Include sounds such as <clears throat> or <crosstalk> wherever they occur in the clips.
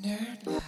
Hallo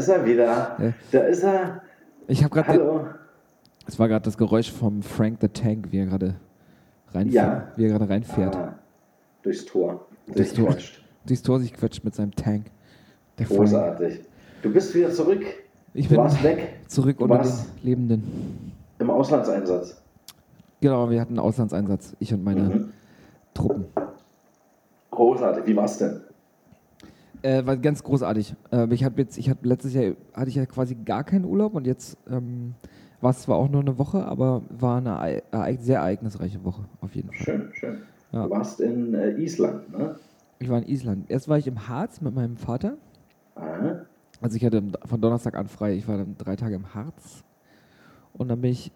ist er wieder. Ja. Da ist er. Ich habe gerade. Hallo. Es war gerade das Geräusch vom Frank the Tank, wie er gerade reinfährt. Ja. Wie er gerade reinfährt. Ah, durchs Tor. Durchs Tor. Durchs Tor sich quetscht mit seinem Tank. Der Frank. Großartig. Du bist wieder zurück. Ich Du bin warst weg zurück Du unter den Lebenden. im Auslandseinsatz. Genau, wir hatten einen Auslandseinsatz, ich und meine Mhm. Truppen. Großartig. Wie war's denn? Äh, war ganz großartig. Äh, ich habe jetzt, ich hatte letztes Jahr hatte ich ja quasi gar keinen Urlaub und jetzt ähm, war es zwar auch nur eine Woche, aber war eine ereig- ereig- sehr ereignisreiche Woche auf jeden Fall. Schön, schön. Ja. Du warst in äh, Island, ne? Ich war in Island. Erst war ich im Harz mit meinem Vater. Ah, Also ich hatte von Donnerstag an frei. Ich war dann drei Tage im Harz und dann bin ich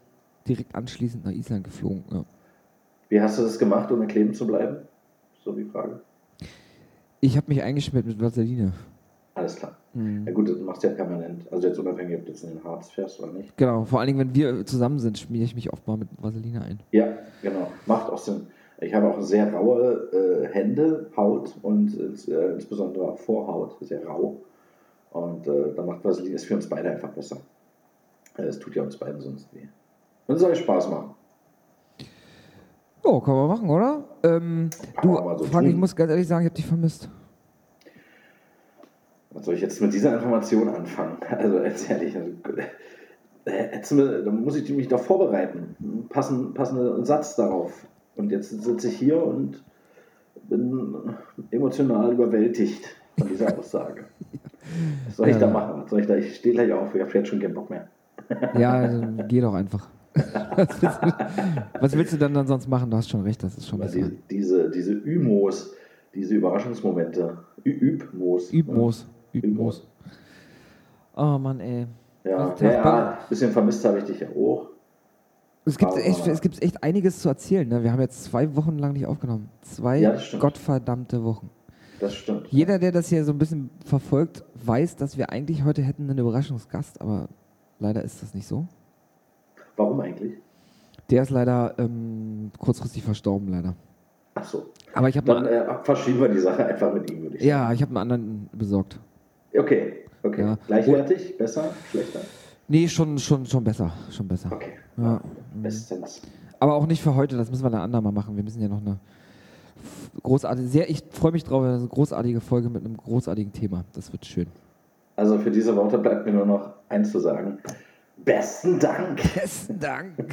direkt anschließend nach Island geflogen. Ja. wie hast du das gemacht, um kleben zu bleiben? So die Frage. Ich habe mich eingeschmiert mit Vaseline. Alles klar. Mhm. Ja gut, das machst du ja permanent. Also jetzt unabhängig, ob du jetzt in den Harz fährst oder nicht. Genau, vor allen Dingen, wenn wir zusammen sind, schmiere ich mich oft mal mit Vaseline ein. Ja, genau. Macht auch Sinn. Ich habe auch sehr raue äh, Hände, Haut und äh, insbesondere auch Vorhaut, sehr rau. Und äh, da macht Vaseline ist für uns beide einfach besser. Äh, Es tut ja uns beiden sonst weh. Und soll Spaß machen. Oh, kann man machen, oder? Ähm, du, so Frank, ich muss ganz ehrlich sagen, ich habe dich vermisst. Was soll ich jetzt mit dieser Information anfangen? <laughs> Also ganz ehrlich, also, äh, jetzt, da muss ich mich doch vorbereiten. Einen Passen, passenden Satz darauf. Und jetzt sitze ich hier und bin emotional überwältigt von dieser <laughs> Aussage. Was soll ich Ja. da machen? Was soll ich da? Ich stehe gleich auf, ich habe jetzt schon keinen Bock mehr. Ja, also, geh doch einfach. Was willst, du, was willst du denn dann sonst machen? Du hast schon recht, das ist schon besser. die, diese, diese Ümos, diese Überraschungsmomente, Ü Übmos. Übmoos. Übmoos. Oh Mann, ey. Ja, ja, ja ein bisschen vermisst habe ich dich ja auch. Es gibt, echt, es gibt echt einiges zu erzählen. Ne? Wir haben jetzt zwei Wochen lang nicht aufgenommen. Zwei Ja, gottverdammte Wochen. Das stimmt. Jeder, der das hier so ein bisschen verfolgt, weiß, dass wir eigentlich heute hätten einen Überraschungsgast, aber leider ist das nicht so. Warum eigentlich? Der ist leider ähm, kurzfristig verstorben, leider. Ach so. Aber ich habe Dann äh, verschieben wir die Sache einfach mit ihm, würde ich ja, ich habe einen anderen besorgt. sagen. Okay, okay. Ja. Gleichwertig? Besser? Schlechter? Nee, schon, schon, schon besser, schon besser. Okay. Ja. Bestens. Aber auch nicht für heute, das müssen wir ein andermal machen. Wir müssen ja noch eine großartige, sehr, ich freue mich drauf, eine großartige Folge mit einem großartigen Thema. Das wird schön. Also für diese Worte bleibt mir nur noch eins zu sagen. Besten Dank! Besten Dank. <laughs>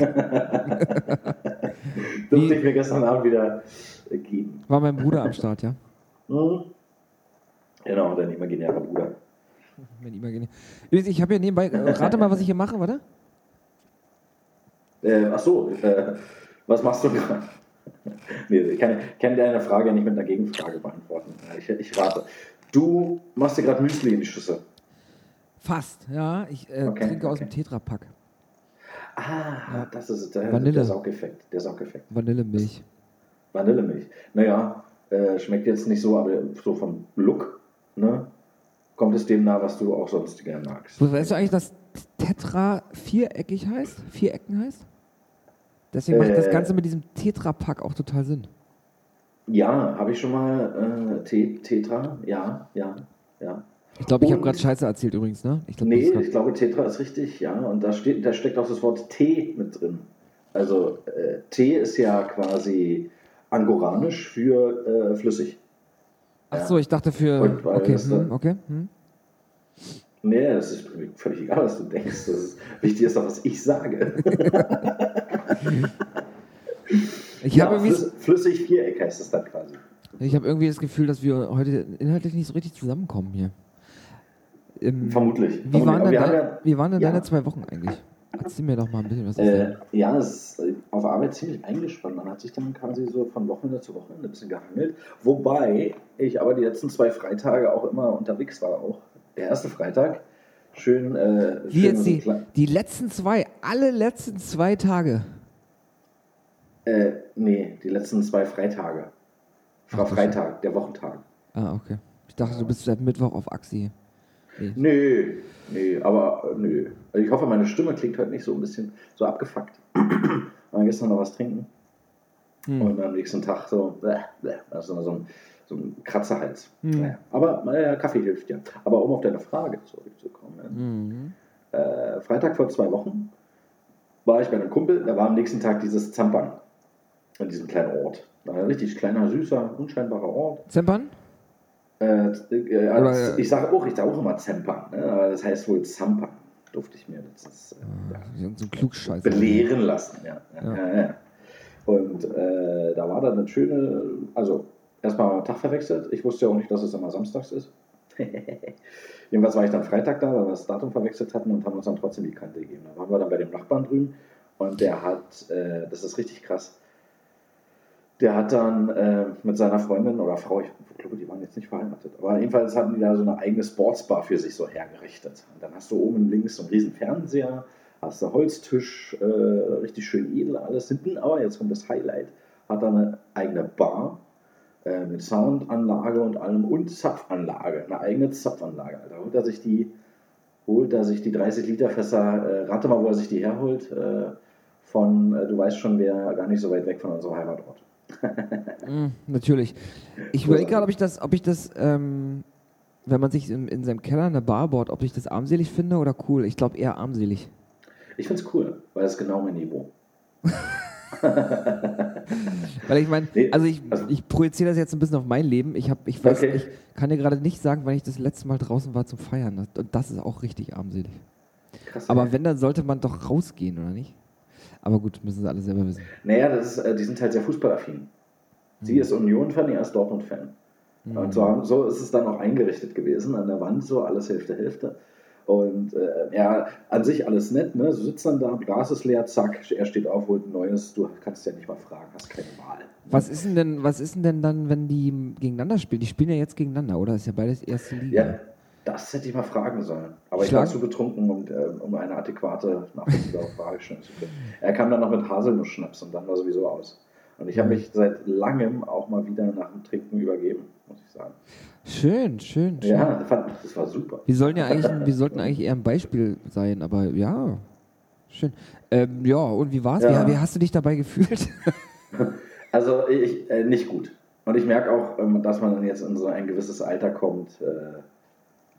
Durfte ich mir gestern Abend wieder geben. War mein Bruder am Start, ja? Hm? Genau, dein imaginärer Bruder. Mein Imaginär. Ich habe hier nebenbei, äh, rate mal, was ich hier mache, warte. Äh, ach so, äh, was machst du gerade? nee, ich kann, kann deine Frage nicht mit einer Gegenfrage beantworten. Ich, ich rate. Du machst dir gerade Müsli in die Schüssel. Fast, ja. Ich äh, Okay, trinke aus okay. dem Tetrapack. Ah, das ist der, Vanille. der Saugeffekt. Der Saugeffekt. Vanillemilch. Vanillemilch. Naja, äh, schmeckt jetzt nicht so, aber so vom Look, ne? Kommt es dem nah, was du auch sonst gerne magst. Weißt du eigentlich, dass Tetra viereckig heißt? Vierecken heißt? Deswegen macht das Äh. Ganze mit diesem Tetrapack auch total Sinn. Ja, habe ich schon mal äh, Te Tetra? Ja, ja, ja. Ich glaube, ich habe gerade Scheiße erzählt übrigens, ne? Ich glaub, Nee, ich glaube, Tetra ist richtig, ja. Und da, steht, da steckt auch das Wort Tee mit drin. Also äh, Tee ist ja quasi angoranisch für äh, flüssig. Ach so, ich dachte für. Und Okay, das hm, okay. Hm. Nee, das ist völlig egal, was du denkst. Das ist, wichtig ist doch, was ich sage. <laughs> Ich ja, habe flüss, flüssig Viereck heißt es dann quasi. ich hab irgendwie das Gefühl, dass wir heute inhaltlich nicht so richtig zusammenkommen hier. Ähm, Vermutlich. Wie Vermutlich. waren denn, dein, ja- wie waren denn ja. deine zwei Wochen eigentlich? Erzähl mir doch mal ein bisschen was. Äh, ja, es ist äh, auf Arbeit ziemlich eingespannt. Man hat sich dann quasi so von Wochenende zu Wochenende ein bisschen gehangelt. Wobei ich aber die letzten zwei Freitage auch immer unterwegs war. Auch der erste Freitag schön. Äh, Wie schön jetzt die, die letzten zwei, alle letzten zwei Tage. Äh, nee, die letzten zwei Freitage. Ach, das- Freitag, der Wochentag. Ah, okay. Ich dachte, du bist seit Mittwoch auf Axi. Nee. Nee, nee, aber äh, nö. Also ich hoffe, meine Stimme klingt heute nicht so ein bisschen so abgefuckt. <clears throat> War gestern noch was trinken Hm. und am nächsten Tag so, bäh, bäh, also so ein, so ein Kratzerhals. Hm. Naja, aber naja, Kaffee hilft ja. Aber um auf deine Frage zurückzukommen. ne? Mhm. Äh, Freitag vor zwei Wochen war ich bei einem Kumpel, da war am nächsten Tag dieses Zampern in diesem kleinen Ort. Ein richtig kleiner, süßer, unscheinbarer Ort. Zempern? Äh, äh, Oder- ich sage auch, ich sage auch immer Zempern, ne? aber das heißt wohl Zampern. Durfte ich mir letztens äh, ja, So ein Klugscheißer. belehren lassen. Ja. Ja, Ja. Und äh, da war dann eine schöne, also erstmal am Tag verwechselt. Ich wusste ja auch nicht, dass es immer samstags ist. <laughs> Jedenfalls war ich dann Freitag da, weil wir das Datum verwechselt hatten und haben uns dann trotzdem die Kante gegeben. Da waren wir dann bei dem Nachbarn drüben und der hat, äh, das ist richtig krass, der hat dann äh, mit seiner Freundin oder Frau, ich glaube, die waren jetzt nicht verheiratet, aber jedenfalls hatten die da so eine eigene Sportsbar für sich so hergerichtet. Und dann hast du oben links so einen riesen Fernseher, hast du Holztisch, äh, richtig schön edel alles. Hinten aber, jetzt kommt das Highlight, hat er eine eigene Bar äh, mit Soundanlage und allem und Zapfanlage, eine eigene Zapfanlage. Da holt er sich die, holt er sich die 30 Liter Fässer, äh, rate mal, wo er sich die herholt, äh, von, äh, du weißt schon, wer gar nicht so weit weg von unserem Heimatort. Mm, natürlich. Ich überlege gerade, ob ich das, ob ich das, ähm, wenn man sich in, in seinem Keller eine Bar baut, ob ich das armselig finde oder cool. Ich glaube eher armselig. Ich finde es cool, weil es genau mein Niveau. <laughs> Weil ich meine, Nee, also ich, also- ich projiziere das jetzt ein bisschen auf mein Leben. Ich, hab, ich weiß, Okay. ich kann dir gerade nicht sagen, wann ich das letzte Mal draußen war zum Feiern. Und das ist auch richtig armselig. Krass. Aber wenn, dann sollte man doch rausgehen, oder nicht? Aber gut, müssen sie alle selber wissen. Naja, das ist, äh, die sind halt sehr fußballaffin. Sie ist Union-Fan, er ist Dortmund-Fan. Und so, haben- so ist es dann auch eingerichtet gewesen, an der Wand so, alles Hälfte, Hälfte. Und äh, ja, an sich alles nett, ne? So sitzt dann da, Glas ist leer, zack, er steht auf, holt ein neues, du kannst ja nicht mal fragen, hast keine Wahl. Was ist denn denn, was ist denn denn dann, wenn die gegeneinander spielen? Die spielen ja jetzt gegeneinander, oder? Das ist ja beides erste Liga. Ja, das hätte ich mal fragen sollen. Aber ich Schlag- war zu betrunken, um, äh, um eine adäquate, nachvollziehbare Frage stellen zu können. Er kam dann noch mit Haselnussschnaps und dann war sowieso aus. Und ich habe mich seit langem auch mal wieder nach dem Trinken übergeben, muss ich sagen. Schön, schön, schön. Ja, das war super. Wir sollen ja eigentlich, wir <laughs> sollten eigentlich eher ein Beispiel sein, aber ja, schön. Ähm, ja, und wie war's? Ja. Wie, wie hast du dich dabei gefühlt? <laughs> Also ich, äh, nicht gut. Und ich merke auch, ähm, dass man dann jetzt in so ein gewisses Alter kommt, äh,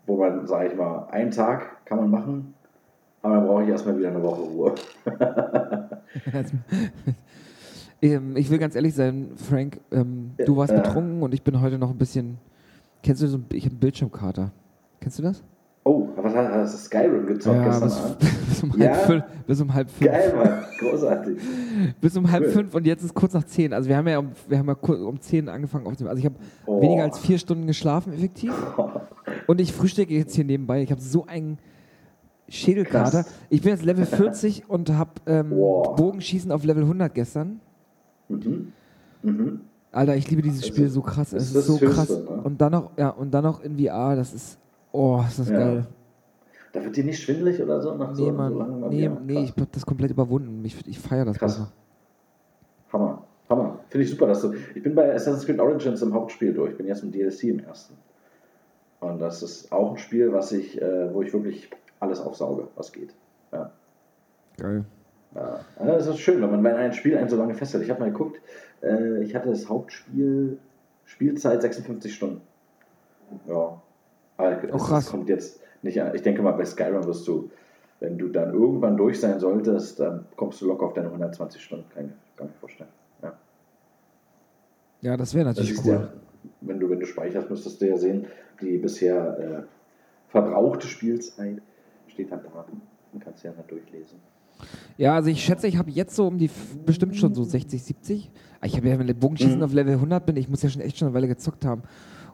wo man, sage ich mal, einen Tag kann man machen, aber dann brauche ich erstmal wieder eine Woche Ruhe. <laughs> ähm, ich will ganz ehrlich sein, Frank, ähm, du warst betrunken und ich bin heute noch ein bisschen. Kennst du so? ein- Ich habe einen Bildschirmkater. Kennst du das? Oh, was hat hast du Skyrim gezockt gestern bis, Abend? <laughs> bis, um Ja? halb fünf, bis um halb fünf. Geil, Mann. Großartig. <laughs> Bis um halb Cool. fünf und jetzt ist kurz nach zehn. Also wir haben ja um, wir haben ja um zehn angefangen aufzunehmen. Also ich habe Oh. weniger als vier Stunden geschlafen, effektiv. <laughs> Und ich frühstücke jetzt hier nebenbei. Ich habe so einen Schädelkater. Krass. Ich bin jetzt Level 40 und habe ähm, Wow. Bogenschießen auf Level 100 gestern. Mhm. Mhm. Alter, ich liebe dieses Spiel so krass. Es ist so krass. Höchste, ne? Und dann noch, ja, und dann noch in VR, das ist, oh, ist das Ja. geil. Da wird dir nicht schwindelig oder so nach so, Nee, so Mann, nee, Ja, nee, krass. ich hab das komplett überwunden. Ich, ich feiere das Krass. besser. Hammer. Hammer. Finde ich super, dass du. Ich bin bei Assassin's Creed Origins im Hauptspiel durch. Ich bin jetzt im DLC im ersten. Und das ist auch ein Spiel, was ich, äh, wo ich wirklich alles aufsauge, was geht. Ja. Geil. Ja, das ist schön, wenn man bei einem Spiel einen so lange festhält. Ich habe mal geguckt, äh, ich hatte das Hauptspiel, Spielzeit 56 Stunden. Ja. Aber Oh, krass. das kommt jetzt nicht an. Ich denke mal, bei Skyrim wirst du, wenn du dann irgendwann durch sein solltest, dann kommst du locker auf deine 120 Stunden. Kann ich gar nicht vorstellen. Ja. Ja, das wäre Das natürlich ist cool. ja, wenn du, wenn du speicherst, müsstest du ja sehen, die bisher äh, verbrauchte Spielzeit steht dann da. Dann kannst du ja mal durchlesen. Ja, also ich schätze, ich habe jetzt so um die, bestimmt schon so 60, 70. Ah, Ich habe ja, wenn ich Bogenschießen Mhm. auf Level 100 bin, ich muss ja schon echt schon eine Weile gezockt haben.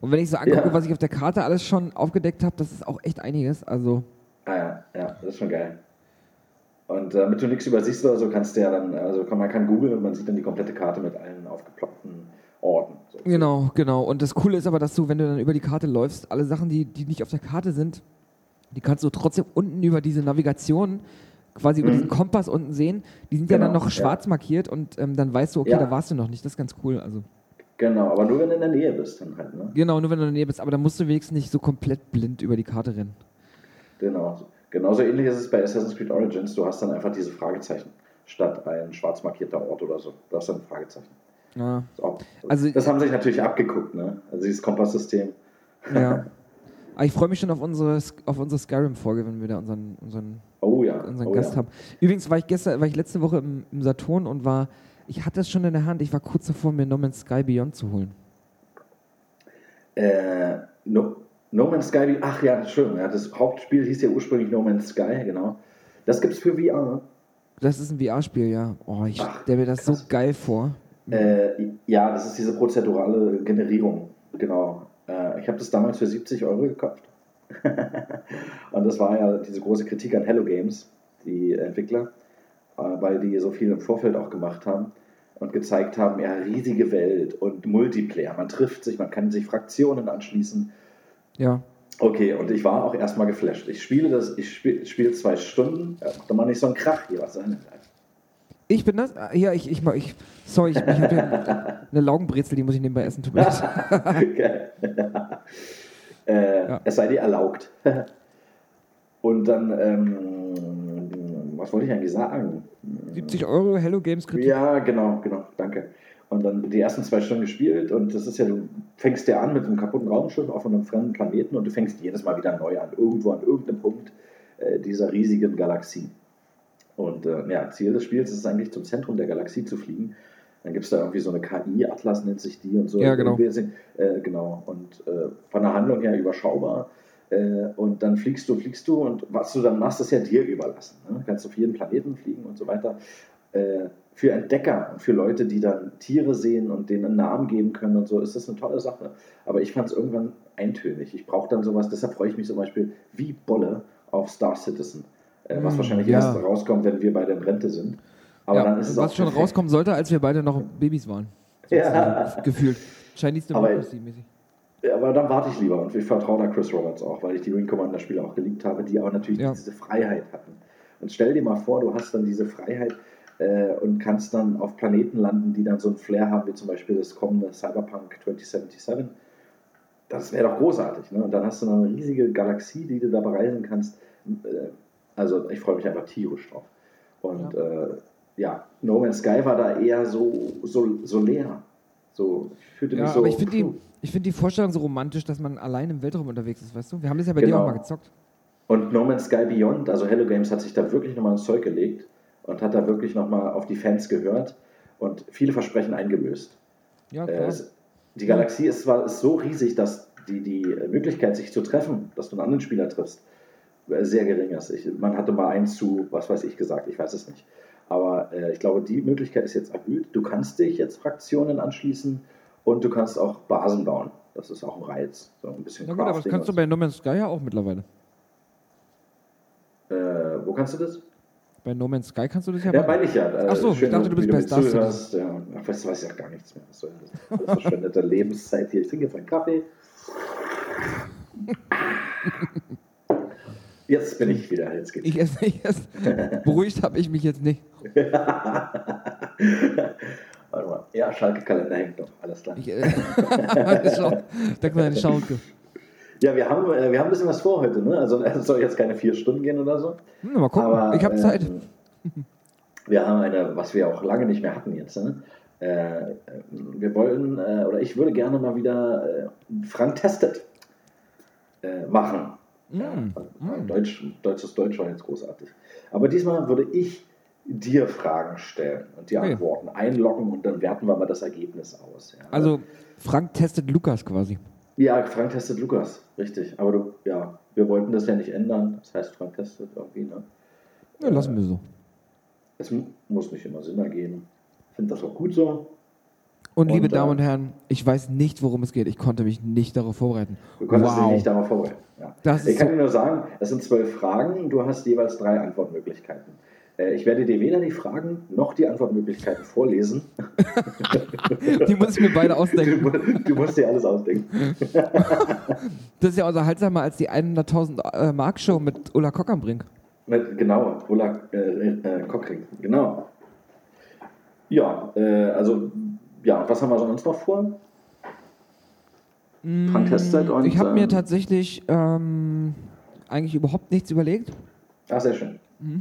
Und wenn ich so angucke, Ja. was ich auf der Karte alles schon aufgedeckt habe, das ist auch echt einiges. Also, Ah ja, ja, das ist schon geil. Und äh, damit du nichts übersiehst oder so, kannst du ja dann, also kann, man kann googeln und man sieht dann die komplette Karte mit allen aufgeploppten Orten. So. genau, genau. Und das Coole ist aber, dass du, wenn du dann über die Karte läufst, alle Sachen, die, die nicht auf der Karte sind, die kannst du trotzdem unten über diese Navigation, quasi über Mhm. diesen Kompass unten sehen. Die sind ja dann Genau, noch schwarz markiert und ähm, dann weißt du, okay, Ja. da warst du noch nicht. Das ist ganz cool. Also, Genau, aber nur wenn du in der Nähe bist dann halt, ne? genau, nur wenn du in der Nähe bist. Aber dann musst du wenigstens nicht so komplett blind über die Karte rennen. Genau. Genauso ähnlich ist es bei Assassin's Creed Origins. Du hast dann einfach diese Fragezeichen statt ein schwarz markierter Ort oder so. Du hast dann ein Fragezeichen. Ja. So. Also- das haben sich natürlich abgeguckt, ne? Also dieses Kompasssystem. ja. <laughs> Aber ich freue mich schon auf unsere, auf unsere Skyrim-Folge, wenn wir da unseren, unseren Oh ja. unseren oh, Gast ja. haben. Übrigens war ich gestern, war ich letzte Woche im, im Saturn und war, ich hatte es schon in der Hand, ich war kurz davor, mir No Man's Sky Beyond zu holen. Äh, no, no Man's Sky, ach ja, schön. Ja, das Hauptspiel hieß ja ursprünglich No Man's Sky, genau. Das gibt's für VR. Das ist ein VR-Spiel, ja. Oh, ich stelle mir das krass. so geil vor. Äh, ja, das ist diese prozedurale Generierung, genau. Äh, ich habe das damals für 70 Euro gekauft. <laughs> und das war ja diese große Kritik an Hello Games, die Entwickler, weil die so viel im Vorfeld auch gemacht haben und gezeigt haben, ja, riesige Welt und Multiplayer. Man trifft sich, man kann sich Fraktionen anschließen. Ja. Okay, und ich war auch erstmal geflasht. Ich spiele das, ich spiele spiel zwei Stunden, ja, mach doch mal nicht so einen Krach hier, was soll denn das? Ich bin das? Ah, Ja, ich, ich, ich sorry, ich, ich habe ja <laughs> eine Laugenbrezel, die muss ich nebenbei essen. Tut mir leid. <laughs> <laughs> Äh, Ja. Es sei dir erlaubt. Und dann, ähm, was wollte ich eigentlich sagen? 70 Euro Hello Games Kritik. Ja, genau, genau, danke. Und dann die ersten zwei Stunden gespielt und das ist ja, du fängst ja an mit einem kaputten Raumschiff auf einem fremden Planeten und du fängst jedes Mal wieder neu an, irgendwo an irgendeinem Punkt äh, dieser riesigen Galaxie. Und äh, ja, Ziel des Spiels ist es eigentlich zum Zentrum der Galaxie zu fliegen. Dann gibt es da irgendwie so eine KI, Atlas nennt sich die und so. Ja, genau. Äh, genau. Und äh, von der Handlung her überschaubar. Äh, und dann fliegst du, fliegst du und was du dann machst, ist ja dir überlassen. Ne? Kannst auf jeden Planeten fliegen und so weiter. Äh, für Entdecker und für Leute, die dann Tiere sehen und denen einen Namen geben können und so, ist das eine tolle Sache. Aber ich fand es irgendwann eintönig. Ich brauche dann sowas, deshalb freue ich mich zum Beispiel wie Bolle auf Star Citizen. Äh, was Mm, wahrscheinlich ja. erst rauskommt, wenn wir beide in Rente sind. Aber ja, dann ist es was auch schon perfekt. rauskommen sollte, als wir beide noch Babys waren. Ja. Sozusagen, Gefühlt. Chinese Aber- Democracy mäßig. Ja, aber dann warte ich lieber und ich vertraue da Chris Roberts auch, weil ich die Wing Commander Spiele auch geliebt habe, die aber natürlich Ja. diese Freiheit hatten. Und stell dir mal vor, du hast dann diese Freiheit äh, und kannst dann auf Planeten landen, die dann so ein Flair haben, wie zum Beispiel das kommende Cyberpunk 2077. Das wäre doch großartig. Ne? Und dann hast du noch eine riesige Galaxie, die du da bereisen kannst. Äh, also ich freue mich einfach tierisch drauf. Und ja. Äh, ja, No Man's Sky war da eher so, so, so leer. So, ich fühlte Ja, mich so. aber ich finde die, ich find die Vorstellung so romantisch, dass man allein im Weltraum unterwegs ist, weißt du? Wir haben das ja bei dir Genau. auch mal gezockt. Und No Man's Sky Beyond, also Hello Games hat sich da wirklich nochmal ins Zeug gelegt und hat da wirklich nochmal auf die Fans gehört und viele Versprechen eingelöst. Ja, Äh, klar. es, die Galaxie ist zwar ist so riesig, dass die, die Möglichkeit, sich zu treffen, dass du einen anderen Spieler triffst, äh, sehr gering ist. Ich, man hatte mal eins zu, was weiß ich gesagt, ich weiß es nicht. Aber äh, ich glaube, die Möglichkeit ist jetzt erhöht. Du kannst dich jetzt Fraktionen anschließen und du kannst auch Basen bauen. Das ist auch ein Reiz. So ein bisschen Na gut, aber das Crafting kannst du bei No Man's Sky ja auch mittlerweile. äh, Wo kannst du das? Bei No Man's Sky kannst du das ja, Ja, meine ich ja. Äh, Ach so, ich dachte, du bist bei Star Citizen. Ja. Ach, weißt du, weiß ich auch gar nichts mehr. Das? Das verschwendete Lebenszeit hier. Ich trinke jetzt meinen Kaffee. <laughs> Jetzt bin ich wieder. Jetzt geht's. Ich ich esse. <laughs> Beruhigt habe ich mich jetzt nicht. <laughs> Warte mal. Ja, Schalke-Kalender hängt noch. Alles klar. Ich, äh, <laughs> da kleine Schauke. Ja, wir haben, äh, wir haben ein bisschen was vor heute. Ne? Also es soll jetzt keine vier Stunden gehen oder so. Hm, mal gucken, Aber, ich habe Zeit. ähm, wir haben eine, was wir auch lange nicht mehr hatten jetzt. Ne? Äh, wir wollen, äh, oder ich würde gerne mal wieder äh, Frank testet äh, machen. Mm, Ja, mm. Deutsch, deutsches Deutsch war jetzt großartig. Aber diesmal würde ich dir Fragen stellen und die Okay. Antworten einloggen und dann werten wir mal das Ergebnis aus. Ja. Also, Frank testet Lukas quasi. ja, Frank testet Lukas, richtig. Aber du, ja, wir wollten das ja nicht ändern. Das heißt, Frank testet irgendwie. Ne? Ja, lassen wir so. Es mu- muss nicht immer Sinn ergeben. Ich finde das auch gut so. Und liebe Und, äh, Damen und Herren, ich weiß nicht, worum es geht. Ich konnte mich nicht darauf vorbereiten. Du konntest dich wow. nicht darauf vorbereiten. Ja. Ich kann so- dir nur sagen, es sind zwölf Fragen, du hast jeweils drei Antwortmöglichkeiten. Äh, Ich werde dir weder die Fragen noch die Antwortmöglichkeiten vorlesen. <laughs> Die muss ich mir beide Du, ausdenken. mu- du musst dir alles ausdenken. <laughs> Das ist ja unterhaltsamer als die 100.000 äh, Mark Show mit Ulla Kock am Brink. Mit, genau, Ulla äh, äh, Kockring, genau. Ja, äh, also, ja, was haben wir sonst noch vor? Frank Testet und. ich habe mir ähm, tatsächlich ähm, eigentlich überhaupt nichts überlegt. Ach, sehr schön. <laughs>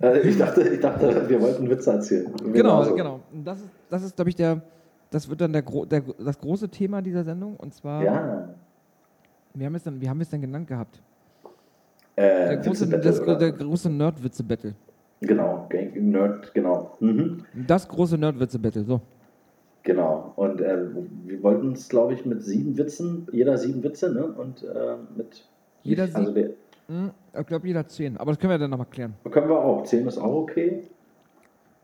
Äh, ich, dachte, ich dachte, wir wollten Witze erzählen. Genau, Also, genau. Das ist, das ist glaube ich, der, das wird dann der, der, das große Thema dieser Sendung. Und zwar, Ja. wie haben wir es denn, wie haben wir es denn genannt gehabt? Äh, Der große, das, der große Nerdwitze-Battle. Genau, Nerd, genau. Mhm. Das große Nerdwitze-Battle, so. Genau. Und äh, wir wollten es, glaube ich, mit sieben Witzen, jeder sieben Witze, ne? Und äh, mit. Jeder also sieben? Also hm, ich glaube, jeder zehn. Aber das können wir dann nochmal klären. Können wir auch. Zehn ist auch okay.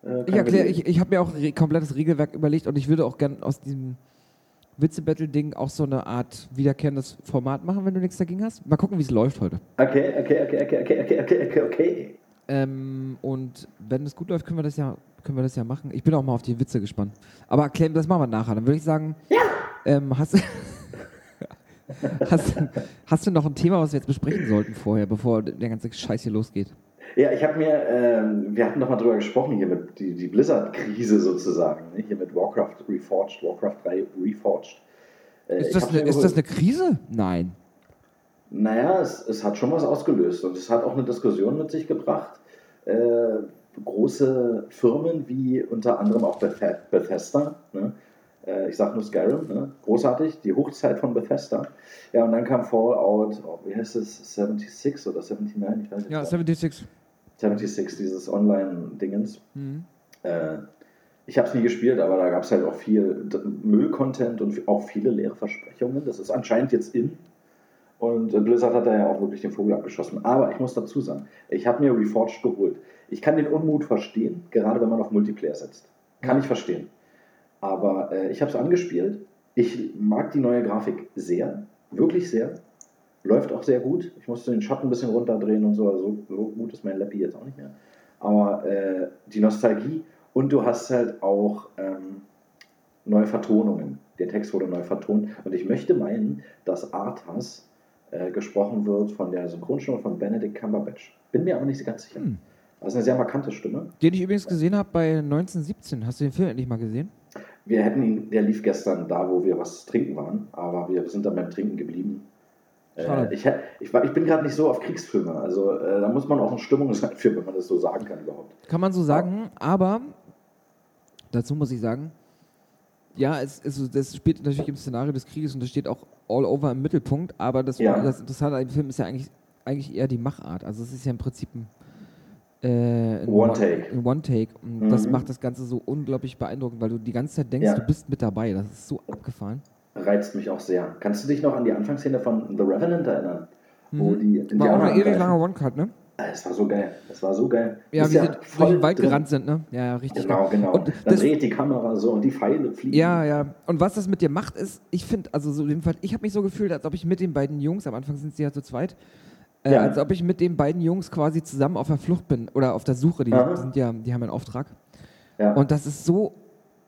Äh, ich erkläre, ich, ich habe mir auch ein komplettes Regelwerk überlegt und ich würde auch gerne aus diesem Witze-Battle-Ding auch so eine Art wiederkehrendes Format machen, wenn du nichts dagegen hast. Mal gucken, wie es läuft heute. Okay, okay, okay, okay, okay, okay, okay, okay. Ähm, und wenn es gut läuft, können wir das ja können wir das ja machen. Ich bin auch mal auf die Witze gespannt. Aber Clem, das machen wir nachher. Dann würde ich sagen, ähm, hast, <laughs> hast, hast du noch ein Thema, was wir jetzt besprechen sollten vorher, bevor der ganze Scheiß hier losgeht? Ja, ich habe mir, ähm, wir hatten doch mal drüber gesprochen hier mit die, die Blizzard-Krise sozusagen, ne? hier mit Warcraft Reforged, Warcraft 3 Reforged. Äh, Ist das, eine, ist das eine Krise? Nein. Naja, es, es hat schon was ausgelöst und es hat auch eine Diskussion mit sich gebracht. Äh, große Firmen wie unter anderem auch Beth Bethesda, ne? äh, ich sage nur Skyrim, ne? großartig, die Hochzeit von Bethesda. Ja, und dann kam Fallout, oh, wie heißt es, 76 oder 79, ich weiß nicht. Ja, 76. 76, dieses Online-Dingens. Mhm. Äh, ich habe es nie gespielt, aber da gab es halt auch viel Müll-Content und auch viele leere Versprechungen. Das ist anscheinend jetzt in. Und Blizzard hat da ja auch wirklich den Vogel abgeschossen. Aber ich muss dazu sagen, ich habe mir Reforged geholt. Ich kann den Unmut verstehen, gerade wenn man auf Multiplayer setzt. Kann ich verstehen. Aber äh, ich habe es angespielt. Ich mag die neue Grafik sehr, wirklich sehr. Läuft auch sehr gut. Ich musste den Schatten ein bisschen runterdrehen und so. Also so gut ist mein Lappy jetzt auch nicht mehr. Aber äh, die Nostalgie und du hast halt auch ähm, neue Vertonungen. Der Text wurde neu vertont. Und ich möchte meinen, dass Arthas äh, gesprochen wird von der Synchronstimme von Benedict Cumberbatch. Bin mir aber nicht ganz sicher. Hm. Das ist eine sehr markante Stimme. Den ich übrigens gesehen habe bei 1917. Hast du den Film endlich mal gesehen? Wir hätten ihn, der lief gestern da, wo wir was trinken waren, aber wir sind dann beim Trinken geblieben. Äh, ich, ich, ich bin gerade nicht so auf Kriegsfilme, also äh, da muss man auch in Stimmung <laughs> sein für, wenn man das so sagen kann überhaupt. Kann man so sagen, aber dazu muss ich sagen, ja, es, es, das spielt natürlich im Szenario des Krieges und das steht auch all over im Mittelpunkt, aber das, Ja. das Interessante an dem Film ist ja eigentlich, eigentlich eher die Machart. Also es ist ja im Prinzip ein, äh, One Take. One Take. Und das Mhm. macht das Ganze so unglaublich beeindruckend, weil du die ganze Zeit denkst, Ja. du bist mit dabei. Das ist so abgefahren. Reizt mich auch sehr. Kannst du dich noch an die Anfangsszene von The Revenant erinnern? Wo Mhm. die War auch Indianer ein ewig langer One-Cut, ne? Ah, Das war so geil. Das war so geil. Ja, Bist wie sie durch den Wald drin. gerannt sind, ne? Ja, ja, richtig Genau, geil. genau. Und Dann das, dreht die Kamera so und die Pfeile fliegen. Ja, ja. Und was das mit dir macht, ist, ich finde, also so jedenfalls, ich habe mich so gefühlt, als ob ich mit den beiden Jungs, am Anfang sind sie ja zu zweit, äh, Ja. als ob ich mit den beiden Jungs quasi zusammen auf der Flucht bin oder auf der Suche. Die Aha. sind ja, die haben einen Auftrag. Ja. Und das ist so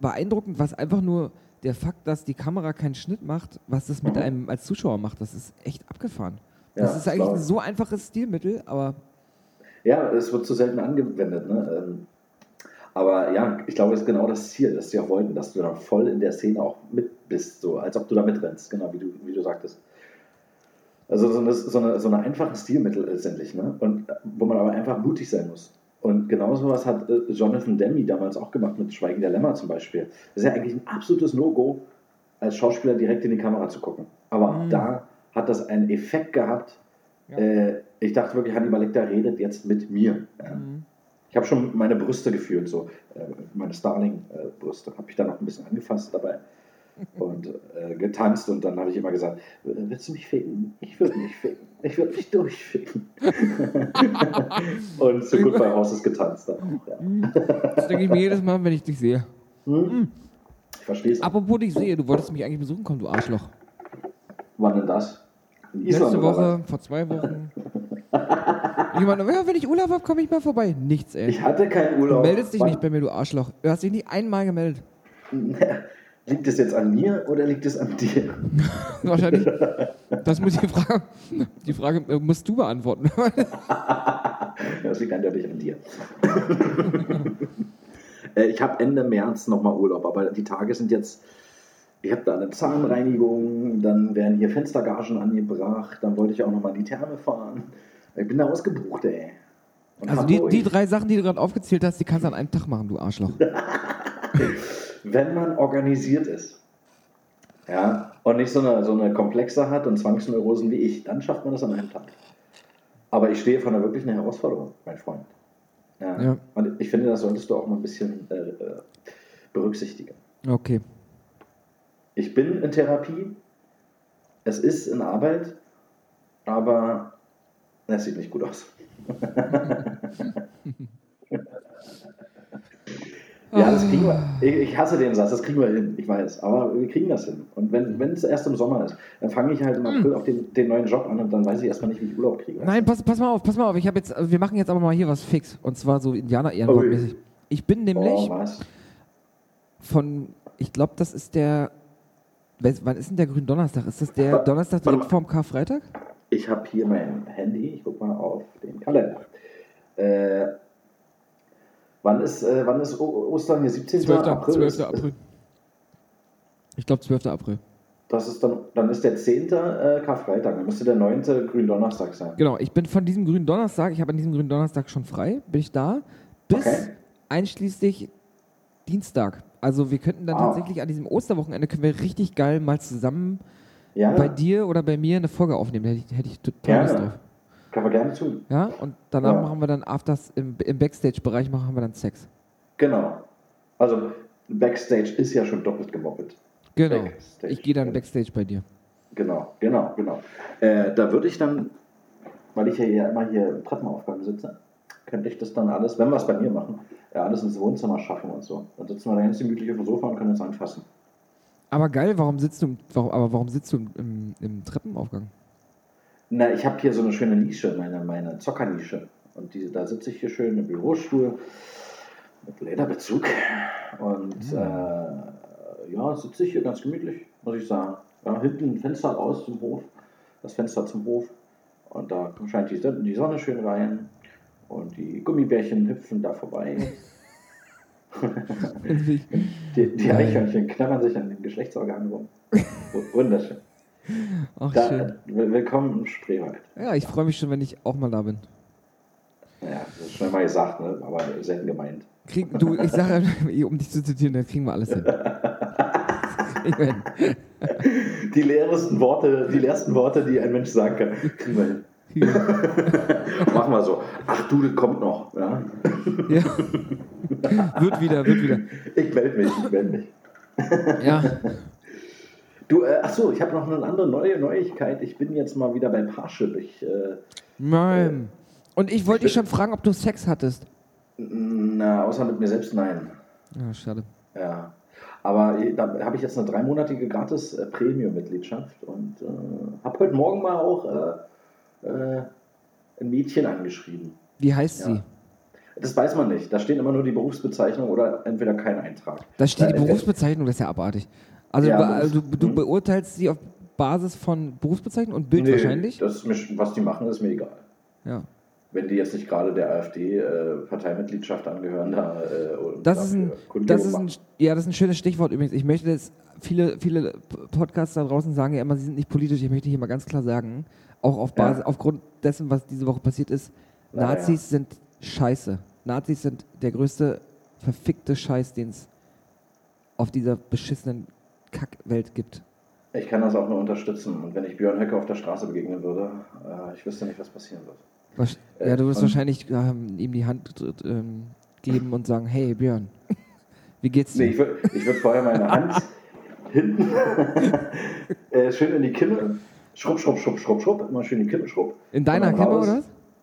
beeindruckend, was einfach nur der Fakt, dass die Kamera keinen Schnitt macht, was das mit einem als Zuschauer macht, das ist echt abgefahren. Ja, das ist eigentlich klar. ein so einfaches Stilmittel, aber Ja, es wird zu selten angewendet. Ne? Ähm, Aber ja, ich glaube, das ist genau das Ziel, das sie auch wollten, dass du dann voll in der Szene auch mit bist, so als ob du da mitrennst, genau wie du, wie du sagtest. Also so eine, so eine, so eine einfache Stilmittel letztendlich, ne? Und äh, wo man aber einfach mutig sein muss. Und genau sowas hat äh, Jonathan Demme damals auch gemacht mit Schweigen der Lämmer zum Beispiel. Das ist ja eigentlich ein absolutes No-Go, als Schauspieler direkt in die Kamera zu gucken. Aber Mhm. da hat das einen Effekt gehabt. Ja. Äh, ich dachte wirklich, Hannibal Lecter redet jetzt mit mir. Ja. Mhm. Ich habe schon meine Brüste gefühlt, so äh, meine Starling-Brüste. habe ich dann noch ein bisschen angefasst dabei und äh, getanzt und dann habe ich immer gesagt, "Äh, willst du mich ficken? Ich würde mich ficken. Ich würde mich durchficken. <laughs> und so gut bei Horses getanzt dann auch, ja. Mhm. Das denke ich mir jedes Mal, wenn ich dich sehe. Hm? Ich verstehe es. Apropos dich sehe, du wolltest mich eigentlich besuchen kommen, du Arschloch. Wann denn das? In Letzte oder Woche, vor zwei Wochen. <laughs> Jemand, ja, wenn ich Urlaub habe, komme ich mal vorbei. Nichts, ey. Ich hatte keinen Du Urlaub. meldest dich Wann- nicht bei mir, du Arschloch. Du hast dich nicht einmal gemeldet. <laughs> Liegt es jetzt an mir oder liegt es an dir? <laughs> Wahrscheinlich. Das muss die Frage, die Frage äh, musst du beantworten. Das liegt eindeutig an dir. <laughs> Äh, ich habe Ende März nochmal Urlaub, aber die Tage sind jetzt. Ich habe da eine Zahnreinigung, dann werden hier Fenstergagen angebracht, dann wollte ich auch nochmal in die Therme fahren. Ich bin da ausgebucht, ey. Und Also die, die drei Sachen, die du gerade aufgezählt hast, die kannst du an einem Tag machen, du Arschloch. <laughs> wenn man organisiert ist, ja, und nicht so eine, so eine Komplexe hat und Zwangsneurosen wie ich, dann schafft man das an einem Tag. Aber ich stehe vor einer wirklichen Herausforderung, mein Freund. Ja. Ja. Und ich finde, das solltest du auch mal ein bisschen äh, berücksichtigen. Okay. Ich bin in Therapie, es ist in Arbeit, aber es sieht nicht gut aus. <laughs> <laughs> ja, das kriegen wir. Ich, ich hasse den Satz, das kriegen wir hin, ich weiß, aber wir kriegen das hin. Und wenn wenn es erst im Sommer ist, dann fange ich halt im April auf den, den neuen Job an und dann weiß ich erstmal nicht, wie ich Urlaub kriege. Nein, pass, pass mal auf, pass mal auf. Ich habe jetzt, wir machen jetzt aber mal hier was fix. Und zwar so Indianer-Ehrenwort-mäßig. Ich bin nämlich oh, von, ich glaube, das ist der, wann ist denn der Gründonnerstag? Ist das der Donnerstag direkt vorm Karfreitag? Ich habe hier mein Handy, ich guck mal auf den Kalender. Äh, wann, ist, äh, wann ist O- Ostern hier? 17. 12. April? 12. Ist- April. Ich glaube 12. April. Das ist dann, dann ist der 10. Äh, Karfreitag, dann müsste der 9. Gründonnerstag sein. Genau, ich bin von diesem grünen Donnerstag, ich habe an diesem grünen Donnerstag schon frei, bin ich da, bis Okay. einschließlich Dienstag. Also wir könnten dann Ah. tatsächlich an diesem Osterwochenende können wir richtig geil mal zusammen Ja, bei dir oder bei mir eine Folge aufnehmen. Da hätte ich, hätte ich total Lust drauf. Können wir gerne tun. Ja, und danach Ja. machen wir dann afters im, im Backstage-Bereich machen wir dann Sex. Genau. Also Backstage ist ja schon doppelt gemoppelt. Genau. Backstage. Ich gehe dann Backstage bei dir. Genau, genau, genau. Äh, da würde ich dann, weil ich ja hier immer hier im Treppenaufgang sitze, könnte ich das dann alles, wenn wir es bei mir machen, ja, alles ins Wohnzimmer schaffen und so. Dann sitzen wir da ganz gemütlich auf dem Sofa und können uns anfassen. Aber geil, warum sitzt du, warum, aber warum sitzt du im, im Treppenaufgang? Na, ich habe hier so eine schöne Nische, meine, meine Zockernische. Und die, da sitze ich hier schön im Bürostuhl mit Lederbezug. Und äh, ja, sitze ich hier ganz gemütlich, muss ich sagen. Ja, hinten ein Fenster raus zum Hof, das Fenster zum Hof. Und da scheint die, Sonne- die Sonne schön rein. Und die Gummibärchen hüpfen da vorbei. <laughs> Die, die. Eichhörnchen knabbern sich an den Geschlechtsorganen rum. Wunderschön. Ach, Da, schön. will- willkommen im Spreewald. Ja, ich freue mich schon, wenn ich auch mal da bin. Ja, das ist schon mal gesagt, ne? aber selten gemeint. Krieg, du, ich sage, <laughs> um dich zu zitieren, dann kriegen wir alles <laughs> hin. Die leeresten Worte, die leersten Worte, die ein Mensch sagen kann, kriegen wir hin. Machen wir <laughs> so. Ach du, das kommt noch. Ja? Ja. Wird wieder, wird wieder. Ich melde mich, ich melde mich. Ja. Du, äh, ach so, ich habe noch eine andere neue Neuigkeit. Ich bin jetzt mal wieder bei Parship. Ich, äh, Nein. Und ich wollte dich schon fragen, ob du Sex hattest. na, außer mit mir selbst, nein. Ja, schade. Ja. Aber äh, da habe ich jetzt eine dreimonatige gratis äh, Premium-Mitgliedschaft und äh, habe heute Morgen mal auch äh, äh, ein Mädchen angeschrieben. Wie heißt Ja. sie? Das weiß man nicht. Da steht immer nur die Berufsbezeichnung oder entweder kein Eintrag. Da steht die Äh, äh, Berufsbezeichnung, das ist ja abartig. Also, Ja, Berufs- also du, du hm. beurteilst sie auf Basis von Berufsbezeichnung und Bild Nee, wahrscheinlich? Das mir, was die machen, ist mir egal. Ja. Wenn die jetzt nicht gerade der AfD-Parteimitgliedschaft angehören, da. Äh, und Das ist, ein, das, ist ein, ja, das ist ein schönes Stichwort übrigens. Ich möchte das, viele, viele Podcasts da draußen sagen ja immer, sie sind nicht politisch. Ich möchte hier mal ganz klar sagen, auch auf Ja. Basis, aufgrund dessen, was diese Woche passiert ist, Ja, Nazis sind scheiße. Nazis sind der größte verfickte Scheiß, den es auf dieser beschissenen Kackwelt gibt. Ich kann das auch nur unterstützen. Und wenn ich Björn Höcke auf der Straße begegnen würde, äh, ich wüsste nicht, was passieren wird. Was, Äh, ja, du wirst wahrscheinlich ähm, ihm die Hand ähm, geben und sagen, hey Björn, <laughs> wie geht's dir? Nee, ich würde würd vorher meine <laughs> Hand hinten <laughs> äh, schön in die Kimme, schrubb, schrubb, schrubb, schrubb, schrubb, immer schön in die Kimme, schrubb. In deiner Kimme raus. oder?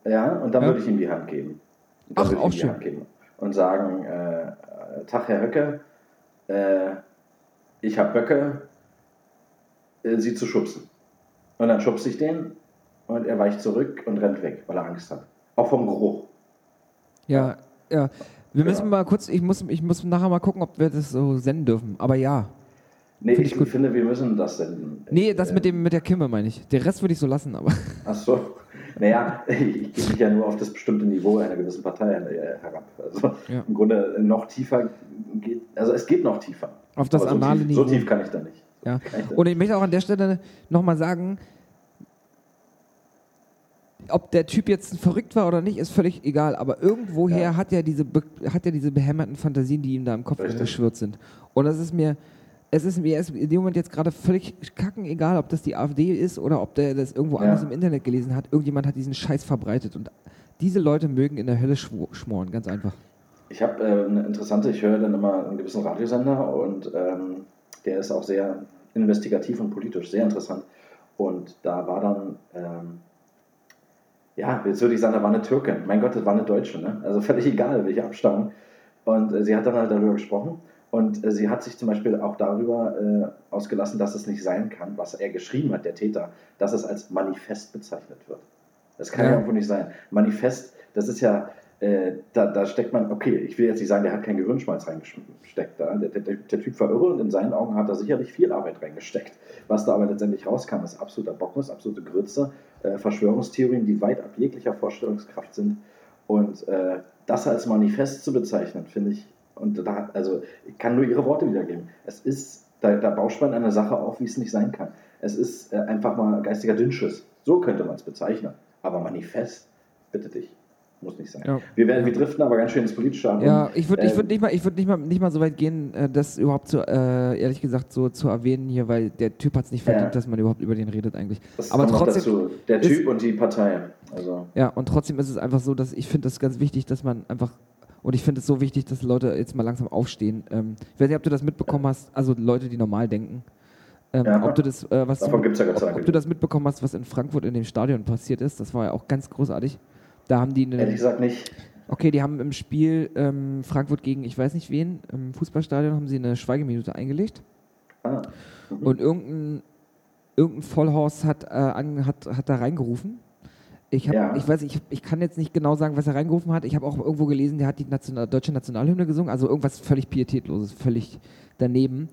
Ja, und dann Ja. würde ich ihm die Hand geben. Ach, auch schön. Und sagen, äh, äh, Tag, Herr Höcke, äh, ich habe Böcke, äh, sie zu schubsen. Und dann schubse ich den und er weicht zurück und rennt weg, weil er Angst hat. Auch vom Geruch. Ja, ja. Wir müssen ja. mal kurz, ich muss, ich muss nachher mal gucken, ob wir das so senden dürfen. Aber ja. Nee, Find ich, ich finde, wir müssen das senden. Nee, das mit, dem, mit der Kimme meine ich. Den Rest würde ich so lassen, aber. Ach so. <laughs> Naja, <laughs> ich gehe mich ja nur auf das bestimmte Niveau einer gewissen Partei äh, herab. Also ja. im Grunde noch tiefer geht, also es geht noch tiefer. Auf das so anale tief, Niveau. So tief kann ich da nicht. Ja. Und ich möchte auch an der Stelle nochmal sagen, ob der Typ jetzt verrückt war oder nicht, ist völlig egal. Aber irgendwoher ja. hat er diese, hat er diese behämmerten Fantasien, die ihm da im Kopf geschwirrt sind. Und das ist mir, es ist mir in dem Moment jetzt gerade völlig kacken egal, ob das die AfD ist oder ob der das irgendwo ja. anders im Internet gelesen hat. Irgendjemand hat diesen Scheiß verbreitet. Und diese Leute mögen in der Hölle schmoren, ganz einfach. Ich habe äh, eine interessante, ich höre dann immer einen gewissen Radiosender und ähm, der ist auch sehr investigativ und politisch, sehr interessant. Und da war dann ähm, ja, jetzt würde ich sagen, da war eine Türkin. Mein Gott, das war eine Deutsche, ne? Also völlig egal, welche Abstammung. Und äh, sie hat dann halt darüber gesprochen. Und äh, sie hat sich zum Beispiel auch darüber äh, ausgelassen, dass es nicht sein kann, was er geschrieben hat, der Täter, dass es als Manifest bezeichnet wird. Das kann ja, irgendwo nicht sein. Manifest, das ist ja, äh, da, da, steckt man, okay, ich will jetzt nicht sagen, der hat keinen Gehirnschmalz reingesteckt. Da. Der, der, der, Typ war irre und in seinen Augen hat er sicherlich viel Arbeit reingesteckt. Was da aber letztendlich rauskam, ist absoluter Bocknuss, absolute Grütze, äh, Verschwörungstheorien, die weit ab jeglicher Vorstellungskraft sind. Und äh, das als Manifest zu bezeichnen, finde ich, und da, also ich kann nur ihre Worte wiedergeben. Es ist, da, da bauscht man eine Sache auf, wie es nicht sein kann. Es ist äh, einfach mal geistiger Dünnschiss. So könnte man es bezeichnen. Aber Manifest, bitte dich. Muss nicht sein. Ja. Wir, werden, wir driften aber ganz schön ins politische an. Ja, ich würde ähm, würd nicht, mal, würd nicht, mal, nicht mal so weit gehen, äh, das überhaupt zu, äh, ehrlich gesagt, so zu erwähnen hier, weil der Typ hat es nicht verdient, ja. dass man überhaupt über den redet eigentlich. Das aber trotzdem. Dazu. Der Typ ist, und die Partei. Also. Ja, und trotzdem ist es einfach so, dass ich finde das ganz wichtig, dass man einfach und ich finde es so wichtig, dass Leute jetzt mal langsam aufstehen. Ähm, ich weiß nicht, ob du das mitbekommen hast, also Leute, die normal denken. Ähm, ja, ob du das, äh, was Davon gibt's ja ob, ob du das mitbekommen hast, was in Frankfurt in dem Stadion passiert ist, das war ja auch ganz großartig. Da haben die eine, Ehrlich gesagt nicht. Okay, die haben im Spiel ähm, Frankfurt gegen ich weiß nicht wen, im Fußballstadion haben sie eine Schweigeminute eingelegt. Ah. Mhm. Und irgendein, irgendein Vollhaus hat, äh, an, hat, hat da reingerufen. Ich, hab, ja. ich weiß, ich, ich kann jetzt nicht genau sagen, was er reingerufen hat. Ich habe auch irgendwo gelesen, der hat die National, deutsche Nationalhymne gesungen, also irgendwas völlig pietätloses, völlig daneben.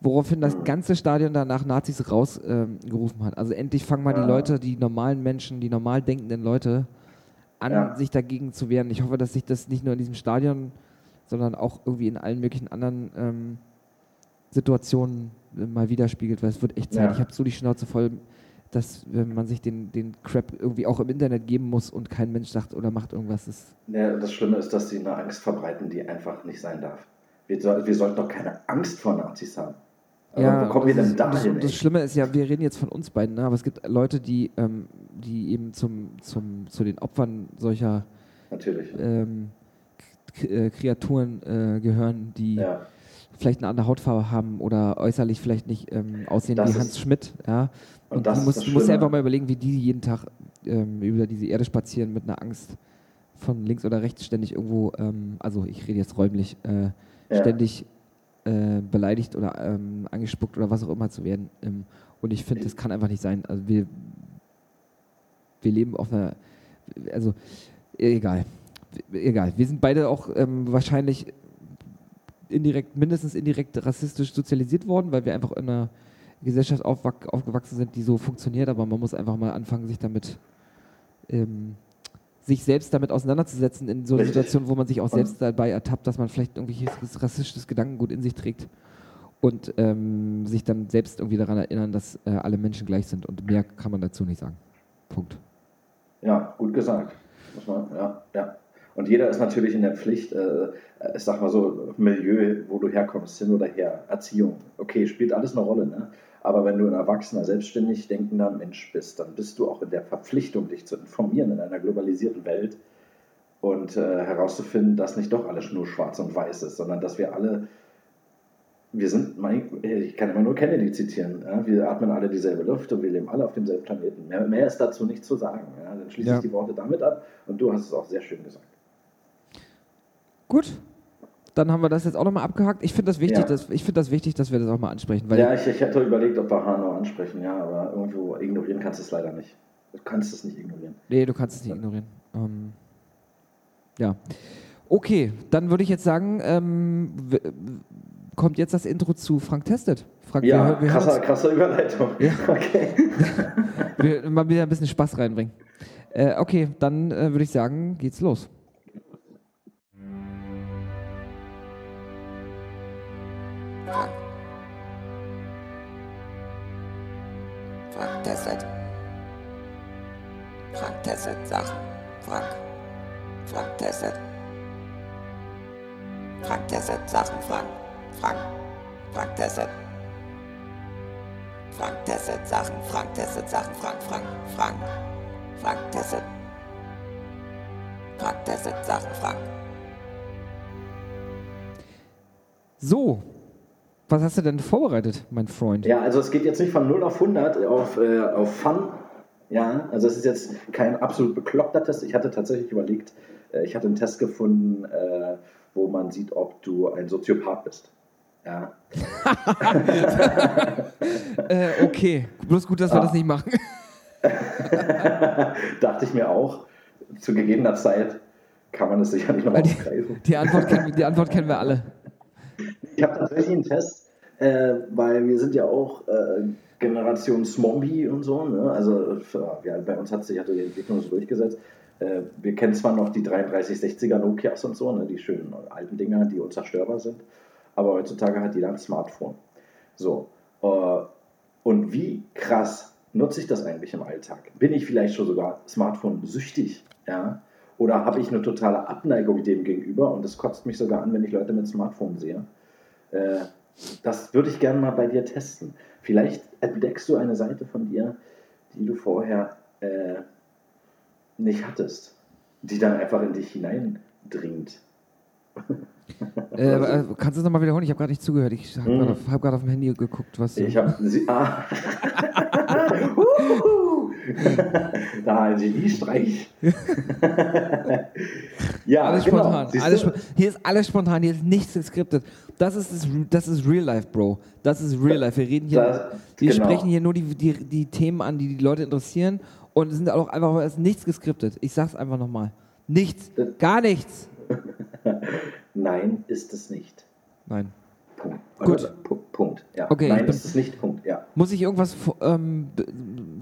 Woraufhin das ganze Stadion danach Nazis rausgerufen ähm, hat. Also endlich fangen mal ja. die Leute, die normalen Menschen, die normal denkenden Leute an, ja. sich dagegen zu wehren. Ich hoffe, dass sich das nicht nur in diesem Stadion, sondern auch irgendwie in allen möglichen anderen ähm, Situationen mal widerspiegelt, weil es wird echt Zeit. Ich habe so die Schnauze voll, dass wenn man sich den, den Crap irgendwie auch im Internet geben muss und kein Mensch sagt oder macht irgendwas. Das, ja, das Schlimme ist, dass sie eine Angst verbreiten, die einfach nicht sein darf. Wir, soll, wir sollten doch keine Angst vor Nazis haben. Aber ja, wo kommen wir denn da hin? Das, das Schlimme ist ja, wir reden jetzt von uns beiden, ne? aber es gibt Leute, die, ähm, die eben zum, zum, zu den Opfern solcher ähm, äh, Kreaturen äh, gehören, die ja. vielleicht eine andere Hautfarbe haben oder äußerlich vielleicht nicht ähm, aussehen das wie Hans Schmidt. Ja? Und, und du musst, du musst einfach mal überlegen, wie die jeden Tag ähm, über diese Erde spazieren mit einer Angst von links oder rechts ständig irgendwo, ähm, also ich rede jetzt räumlich, äh, ja. ständig äh, beleidigt oder ähm, angespuckt oder was auch immer zu werden. Ähm, und ich finde, das kann einfach nicht sein. Also wir, wir leben auf einer, also egal, egal. Wir sind beide auch ähm, wahrscheinlich indirekt, mindestens indirekt rassistisch sozialisiert worden, weil wir einfach in einer Gesellschaft aufgewachsen sind, die so funktioniert, aber man muss einfach mal anfangen, sich damit ähm, sich selbst damit auseinanderzusetzen in so einer Situation, wo man sich auch selbst dabei ertappt, dass man vielleicht irgendwelches rassistisches Gedankengut in sich trägt und ähm, sich dann selbst irgendwie daran erinnern, dass äh, alle Menschen gleich sind und mehr kann man dazu nicht sagen. Punkt. Ja, gut gesagt. Man, ja, ja. Und jeder ist natürlich in der Pflicht, äh, ich sag mal so, Milieu, wo du herkommst, hin oder her, Erziehung. Okay, spielt alles eine Rolle, ne? Aber wenn du ein erwachsener, selbstständig denkender Mensch bist, dann bist du auch in der Verpflichtung, dich zu informieren in einer globalisierten Welt und äh, herauszufinden, dass nicht doch alles nur schwarz und weiß ist, sondern dass wir alle, wir sind, ich kann immer nur Kennedy zitieren, ja? wir atmen alle dieselbe Luft und wir leben alle auf demselben Planeten. Mehr, mehr ist dazu nicht zu sagen. Ja? Dann schließe ja. ich die Worte damit ab und du hast es auch sehr schön gesagt. Gut, dann haben wir das jetzt auch nochmal abgehakt. Ich finde das, wichtig, Ja. dass, ich find das wichtig, dass wir das auch mal ansprechen. Ja, ich, ich hätte überlegt, ob wir Hanau ansprechen, ja, aber irgendwo ignorieren kannst du es leider nicht. Du kannst es nicht ignorieren. Nee, du kannst es nicht ignorieren. Ähm, ja. Okay, dann würde ich jetzt sagen, ähm, kommt jetzt das Intro zu Frank Testet. Frank, Ja, wir, wir, krasser, krasser Überleitung. Ja. <laughs> Okay. wir mal wieder ein bisschen Spaß reinbringen. Äh, okay, dann äh, würde ich sagen, geht's los. Frank. Frank testet. Frank testet Sachen. Frank. Frank testet. Frank testet Sachen. Frank. Frank. Frank testet. Frank testet Sachen. Frank testet Sachen. Frank. Frank. Frank. Frank testet. Frank testet Sachen. Frank. So, was hast du denn vorbereitet, mein Freund? Ja, also es geht jetzt nicht von 0 auf 100 auf, äh, auf Fun. Ja, also es ist jetzt kein absolut bekloppter Test. Ich hatte tatsächlich überlegt, äh, ich hatte einen Test gefunden, äh, wo man sieht, ob du ein Soziopath bist. Ja, <laughs> Äh, okay, bloß gut, dass wir Ah. das nicht machen. <laughs> dachte ich mir auch. Zu gegebener Zeit kann man es sicherlich noch die, aufgreifen. die, Antwort die Antwort kennen wir alle. Ich habe tatsächlich einen Test, äh, weil wir sind ja auch äh, Generation Smombie und so. Ne? Also ja, bei uns hat sich hatte die Entwicklung so durchgesetzt. Äh, wir kennen zwar noch die 3360er Nokias und so, ne? die schönen alten Dinger, die unzerstörbar sind, aber heutzutage hat jeder ein Smartphone. So. Äh, und wie krass nutze ich das eigentlich im Alltag? Bin ich vielleicht schon sogar Smartphone-süchtig? Ja? Oder habe ich eine totale Abneigung dem gegenüber und es kotzt mich sogar an, wenn ich Leute mit Smartphone sehe? Äh, das würde ich gerne mal bei dir testen. Vielleicht entdeckst du eine Seite von dir, die du vorher äh, nicht hattest, die dann einfach in dich hineindringt. Äh, äh, kannst du es nochmal wiederholen? Ich habe gerade nicht zugehört. Ich habe Mhm. gerade auf, hab auf dem Handy geguckt, was. Ich habe. <laughs> Ah. <laughs> <laughs> Da ein Geniestreich. <laughs> ja, alles genau. spontan. Alles spo hier ist alles spontan, hier ist nichts geskriptet. Das ist, das, das ist Real Life, Bro. Das ist Real Life. Wir reden hier, Das- wir genau. sprechen hier nur die, die, die Themen an, die die Leute interessieren und es sind auch einfach es ist nichts geskriptet. Ich sag's einfach nochmal. Nichts. Gar nichts. <laughs> Nein, ist es nicht. Nein. Punkt. Gut. Punkt. Ja. Okay, Nein, bin- ist es nicht. Punkt. Ja. Muss ich irgendwas, ähm,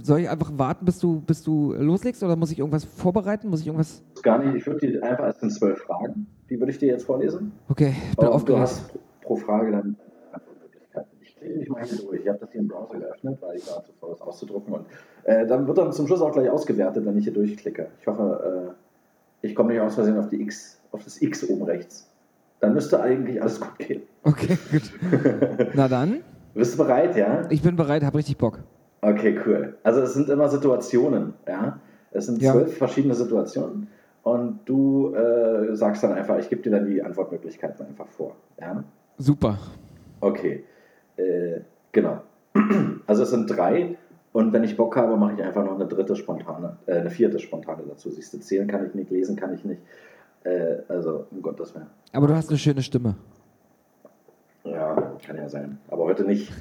soll ich einfach warten, bis du, bis du loslegst oder muss ich irgendwas vorbereiten? Muss ich irgendwas, Gar nicht. Ich würde dir einfach, es sind zwölf Fragen. Die würde ich dir jetzt vorlesen. okay, ich bin Und du aufgeregt. hast pro- pro Frage dann. Ich klicke mich mal hier durch. Ich habe das hier im Browser geöffnet, weil ich war zu faul, das auszudrucken. Und äh, dann wird dann zum Schluss auch gleich ausgewertet, wenn ich hier durchklicke. Ich hoffe, äh, ich komme nicht aus Versehen auf, die X, auf das X oben rechts. Dann müsste eigentlich alles gut gehen. Okay, <laughs> gut. Na dann, Bist du bereit, ja? ich bin bereit, hab richtig Bock. Okay, cool. Also es sind immer Situationen, ja. Es sind Ja. zwölf verschiedene Situationen und du äh, sagst dann einfach, ich gebe dir dann die Antwortmöglichkeiten einfach vor, ja. Super. Okay, äh, genau. <clears throat> Also es sind drei und wenn ich Bock habe, mache ich einfach noch eine dritte spontane, äh, eine vierte spontane dazu. Siehst du, zählen kann ich nicht, lesen kann ich nicht. Äh, also um Gottes Willen. Aber du hast eine schöne Stimme. Ja, kann ja sein. Aber heute nicht.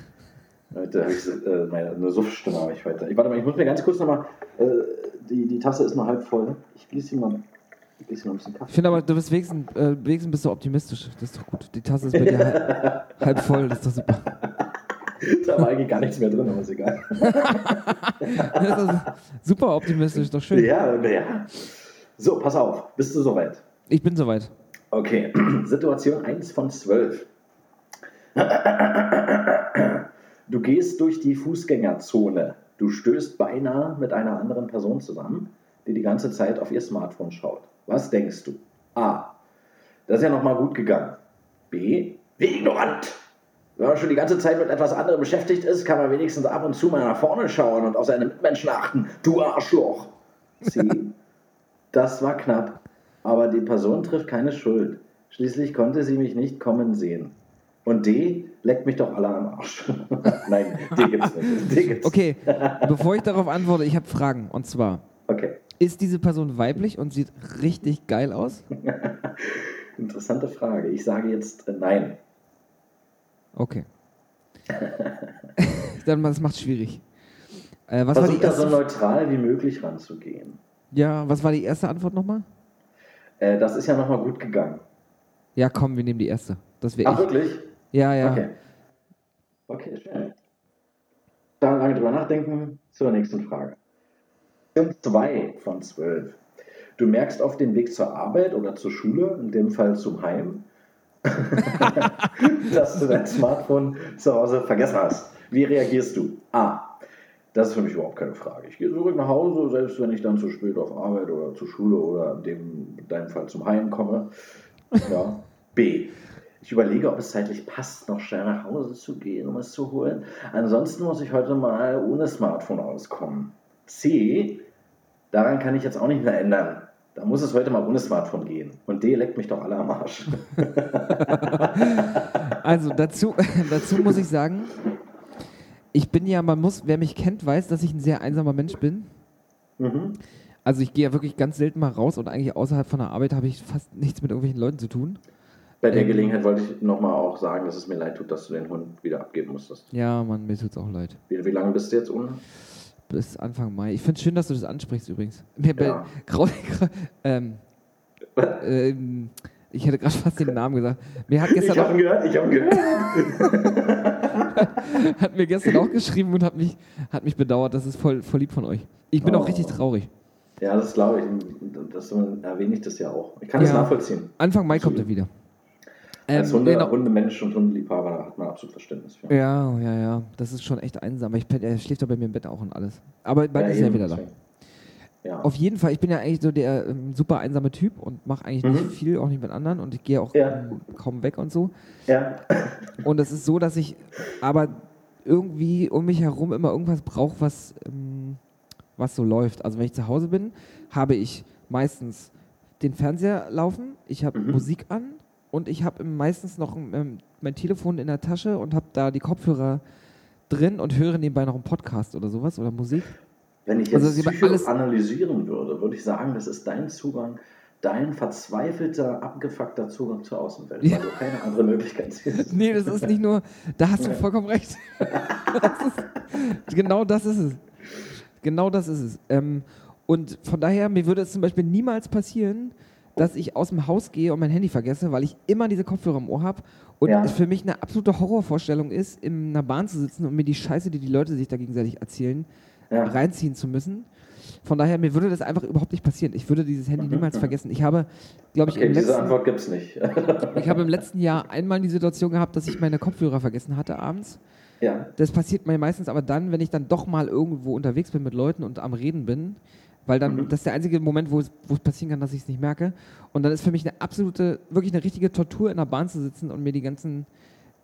Heute habe ich äh, meine, eine Suffstimme habe ich heute. Ich, warte mal, ich muss mir ganz kurz nochmal. Äh, die, die Tasse ist noch halb voll. Ich gieße hier mal, ich gieße hier mal ein bisschen Ich Kaffee. finde aber, du bist wenigstens, äh, wenigstens bist du optimistisch. Das ist doch gut. Die Tasse ist bei dir halb, <laughs> halb voll, das ist doch super. da war eigentlich gar nichts mehr drin, aber ist egal. <laughs> Ist super optimistisch, doch schön. Ja, naja. So, pass auf. Bist du soweit? Ich bin soweit. Okay, <clears throat> Situation 1 von 12. <clears throat> Du gehst durch die Fußgängerzone. Du stößt beinahe mit einer anderen Person zusammen, die die ganze Zeit auf ihr Smartphone schaut. Was denkst du? A. Das ist ja nochmal gut gegangen. B. Wie ignorant. Wenn man schon die ganze Zeit mit etwas anderem beschäftigt ist, kann man wenigstens ab und zu mal nach vorne schauen und auf seine Mitmenschen achten. Du Arschloch. C. <laughs> Das war knapp, aber die Person trifft keine Schuld. Schließlich konnte sie mich nicht kommen sehen. Und D, leckt mich doch alle am Arsch. <laughs> Nein, D gibt's nicht. D gibt's. Okay, <laughs> bevor ich darauf antworte, ich habe Fragen. Und zwar, Okay. ist diese Person weiblich und sieht richtig geil aus? <laughs> Interessante Frage. Ich sage jetzt äh, nein. Okay. Dann das macht schwierig. Äh, was war Versuch die da so erste? neutral wie möglich ranzugehen. Ja, was war die erste Antwort nochmal? Äh, das ist ja nochmal gut gegangen. Ja, komm, wir nehmen die erste. Das wäre Ach, ich. wirklich? Ja, ja. Okay. Okay, schön. Dann lange drüber nachdenken zur nächsten Frage. Sind zwei von zwölf. Du merkst auf dem Weg zur Arbeit oder zur Schule, in dem Fall zum Heim, <laughs> dass du dein Smartphone zu Hause vergessen hast. Wie reagierst du? A. Das ist für mich überhaupt keine Frage. Ich gehe zurück nach Hause, selbst wenn ich dann zu spät auf Arbeit oder zur Schule oder in dem, in deinem Fall zum Heim komme. Ja. B. Ich überlege, ob es zeitlich passt, noch schnell nach Hause zu gehen, um es zu holen. Ansonsten muss ich heute mal ohne Smartphone auskommen. C. Daran kann ich jetzt auch nicht mehr ändern. Da muss es heute mal ohne Smartphone gehen. Und D leckt mich doch alle am Arsch. <laughs> Also dazu, <laughs> dazu muss ich sagen, ich bin ja, man muss, wer mich kennt, weiß, dass ich ein sehr einsamer Mensch bin. Mhm. Also ich gehe ja wirklich ganz selten mal raus und eigentlich außerhalb von der Arbeit habe ich fast nichts mit irgendwelchen Leuten zu tun. Bei der Ähm. Gelegenheit wollte ich nochmal auch sagen, dass es mir leid tut, dass du den Hund wieder abgeben musstest. Ja, Mann, mir tut's auch leid. Wie, wie lange bist du jetzt ohne? Bis Anfang Mai. Ich finde es schön, dass du das ansprichst übrigens. Mir Ja. grau, ähm, ähm, ich hätte gerade fast den Namen gesagt. Mir hat Ich gestern, habe auch, ihn gehört, ich habe ihn gehört. <laughs> <laughs> hat mir gestern auch geschrieben und hat mich, hat mich bedauert. Das ist voll, voll lieb von euch. Ich bin Oh. auch richtig traurig. Ja, das glaube ich. Das erwähne ich das ja auch. Ich kann es Ja. nachvollziehen. Anfang Mai kommt er wieder. Als Hunde, genau. Hundemensch und Hundeliebhaber hat man absolut Verständnis für. Ja, ja, ja. Das ist schon echt einsam. Aber ich, er schläft doch bei mir im Bett auch und alles. Aber bald Ja, ist er wieder da. deswegen. Ja. Auf jeden Fall, ich bin ja eigentlich so der ähm, super einsame Typ und mache eigentlich nicht Mhm. viel, auch nicht mit anderen und ich gehe auch Ja. kaum weg und so. ja. <laughs> Und es ist so, dass ich aber irgendwie um mich herum immer irgendwas brauche, was, ähm, was so läuft. Also wenn ich zu Hause bin, habe ich meistens den Fernseher laufen, ich habe Mhm. Musik an und ich habe meistens noch ähm, mein Telefon in der Tasche und habe da die Kopfhörer drin und höre nebenbei noch einen Podcast oder sowas oder Musik. Wenn ich Also jetzt sie- Psycho alles- analysieren würde, würde ich sagen, das ist dein Zugang, dein verzweifelter, abgefuckter Zugang zur Außenwelt, Ja. weil du keine andere Möglichkeit siehst. <laughs> Nee, das ist nicht nur, da hast du vollkommen recht. Das ist, genau das ist es. Genau das ist es. Ähm, und von daher, mir würde es zum Beispiel niemals passieren, dass ich aus dem Haus gehe und mein Handy vergesse, weil ich immer diese Kopfhörer im Ohr habe und Ja. es für mich eine absolute Horrorvorstellung ist, in einer Bahn zu sitzen und mir die Scheiße, die die Leute sich da gegenseitig erzählen, Ja. reinziehen zu müssen. Von daher, mir würde das einfach überhaupt nicht passieren. Ich würde dieses Handy niemals vergessen. Ich habe, glaube ich, Okay, im diese letzten, Antwort gibt es nicht. <laughs> ich habe im letzten Jahr einmal die Situation gehabt, dass ich meine Kopfhörer vergessen hatte abends. ja. Das passiert mir meistens aber dann, wenn ich dann doch mal irgendwo unterwegs bin mit Leuten und am Reden bin, weil dann, Mhm. das ist der einzige Moment, wo es, wo es passieren kann, dass ich es nicht merke. Und dann ist für mich eine absolute, wirklich eine richtige Tortur, in der Bahn zu sitzen und mir die ganzen,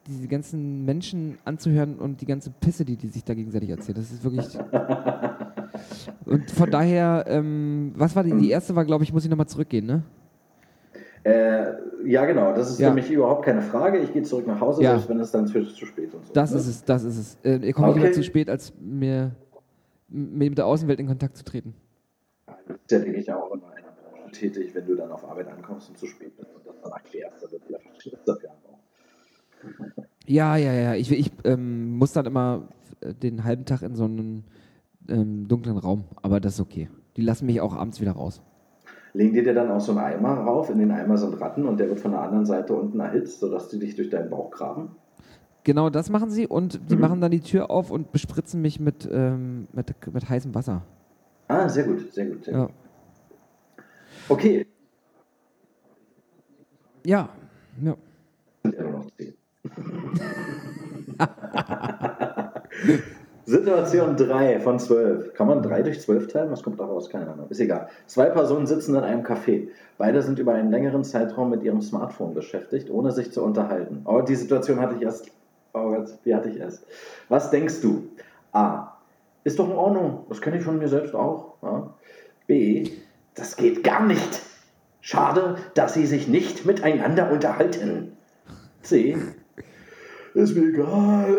diese ganzen Menschen anzuhören und die ganze Pisse, die die sich da gegenseitig erzählen. Das ist wirklich. <laughs> und von daher, ähm, was war die, die erste war, glaube ich, muss ich nochmal zurückgehen, ne? Äh, ja, genau. Das ist Ja. für mich überhaupt keine Frage. Ich gehe zurück nach Hause, Ja. selbst wenn es dann zu, zu spät ist. Und so. Das ne? ist es, das ist es. Äh, ihr kommt Okay. lieber zu spät, als mir mit der Außenwelt in Kontakt zu treten. Du bist ja, denke ich, auch in einer Branche tätig, wenn du dann auf Arbeit ankommst und zu spät bist und das dann erklärst, dann wird ja das ja. Ja, ja, ja. Ich, ich ähm, muss dann immer äh, den halben Tag in so einem ähm, dunklen Raum, aber das ist okay. Die lassen mich auch abends wieder raus. Legen die dir dann auch so einen Eimer rauf, in den Eimer sind Ratten und der wird von der anderen Seite unten erhitzt, sodass die dich durch deinen Bauch graben? Genau das machen sie und die Mhm. machen dann die Tür auf und bespritzen mich mit, ähm, mit, mit heißem Wasser. Ah, sehr gut, sehr gut. Sehr Ja. gut. Okay, Ja, ja. sind ja nur noch zehn. Situation 3 von 12. Kann man 3 durch 12 teilen? Was kommt da raus? Keine Ahnung. Ist egal. Zwei Personen sitzen in einem Café. Beide sind über einen längeren Zeitraum mit ihrem Smartphone beschäftigt, ohne sich zu unterhalten. Oh, die Situation hatte ich erst. Oh Gott, die hatte ich erst. Was denkst du? A. Ist doch in Ordnung. Das kenne ich von mir selbst auch. Ja. B. Das geht gar nicht. Schade, dass sie sich nicht miteinander unterhalten. C. Ist mir egal.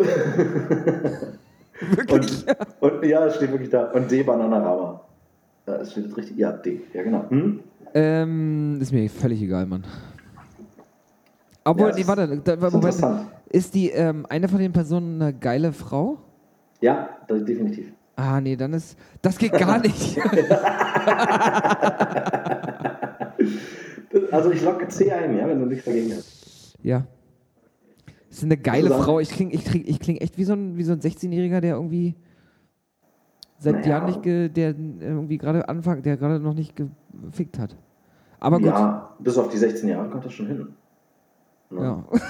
Wirklich? Und, und ja, es steht wirklich da. Und D, Bananarama. Ja, es steht richtig. Ja, D. Ja, genau. Hm? Ähm, ist mir völlig egal, Mann. Obwohl, Ja, nee, warte, da, ist Moment. Ist die ähm, eine von den Personen eine geile Frau? Ja, das, definitiv. Ah, nee, dann ist. Das geht gar <laughs> nicht. Also ich locke C ein, ja, wenn du nichts dagegen hast. ja. Ist eine geile Frau. Ich klinge ich kling, ich kling echt wie so ein, wie so ein 16-Jähriger, der irgendwie seit Naja. Jahren nicht, ge, der irgendwie gerade anfängt, der gerade noch nicht gefickt hat. Aber gut. Ja, bis auf die 16 Jahre kommt das schon hin. Ne? Ja. <laughs>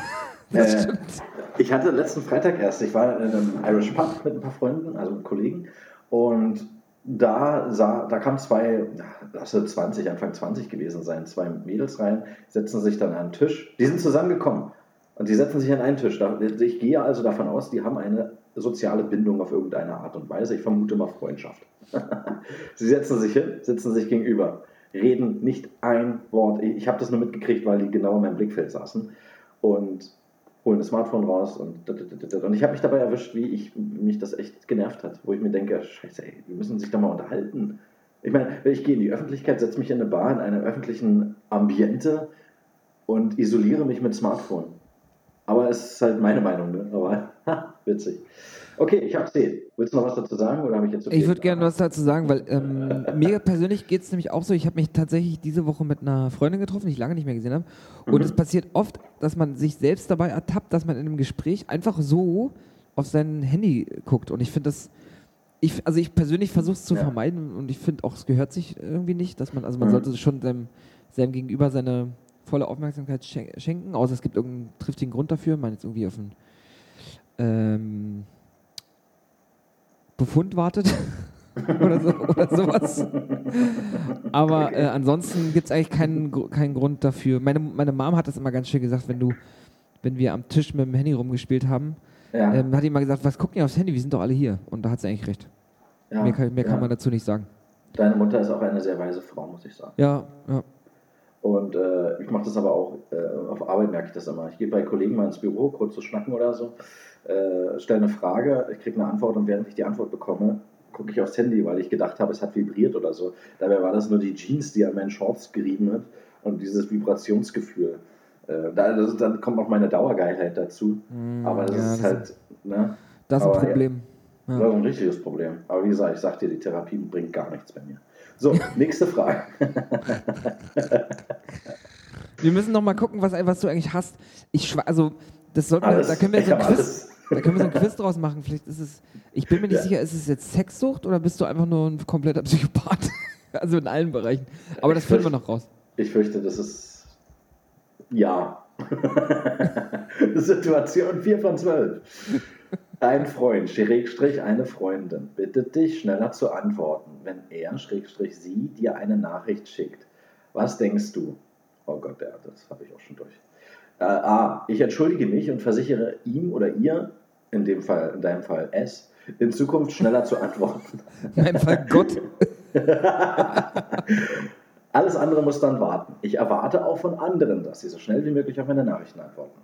Das Äh, stimmt. Ich hatte letzten Freitag erst, ich war in einem Irish Pub mit ein paar Freunden, also mit Kollegen, und da, sah, da kamen zwei, ja, lass es 20, Anfang 20 gewesen sein, zwei Mädels rein, setzen sich dann an einen Tisch. Die sind zusammengekommen und die setzen sich an einen Tisch. Da- Ich gehe also davon aus, die haben eine soziale Bindung auf irgendeine Art und Weise. Ich vermute mal Freundschaft. <laughs> Sie setzen sich hin, sitzen sich gegenüber, reden nicht ein Wort. Ich, habe das nur mitgekriegt, weil die genau in meinem Blickfeld saßen und holen das Smartphone raus und und ich habe mich dabei erwischt, wie ich mich das echt genervt hat, wo ich mir denke, scheiße, ey, die müssen sich doch mal unterhalten. Ich meine, ich gehe in die Öffentlichkeit, setze mich in eine Bar in einem öffentlichen Ambiente und isoliere mich mit Smartphone. Aber es ist halt meine Meinung, ne? Aber ha, <laughs> witzig. Okay, ich habe C. Willst du noch was dazu sagen oder habe ich jetzt so Ich würde gerne was dazu sagen, weil ähm, <laughs> mir persönlich geht es nämlich auch so, ich habe mich tatsächlich diese Woche mit einer Freundin getroffen, die ich lange nicht mehr gesehen habe. Und Mhm. es passiert oft, dass man sich selbst dabei ertappt, dass man in einem Gespräch einfach so auf sein Handy guckt. Und ich finde das, ich, also ich persönlich versuche es zu Ja. vermeiden und ich finde auch, es gehört sich irgendwie nicht, dass man, also man Mhm. sollte schon seinem, seinem Gegenüber seine volle Aufmerksamkeit schen schenken, außer es gibt irgendeinen triftigen Grund dafür, man jetzt irgendwie auf einen ähm, Befund wartet <laughs> oder, so, oder sowas. Aber äh, ansonsten gibt es eigentlich keinen, keinen Grund dafür. Meine, meine Mom hat das immer ganz schön gesagt, wenn du, wenn wir am Tisch mit dem Handy rumgespielt haben, Ja, ähm, hat die immer gesagt, was guckt ihr aufs Handy? Wir sind doch alle hier. Und da hat sie eigentlich recht. ja, mehr kann, mehr kann ja. man dazu nicht sagen. Deine Mutter ist auch eine sehr weise Frau, muss ich sagen. Ja, ja. Und äh, ich mache das aber auch, äh, auf Arbeit merke ich das immer. Ich gehe bei Kollegen mal ins Büro, kurz zu schnacken oder so, äh, stelle eine Frage, ich kriege eine Antwort und während ich die Antwort bekomme, gucke ich aufs Handy, weil ich gedacht habe, es hat vibriert oder so. Dabei war das nur die Jeans, die an meinen Shorts gerieben hat und dieses Vibrationsgefühl. Äh, da, das, dann kommt noch meine Dauergeilheit dazu. Mm, Aber das ja, ist das halt, ne? Das ist ein aber ja. Problem. Das Ja. ist ein richtiges Problem. Aber wie gesagt, ich sag dir, die Therapie bringt gar nichts bei mir. So, nächste Frage. Wir müssen noch mal gucken, was, was du eigentlich hast. Ich also das sollten wir, da können wir so ein Quiz, alles. da können wir so ein Quiz draus machen. Vielleicht ist es, ich bin mir nicht Ja. sicher, ist es jetzt Sexsucht oder bist du einfach nur ein kompletter Psychopath? <laughs> also in allen Bereichen. Aber das finden wir noch raus. Ich fürchte, das ist ja. <laughs> Situation 4 von 12. Ein Freund, Schrägstrich eine Freundin, bittet dich schneller zu antworten, wenn er, Schrägstrich sie, dir eine Nachricht schickt. Was denkst du? Oh Gott, ja, das habe ich auch schon durch. Äh, A. Ich entschuldige mich und versichere ihm oder ihr, in dem Fall, in deinem Fall S, in Zukunft schneller zu antworten. In meinem Fall Gott. <laughs> Alles andere muss dann warten. Ich erwarte auch von anderen, dass sie so schnell wie möglich auf meine Nachrichten antworten.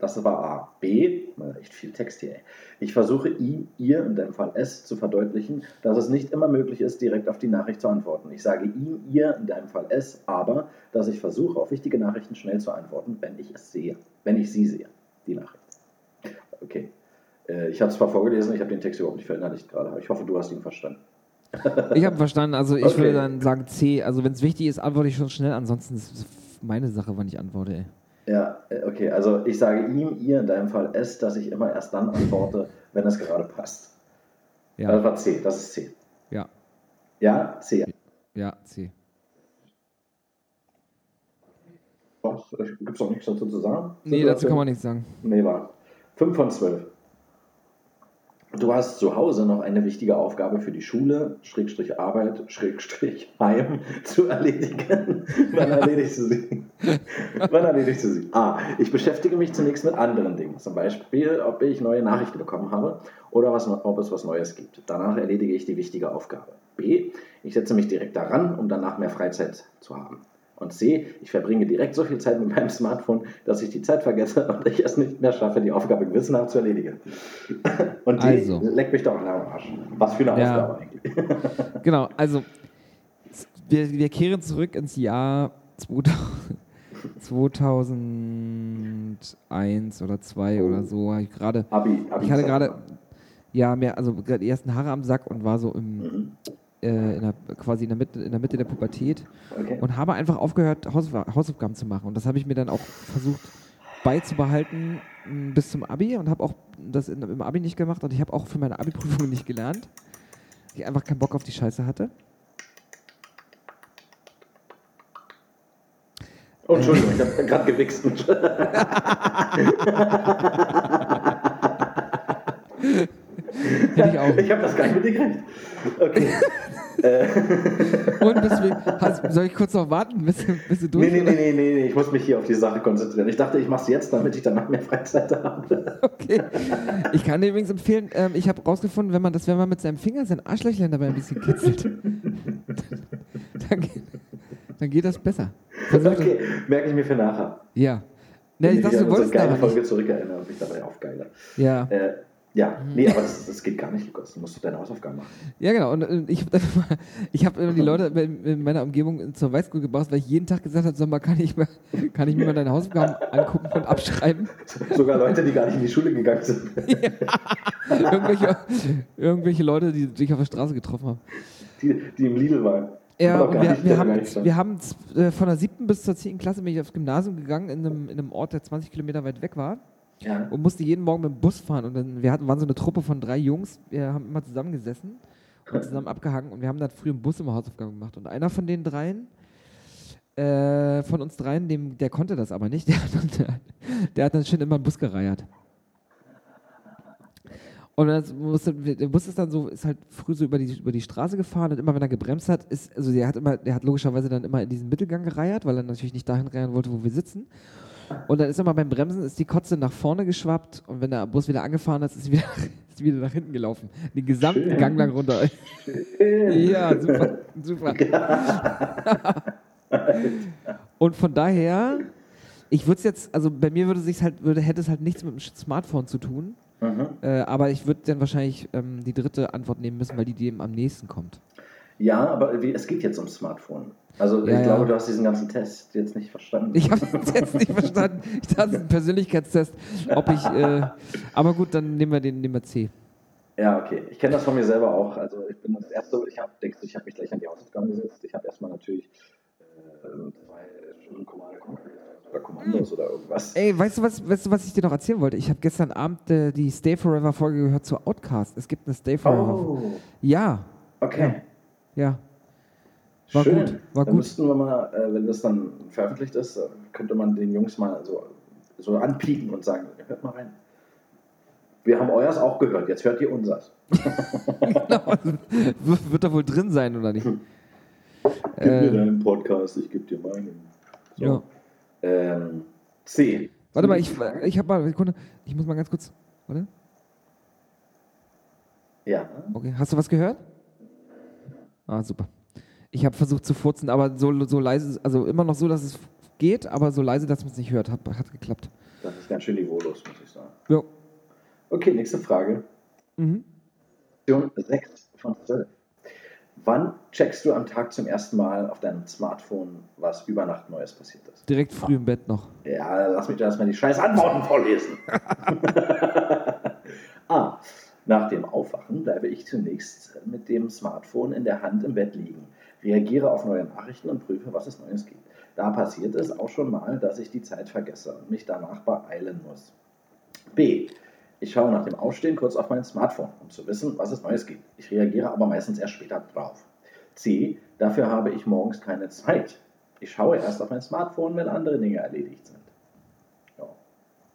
Das war A. B. Echt viel Text hier. Ey. Ich versuche ihm, ihr, in deinem Fall S, zu verdeutlichen, dass es nicht immer möglich ist, direkt auf die Nachricht zu antworten. Ich sage ihm, ihr, in deinem Fall S, aber, dass ich versuche, auf wichtige Nachrichten schnell zu antworten, wenn ich es sehe. Wenn ich sie sehe, die Nachricht. Okay. Äh, Ich habe es zwar vorgelesen, ich habe den Text überhaupt nicht verinnerlicht gerade, aber ich hoffe, du hast ihn verstanden. <laughs> Ich habe verstanden. Also ich Okay. würde dann sagen C. Also wenn es wichtig ist, antworte ich schon schnell. Ansonsten ist es meine Sache, wann ich antworte. Ey. Ja, äh, okay. Also ich sage ihm, ihr, in deinem Fall S, dass ich immer erst dann antworte, wenn es gerade passt. Das Ja, war C, das ist C. ja, Ja, C. ja, C. Gibt es auch nichts dazu zu sagen? Nee, dazu kann man nichts sagen. Nee, war. 5 von 12. Du hast zu Hause noch eine wichtige Aufgabe für die Schule, Schrägstrich Arbeit, Schrägstrich Heim zu erledigen. <laughs> Wann erledigst du sie? Wann erledigst du sie? A. Ich beschäftige mich zunächst mit anderen Dingen. Zum Beispiel, ob ich neue Nachrichten bekommen habe oder was, ob es was Neues gibt. Danach erledige ich die wichtige Aufgabe. B. Ich setze mich direkt daran, um danach mehr Freizeit zu haben. Und C, ich verbringe direkt so viel Zeit mit meinem Smartphone, dass ich die Zeit vergesse und ich es nicht mehr schaffe, die Aufgabe gewissenhaft zu erledigen. <laughs> Und D, Also. leck mich doch den Arsch. Was für eine Ja. Aufgabe eigentlich. <laughs> Genau, also wir, wir kehren zurück ins Jahr 2000, 2001 <laughs> oder 2 oder so. Ich gerade, Abi, Abi ich hatte gerade, ja, mehr, also die ersten Haare am Sack und war so im, Mhm. Äh, in der, quasi in der, Mitte, in der Mitte der Pubertät Okay. und habe einfach aufgehört, Hausauf- Hausaufgaben zu machen. Und das habe ich mir dann auch versucht beizubehalten bis zum Abi und habe auch das in, im Abi nicht gemacht und ich habe auch für meine Abi-Prüfung <laughs> nicht gelernt. Ich einfach keinen Bock auf die Scheiße hatte. Oh, Entschuldigung, ich habe gerade gewichst. <laughs> <laughs> Hätte ich auch. <laughs> Ich habe das gar nicht mitgekriegt. Okay. <laughs> äh, Und deswegen, hast, soll ich kurz noch warten, bis, du- bis du durch nee, nee, nee, nee, nee, nee, ich muss mich hier auf die Sache konzentrieren. Ich dachte, ich mache es jetzt, damit ich danach mehr Freizeit habe. <laughs> Okay. Ich kann dir übrigens empfehlen, ähm, ich habe rausgefunden, wenn man das, wenn man mit seinem Finger sein Arschlöchlein dabei ein bisschen kitzelt, dann, geht- dann geht das besser. Versuch das- Okay, merke ich mir für nachher. Ja. Ne, Wenn ich dachte, mich du wolltest geile aber Folge nicht. zurückerinnere und mich dabei aufgeile. Ja. Äh, ja, nee, aber das, das geht gar nicht, Lukas. Du musst deine Hausaufgaben machen. ja, genau. Und äh, ich, <laughs> ich habe immer die Leute in in meiner Umgebung zur Weißglut gebracht, weil ich jeden Tag gesagt habe, sag mal, kann ich, mal, <laughs> kann ich mir mal deine Hausaufgaben angucken und abschreiben? <laughs> Sogar Leute, die gar nicht in die Schule gegangen sind. irgendwelche, irgendwelche Leute, die sich auf der Straße getroffen haben. Die, die im Lidl waren. Ja, und wir, wir haben, wir haben äh, von der siebten bis zur zehnten Klasse bin ich aufs Gymnasium gegangen, in einem, in einem Ort, der 20 Kilometer weit weg war. Ja. und musste jeden Morgen mit dem Bus fahren. Und dann, wir hatten, waren so eine Truppe von drei Jungs, wir haben immer zusammengesessen und <laughs> zusammen abgehangen und wir haben dann früh im Bus immer Hausaufgaben gemacht. Und einer von den dreien, äh, von uns dreien, dem, der konnte das aber nicht, <laughs> der hat dann, der, der hat dann schön immer im Bus gereiert. Und musste, der Bus ist dann so, ist halt früh so über die, über die Straße gefahren und immer wenn er gebremst hat, ist, also der hat immer, der hat logischerweise dann immer in diesen Mittelgang gereiert, weil er natürlich nicht dahin reiern wollte, wo wir sitzen. Und dann ist immer beim Bremsen ist die Kotze nach vorne geschwappt und wenn der Bus wieder angefahren ist, ist sie <laughs> wieder, ist wieder nach hinten gelaufen. Den gesamten Schön. Gang lang runter. <laughs> ja, super, super. <laughs> und von daher, ich würde es jetzt, also bei mir würde sich halt, würde, hätte es halt nichts mit dem Smartphone zu tun. Mhm. Äh, aber ich würde dann wahrscheinlich ähm, die dritte Antwort nehmen müssen, weil die dem am nächsten kommt. Ja, aber es geht jetzt ums Smartphone. Also Ja, ich glaube, ja. du hast diesen ganzen Test jetzt nicht verstanden. Ich habe es jetzt nicht verstanden. Ich dachte, es ist ein Persönlichkeitstest. Ob ich, äh, aber gut, dann nehmen wir den, nehmen wir C. Ja, okay. Ich kenne das von mir selber auch. Also ich bin das erste, ich habe, denkst du, ich habe mich gleich an die Hausaufgaben gesetzt. Ich habe erstmal natürlich äh, zwei Stunden Kommando oder Kommandos oder irgendwas. Ey, weißt du, was, weißt du, was ich dir noch erzählen wollte? Ich habe gestern Abend äh, die Stay Forever Folge gehört zu Outcast. Es gibt eine Stay Forever. Oh, Ja, okay. ja. War Schön. gut, war dann gut. müssten wir mal, äh, wenn das dann veröffentlicht ist, äh, könnte man den Jungs mal so, so anpieken und sagen, hört mal rein. Wir haben euers auch gehört, jetzt hört ihr unsers. <laughs> genau. Wird da wohl drin sein, oder nicht? Gib Äh, mir deinen Podcast, ich gebe dir meinen. So. ja. Ähm, C. Warte mal, ich, ich habe mal, Sekunde, ich muss mal ganz kurz, warte. Ja. Okay, hast du was gehört? Ah, super. Ich habe versucht zu furzen, aber so, so leise, also immer noch so, dass es geht, aber so leise, dass man es nicht hört. Hat, hat geklappt. Das ist ganz schön niveaulos, muss ich sagen. Ja. Okay, nächste Frage. Mhm. Option 6 von 12. Wann checkst du am Tag zum ersten Mal auf deinem Smartphone, was über Nacht Neues passiert ist? Direkt früh im Bett noch. Ja, lass mich doch erstmal die scheiß Antworten vorlesen. <laughs> Nach dem Aufwachen bleibe ich zunächst mit dem Smartphone in der Hand im Bett liegen, reagiere auf neue Nachrichten und prüfe, was es Neues gibt. Da passiert es auch schon mal, dass ich die Zeit vergesse und mich danach beeilen muss. B. Ich schaue nach dem Aufstehen kurz auf mein Smartphone, um zu wissen, was es Neues gibt. Ich reagiere aber meistens erst später drauf. C. Dafür habe ich morgens keine Zeit. Ich schaue erst auf mein Smartphone, wenn andere Dinge erledigt sind. Ja.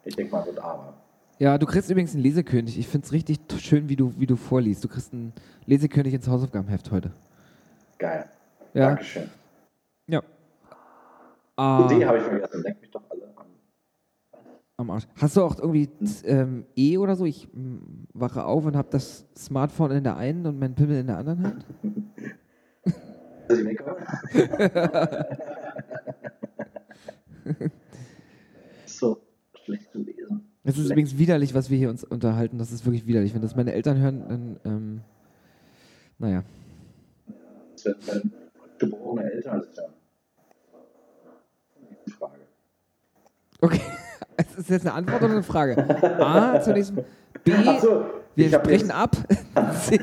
Ich denke mal, wird aber. Ja, du kriegst übrigens einen Lesekönig. Ich finde es richtig schön, wie du, wie du vorliest. Du kriegst einen Lesekönig ins Hausaufgabenheft heute. Geil. Ja. Dankeschön. Ja. Ah, D habe ich vergessen. Denkt mich doch alle an. am Arsch. Hast du auch irgendwie ähm, E oder so? Ich mm, wache auf und habe das Smartphone in der einen und mein Pimmel in der anderen Hand. <laughs> <laughs> <laughs> So schlecht zu lesen. Es ist übrigens widerlich, was wir hier uns unterhalten. Das ist wirklich widerlich. Wenn das meine Eltern hören, dann, ähm, naja. Das werden dann geborene Eltern hören. Die Frage. Okay. <laughs> Ist das jetzt eine Antwort oder eine Frage? A, zunächst. B, Ach so, wir jetzt- ab. <laughs> C,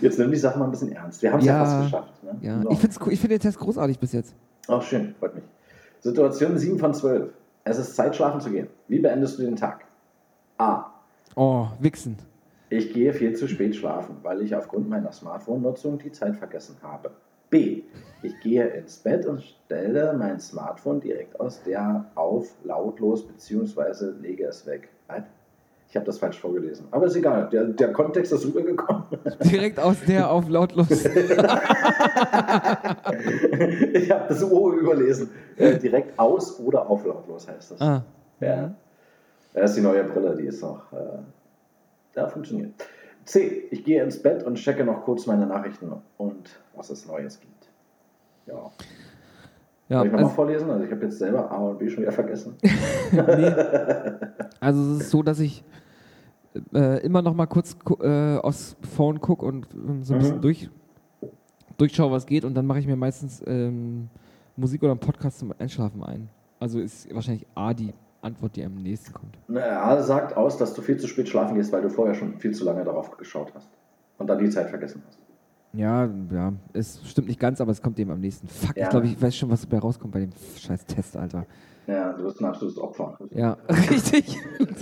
Jetzt nimm die Sache mal ein bisschen ernst. Wir haben es ja, Ja, fast geschafft. Ne? ja. So. Ich finde ich find den Test großartig bis jetzt. Auch schön, freut mich. Situation 7 von 12. Es ist Zeit, schlafen zu gehen. Wie beendest du den Tag? A. Oh, Wichsen. Ich gehe viel zu spät schlafen, weil ich aufgrund meiner Smartphone-Nutzung die Zeit vergessen habe. B. Ich gehe ins Bett und stelle mein Smartphone direkt aus der auf lautlos bzw. lege es weg. Was? Ich habe das falsch vorgelesen. Aber ist egal, der, der Kontext ist rübergekommen. Direkt aus der <laughs> auf lautlos. <laughs> ich habe das O überlesen. Äh, direkt aus oder auf lautlos heißt das. Ah. Ja. Das ist die neue Brille, die ist noch. Äh, da funktioniert. C. Ich gehe ins Bett und checke noch kurz meine Nachrichten und was es Neues gibt. Ja. Ja, Soll ich nochmal also, vorlesen? Also ich habe jetzt selber A und B schon wieder vergessen. <laughs> nee. also es ist so, dass ich äh, immer noch mal kurz äh, aufs Phone gucke und ähm, so ein Mhm. bisschen durch, durchschaue, was geht und dann mache ich mir meistens ähm, Musik oder einen Podcast zum Einschlafen ein. Also ist wahrscheinlich A die Antwort, die am nächsten kommt. Na, A sagt aus, dass du viel zu spät schlafen gehst, weil du vorher schon viel zu lange darauf geschaut hast. Und dann die Zeit vergessen hast. Ja, ja, es stimmt nicht ganz, aber es kommt dem am nächsten. Fuck, Ja. ich glaube, ich weiß schon, was dabei rauskommt bei dem scheiß Test, Alter. Ja, du bist ein absolutes Opfer. Ja, <laughs> richtig.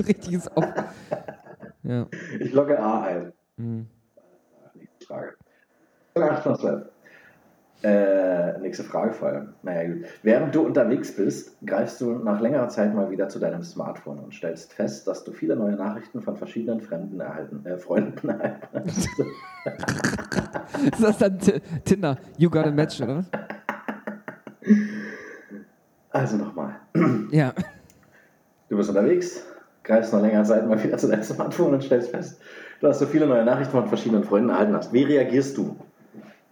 Richtiges Opfer. Ja. Ich logge A ein. Mhm. Nächste Frage. 8 von 12. Äh, nächste Frage vor allem. Naja, gut. Während du unterwegs bist, greifst du nach längerer Zeit mal wieder zu deinem Smartphone und stellst fest, dass du viele neue Nachrichten von verschiedenen Fremden erhalten, äh, Freunden <laughs> erhalten hast. <laughs> Ist das dann T Tinder? You got a match, oder? Also nochmal. Ja. Du bist unterwegs, greifst nach längerer Zeit mal wieder zu deinem Smartphone und stellst fest, dass du viele neue Nachrichten von verschiedenen Freunden erhalten hast. Wie reagierst du?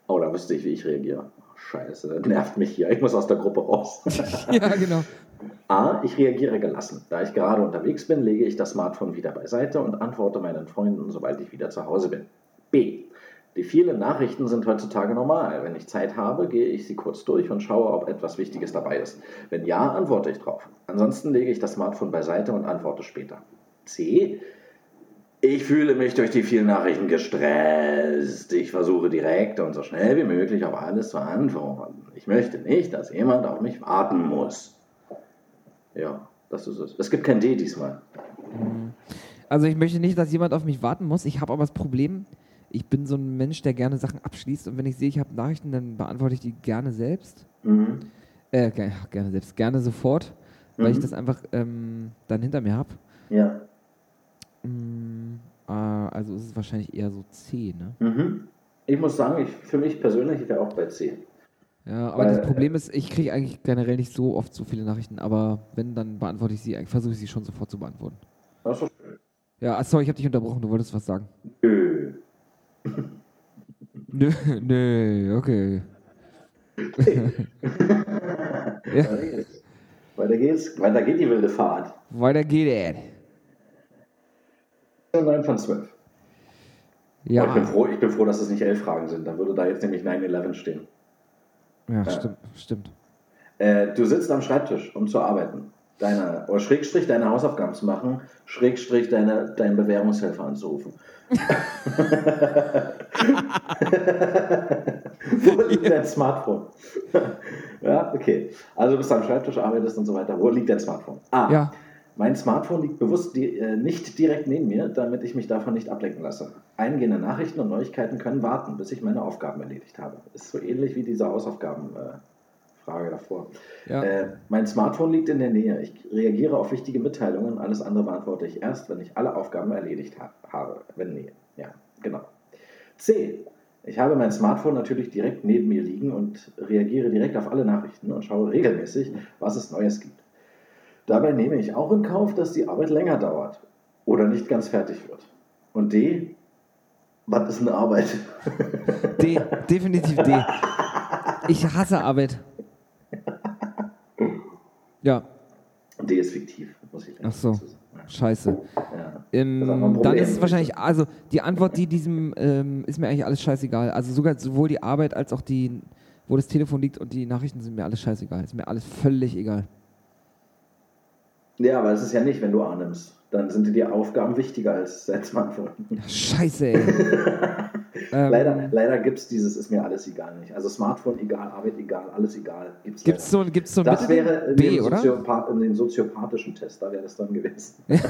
Oh, da wüsste ich, wie ich reagiere. Oh, Scheiße, das nervt mich hier. Ich muss aus der Gruppe raus. <laughs> Ja, genau. A. Ich reagiere gelassen. Da ich gerade unterwegs bin, lege ich das Smartphone wieder beiseite und antworte meinen Freunden, sobald ich wieder zu Hause bin. B. Die vielen Nachrichten sind heutzutage normal. Wenn ich Zeit habe, gehe ich sie kurz durch und schaue, ob etwas Wichtiges dabei ist. Wenn ja, antworte ich drauf. Ansonsten lege ich das Smartphone beiseite und antworte später. C. Ich fühle mich durch die vielen Nachrichten gestresst. Ich versuche direkt und so schnell wie möglich auf alles zu antworten. Ich möchte nicht, dass jemand auf mich warten muss. Ja, das ist es. Es gibt kein D diesmal. Also ich möchte nicht, dass jemand auf mich warten muss. Ich habe aber das Problem, ich bin so ein Mensch, der gerne Sachen abschließt und wenn ich sehe, ich habe Nachrichten, dann beantworte ich die gerne selbst. Mhm. Äh, ge gerne selbst, gerne sofort, weil Mhm. ich das einfach ähm, dann hinter mir habe. Ja. Mm, äh, also ist es wahrscheinlich eher so C, ne? Mhm. Ich muss sagen, ich, für mich persönlich, ich wäre auch bei C. Ja, aber Weil, das Problem ist, ich kriege eigentlich generell nicht so oft so viele Nachrichten, aber wenn, dann beantworte ich sie, versuche ich sie schon sofort zu beantworten. Das ist doch schön. Ja, ah, sorry, ich habe dich unterbrochen, du wolltest was sagen. Nö. Nö, nö, okay. ja, Weiter geht's. Weiter geht's. Weiter geht die wilde Fahrt. weiter geht er. 9 von 12. Ich, bin Ja, froh, ich bin froh, dass es nicht 11 Fragen sind. Dann würde da jetzt nämlich 9-11 stehen. ja, stimmt, stimmt. Äh, du sitzt am Schreibtisch, um zu arbeiten. Deine, oder Schrägstrich deine Hausaufgaben zu machen, Schrägstrich deine, deinen Bewährungshelfer anzurufen. Wo liegt dein Smartphone? ja, okay. Also du bist am Schreibtisch, arbeitest und so weiter. Wo liegt dein Smartphone? Ah, Ja. mein Smartphone liegt bewusst di äh, nicht direkt neben mir, damit ich mich davon nicht ablenken lasse. Eingehende Nachrichten und Neuigkeiten können warten, bis ich meine Aufgaben erledigt habe. Ist so ähnlich wie diese Hausaufgaben-Frage äh, Frage davor. Ja. Äh, mein Smartphone liegt in der Nähe. Ich reagiere auf wichtige Mitteilungen. Alles andere beantworte ich erst, wenn ich alle Aufgaben erledigt ha habe. Wenn nee. Ja, genau. C. Ich habe mein Smartphone natürlich direkt neben mir liegen und reagiere direkt auf alle Nachrichten und schaue regelmäßig, was es Neues gibt. Dabei nehme ich auch in Kauf, dass die Arbeit länger dauert oder nicht ganz fertig wird. Und D. Was ist eine Arbeit? D, definitiv D. <laughs> Ich hasse Arbeit. Ja, D ist fiktiv, muss ich Ach so. scheiße. Ja. Ähm, dann ist es wahrscheinlich, also die Antwort, die diesem, ähm, ist mir eigentlich alles scheißegal. Also sogar sowohl die Arbeit als auch die, wo das Telefon liegt und die Nachrichten sind mir alles scheißegal. Ist mir alles völlig egal. Ja, aber das ist ja nicht, wenn du A nimmst. Dann sind dir die Aufgaben wichtiger als dein Smartphone. Scheiße, ey. <laughs> Ähm, leider leider gibt es dieses ist mir alles egal nicht. Also Smartphone egal, Arbeit egal, alles egal. Gibt's Gibt's leider so, gibt's so ein Das wäre in, B, dem oder? Soziopath in den soziopathischen Test, da wäre das dann gewesen. <laughs>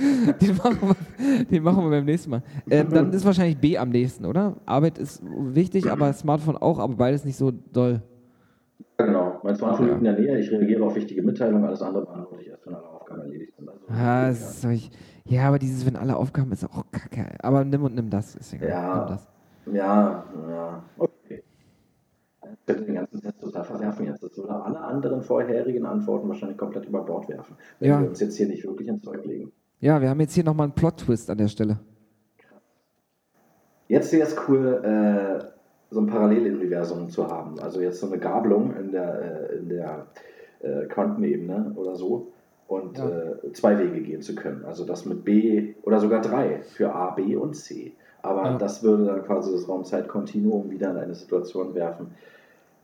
<laughs> Den machen, wir, den machen wir beim nächsten Mal. Ähm, dann ist wahrscheinlich B am nächsten, oder? Arbeit ist wichtig, aber Smartphone auch, aber beides nicht so doll. Genau. Mein Smartphone liegt in der Nähe, ich reagiere auf wichtige Mitteilungen, alles andere beantworte ich erst, wenn alle Aufgaben erledigt sind. Also, Ah, solch, ja, aber dieses, wenn alle Aufgaben, ist auch kacke. Aber nimm und nimm das, ist egal. Ja. Nimm das. ja, ja, okay. Ich könnte den ganzen Test total verwerfen jetzt. Das würde alle anderen vorherigen Antworten wahrscheinlich komplett über Bord werfen, wenn Ja. wir uns jetzt hier nicht wirklich ins Zeug legen. Ja, wir haben jetzt hier nochmal einen Plot-Twist an der Stelle. Jetzt wäre es cool, äh, so ein Paralleluniversum zu haben. Also jetzt so eine Gabelung in der, äh, in der äh, Quantenebene oder so und Ja. äh, zwei Wege gehen zu können. Also das mit B oder sogar drei für A, B und C. Aber Ja. das würde dann quasi das Raumzeitkontinuum wieder in eine Situation werfen.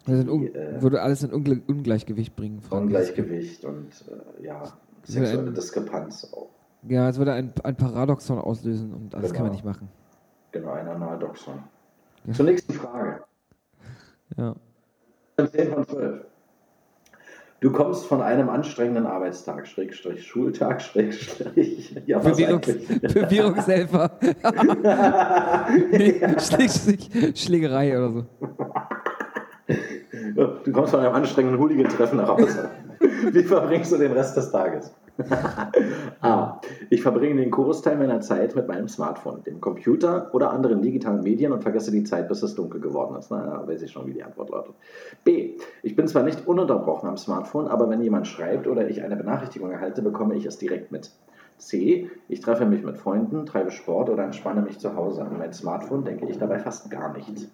Un äh, würde alles in Ungle Ungleichgewicht bringen. Frank. Ungleichgewicht und äh, ja, sexuelle ein- Diskrepanz auch. Ja, es würde ein, ein Paradoxon auslösen und das kann man Genau. nicht machen. Genau, ein Analdoxon. Ja. Zur nächsten Frage. Ja. 10 von 12. Du kommst von einem anstrengenden Arbeitstag, Schrägstrich, Schultag, Schrägstrich, <laughs> ja, Verwirrungs? Verwirrungshelfer. nee, <laughs> <laughs> Schläg, Schlägerei oder so. Du kommst von einem anstrengenden Hooligan-Treffen nach Hause. Wie verbringst du den Rest des Tages? A. <laughs> Ich verbringe den Großteil meiner Zeit mit meinem Smartphone, dem Computer oder anderen digitalen Medien und vergesse die Zeit, bis es dunkel geworden ist. Na, da weiß ich schon, wie die Antwort lautet. B. Ich bin zwar nicht ununterbrochen am Smartphone, aber wenn jemand schreibt oder ich eine Benachrichtigung erhalte, bekomme ich es direkt mit. C. Ich treffe mich mit Freunden, treibe Sport oder entspanne mich zu Hause. An mein Smartphone denke ich dabei fast gar nicht.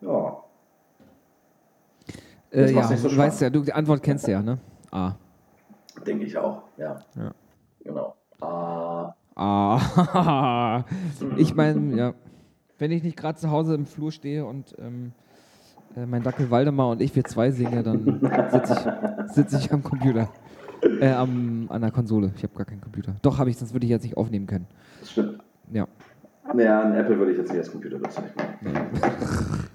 Ja, Äh, ja, so du weißt ja, du, die Antwort kennst du ja, ne? A. denke ich auch. Ja, Ja. genau. Ah, Ah. <laughs> ich meine, ja. Wenn ich nicht gerade zu Hause im Flur stehe und ähm, äh, mein Dackel Waldemar und ich wir zwei singen, dann sitze ich, sitz ich am Computer. Äh, am, an der Konsole. Ich habe gar keinen Computer. Doch, habe ich, sonst würde ich jetzt nicht aufnehmen können. das stimmt. Ja. Naja, ein Apple würde ich jetzt nicht als Computer bezeichnen.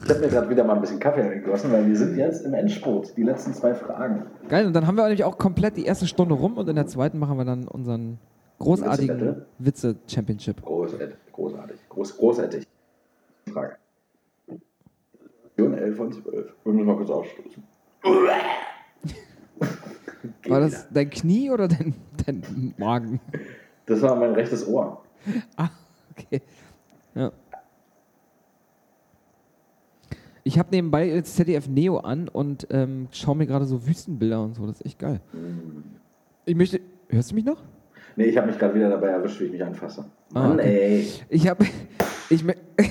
Ich habe mir gerade wieder mal ein bisschen Kaffee eingegossen, weil wir sind jetzt im Endspurt. Die letzten zwei Fragen. Geil, und dann haben wir nämlich auch komplett die erste Stunde rum und in der zweiten machen wir dann unseren großartigen? Witze-Championship. Großartig. Großartig. Groß, großartig. Frage. Situation 11 von 12. Wir müssen mal kurz ausstoßen. <laughs> War das dein Knie oder dein, dein Magen? Das war mein rechtes Ohr. Ah, okay. Ja. Ich habe nebenbei jetzt ZDF Neo an und ähm, schaue mir gerade so Wüstenbilder und so. Das ist echt geil. Ich möchte. Hörst du mich noch? Nee, ich habe mich gerade wieder dabei erwischt, wie ich mich anfasse. Ah, Mann, okay. ey. Ich habe. Ich mö- <laughs>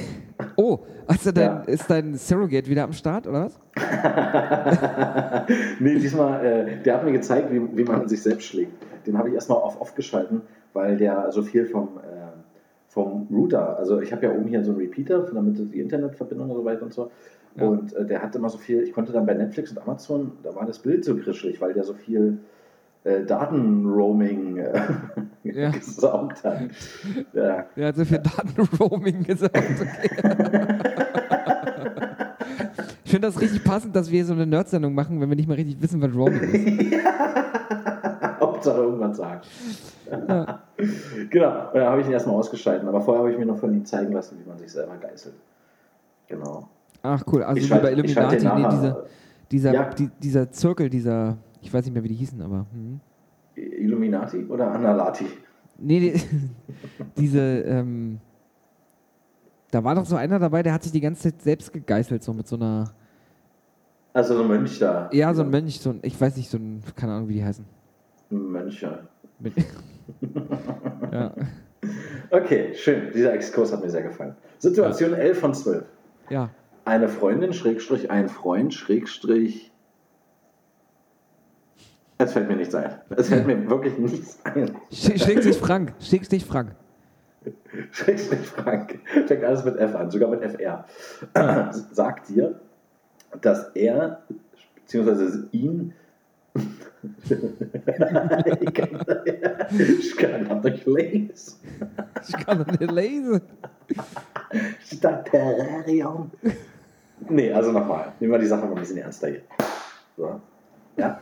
Oh, also dein, Ja. ist dein Surrogate wieder am Start, oder was? <laughs> nee, diesmal, äh, der hat mir gezeigt, wie, wie man sich selbst schlägt. Den habe ich erstmal auf off geschalten, weil der so viel vom, äh, vom Router, also ich habe ja oben hier so einen Repeater, damit die Internetverbindung und so weiter und so. Ja. Und äh, der hat immer so viel, ich konnte dann bei Netflix und Amazon, da war das Bild so krischelig, weil der so viel äh, Datenroaming äh, <laughs> Ja. gesaugt hat. <laughs> Ja. Er hat so viel Datenroaming gesagt. Okay. ich finde das richtig passend, dass wir so eine Nerd-Sendung machen, wenn wir nicht mal richtig wissen, was Roaming ist. <laughs> Hauptsache irgendwann sagen. Ja. <laughs> Genau, und dann habe ich ihn erstmal ausgeschalten, aber vorher habe ich mir noch von ihm zeigen lassen, wie man sich selber geißelt. Genau. Ach cool, also Ich wie bei schalte- ich schalte Illuminati, nee, dieser, dieser, Ja. die, dieser Zirkel, dieser, ich weiß nicht mehr, wie die hießen, aber. Hm. Illuminati oder Analati? Nee, nee <laughs> diese, ähm, da war doch so einer dabei, der hat sich die ganze Zeit selbst gegeißelt, so mit so einer, Also so ein Mönch da. ja, so ein Mönch, so ein, ich weiß nicht, so ein, keine Ahnung, wie die heißen. Mönche. <laughs> Ja. Okay, schön. Dieser Exkurs hat mir sehr gefallen. Situation 11 von 12. ja. Eine Freundin, Schrägstrich, ein Freund, Schrägstrich. Es fällt mir nichts ein. Es fällt mir wirklich nichts ein. Sch- Schrägstrich Frank, Schrägstrich Frank. Schrägstrich Frank, fängt alles mit F an, sogar mit FR, sagt dir, dass er, beziehungsweise ihn, ich kann, ich kann das nicht lesen. Ich kann das nicht lesen. Statt Terrarium. Nee, also nochmal. Nehmen wir die Sache mal ein bisschen ernster hier. So. Ja?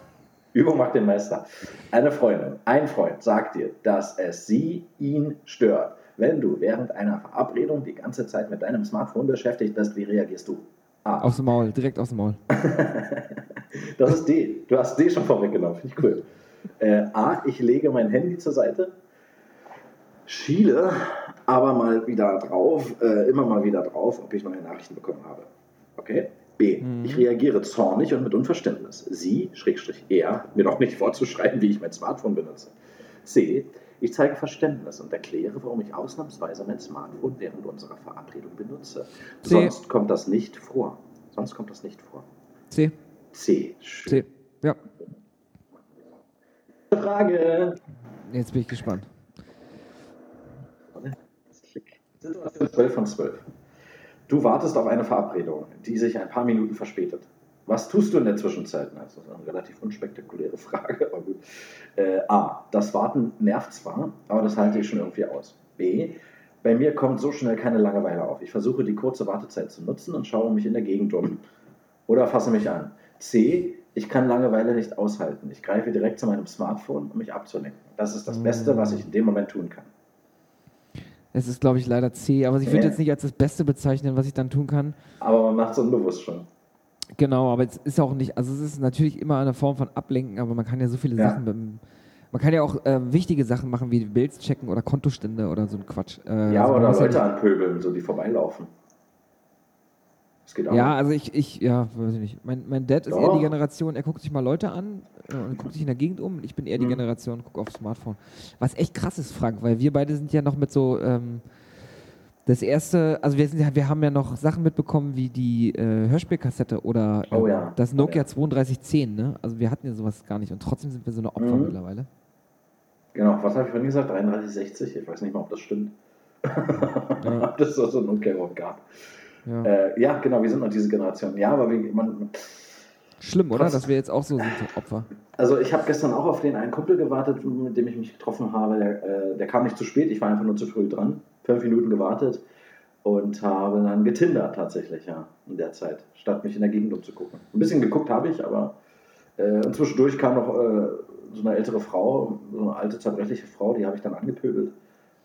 Übung macht den Meister. Eine Freundin, ein Freund sagt dir, dass es sie, ihn stört. Wenn du während einer Verabredung die ganze Zeit mit deinem Smartphone beschäftigt bist, wie reagierst du? A. Aus dem Maul, direkt aus dem Maul. <laughs> Das ist D. Du hast D schon vorweggenommen. Finde ich cool. Äh, A. Ich lege mein Handy zur Seite, schiele aber mal wieder drauf, äh, immer mal wieder drauf, ob ich neue Nachrichten bekommen habe. Okay? B. Ich reagiere zornig und mit Unverständnis. Sie, Schrägstrich er, mir doch nicht vorzuschreiben, wie ich mein Smartphone benutze. C. Ich zeige Verständnis und erkläre, warum ich ausnahmsweise mein Smartphone während unserer Verabredung benutze. C. Sonst kommt das nicht vor. Sonst kommt das nicht vor. C. C. C. Ja, Frage. jetzt bin ich gespannt. Situation 12 von 12. Du wartest auf eine Verabredung, die sich ein paar Minuten verspätet. Was tust du in der Zwischenzeit? Das ist eine relativ unspektakuläre <laughs> Frage, aber gut. Äh, A. Das Warten nervt zwar, aber das halte ich schon irgendwie aus. B. Bei mir kommt so schnell keine Langeweile auf. Ich versuche die kurze Wartezeit zu nutzen und schaue mich in der Gegend um. Oder fasse mich an. C. Ich kann Langeweile nicht aushalten. Ich greife direkt zu meinem Smartphone, um mich abzulenken. Das ist das Beste, was ich in dem Moment tun kann. Es ist, glaube ich, leider C, aber ich würde Ja. jetzt nicht als das Beste bezeichnen, was ich dann tun kann. Aber man macht es unbewusst schon. Genau, aber es ist auch nicht, also es ist natürlich immer eine Form von Ablenken, aber man kann ja so viele Ja. Sachen, man kann ja auch äh, wichtige Sachen machen, wie Bills checken oder Kontostände oder so ein Quatsch. Äh, Ja, also oder muss ja Leute anpöbeln, so die vorbeilaufen. Das geht auch. Ja, also ich, ich, ja, weiß ich nicht. Mein, mein Dad ist eher Doch. die Generation, er guckt sich mal Leute an äh, und guckt sich in der Gegend um. Ich bin eher die Mhm. Generation, guck aufs Smartphone. Was echt krass ist, Frank, weil wir beide sind ja noch mit so, ähm, das erste, also wir, sind wir haben ja noch Sachen mitbekommen wie die äh, Hörspielkassette oder Oh ähm, ja. das Oh Nokia ja. 3210, ne? Also wir hatten ja sowas gar nicht und trotzdem sind wir so eine Opfer Mhm. mittlerweile. Genau, was habe ich vorhin gesagt? 3360? Ich weiß nicht mal, ob das stimmt. <laughs> Ja. ob das so so ein Umkehrwort gab. Ja. Äh, ja, genau, wir sind noch diese Generation. Ja, aber wie, man, Schlimm, oder? Dass wir jetzt auch so sind, Opfer. also ich habe gestern auch auf den einen Kumpel gewartet, mit dem ich mich getroffen habe. Der, äh, der kam nicht zu spät, ich war einfach nur zu früh dran. Fünf Minuten gewartet und habe dann getindert tatsächlich, ja, in der Zeit, statt mich in der Gegend umzugucken. Ein bisschen geguckt habe ich, aber äh, und zwischendurch kam noch äh, so eine ältere Frau, so eine alte, zerbrechliche Frau, die habe ich dann angepöbelt.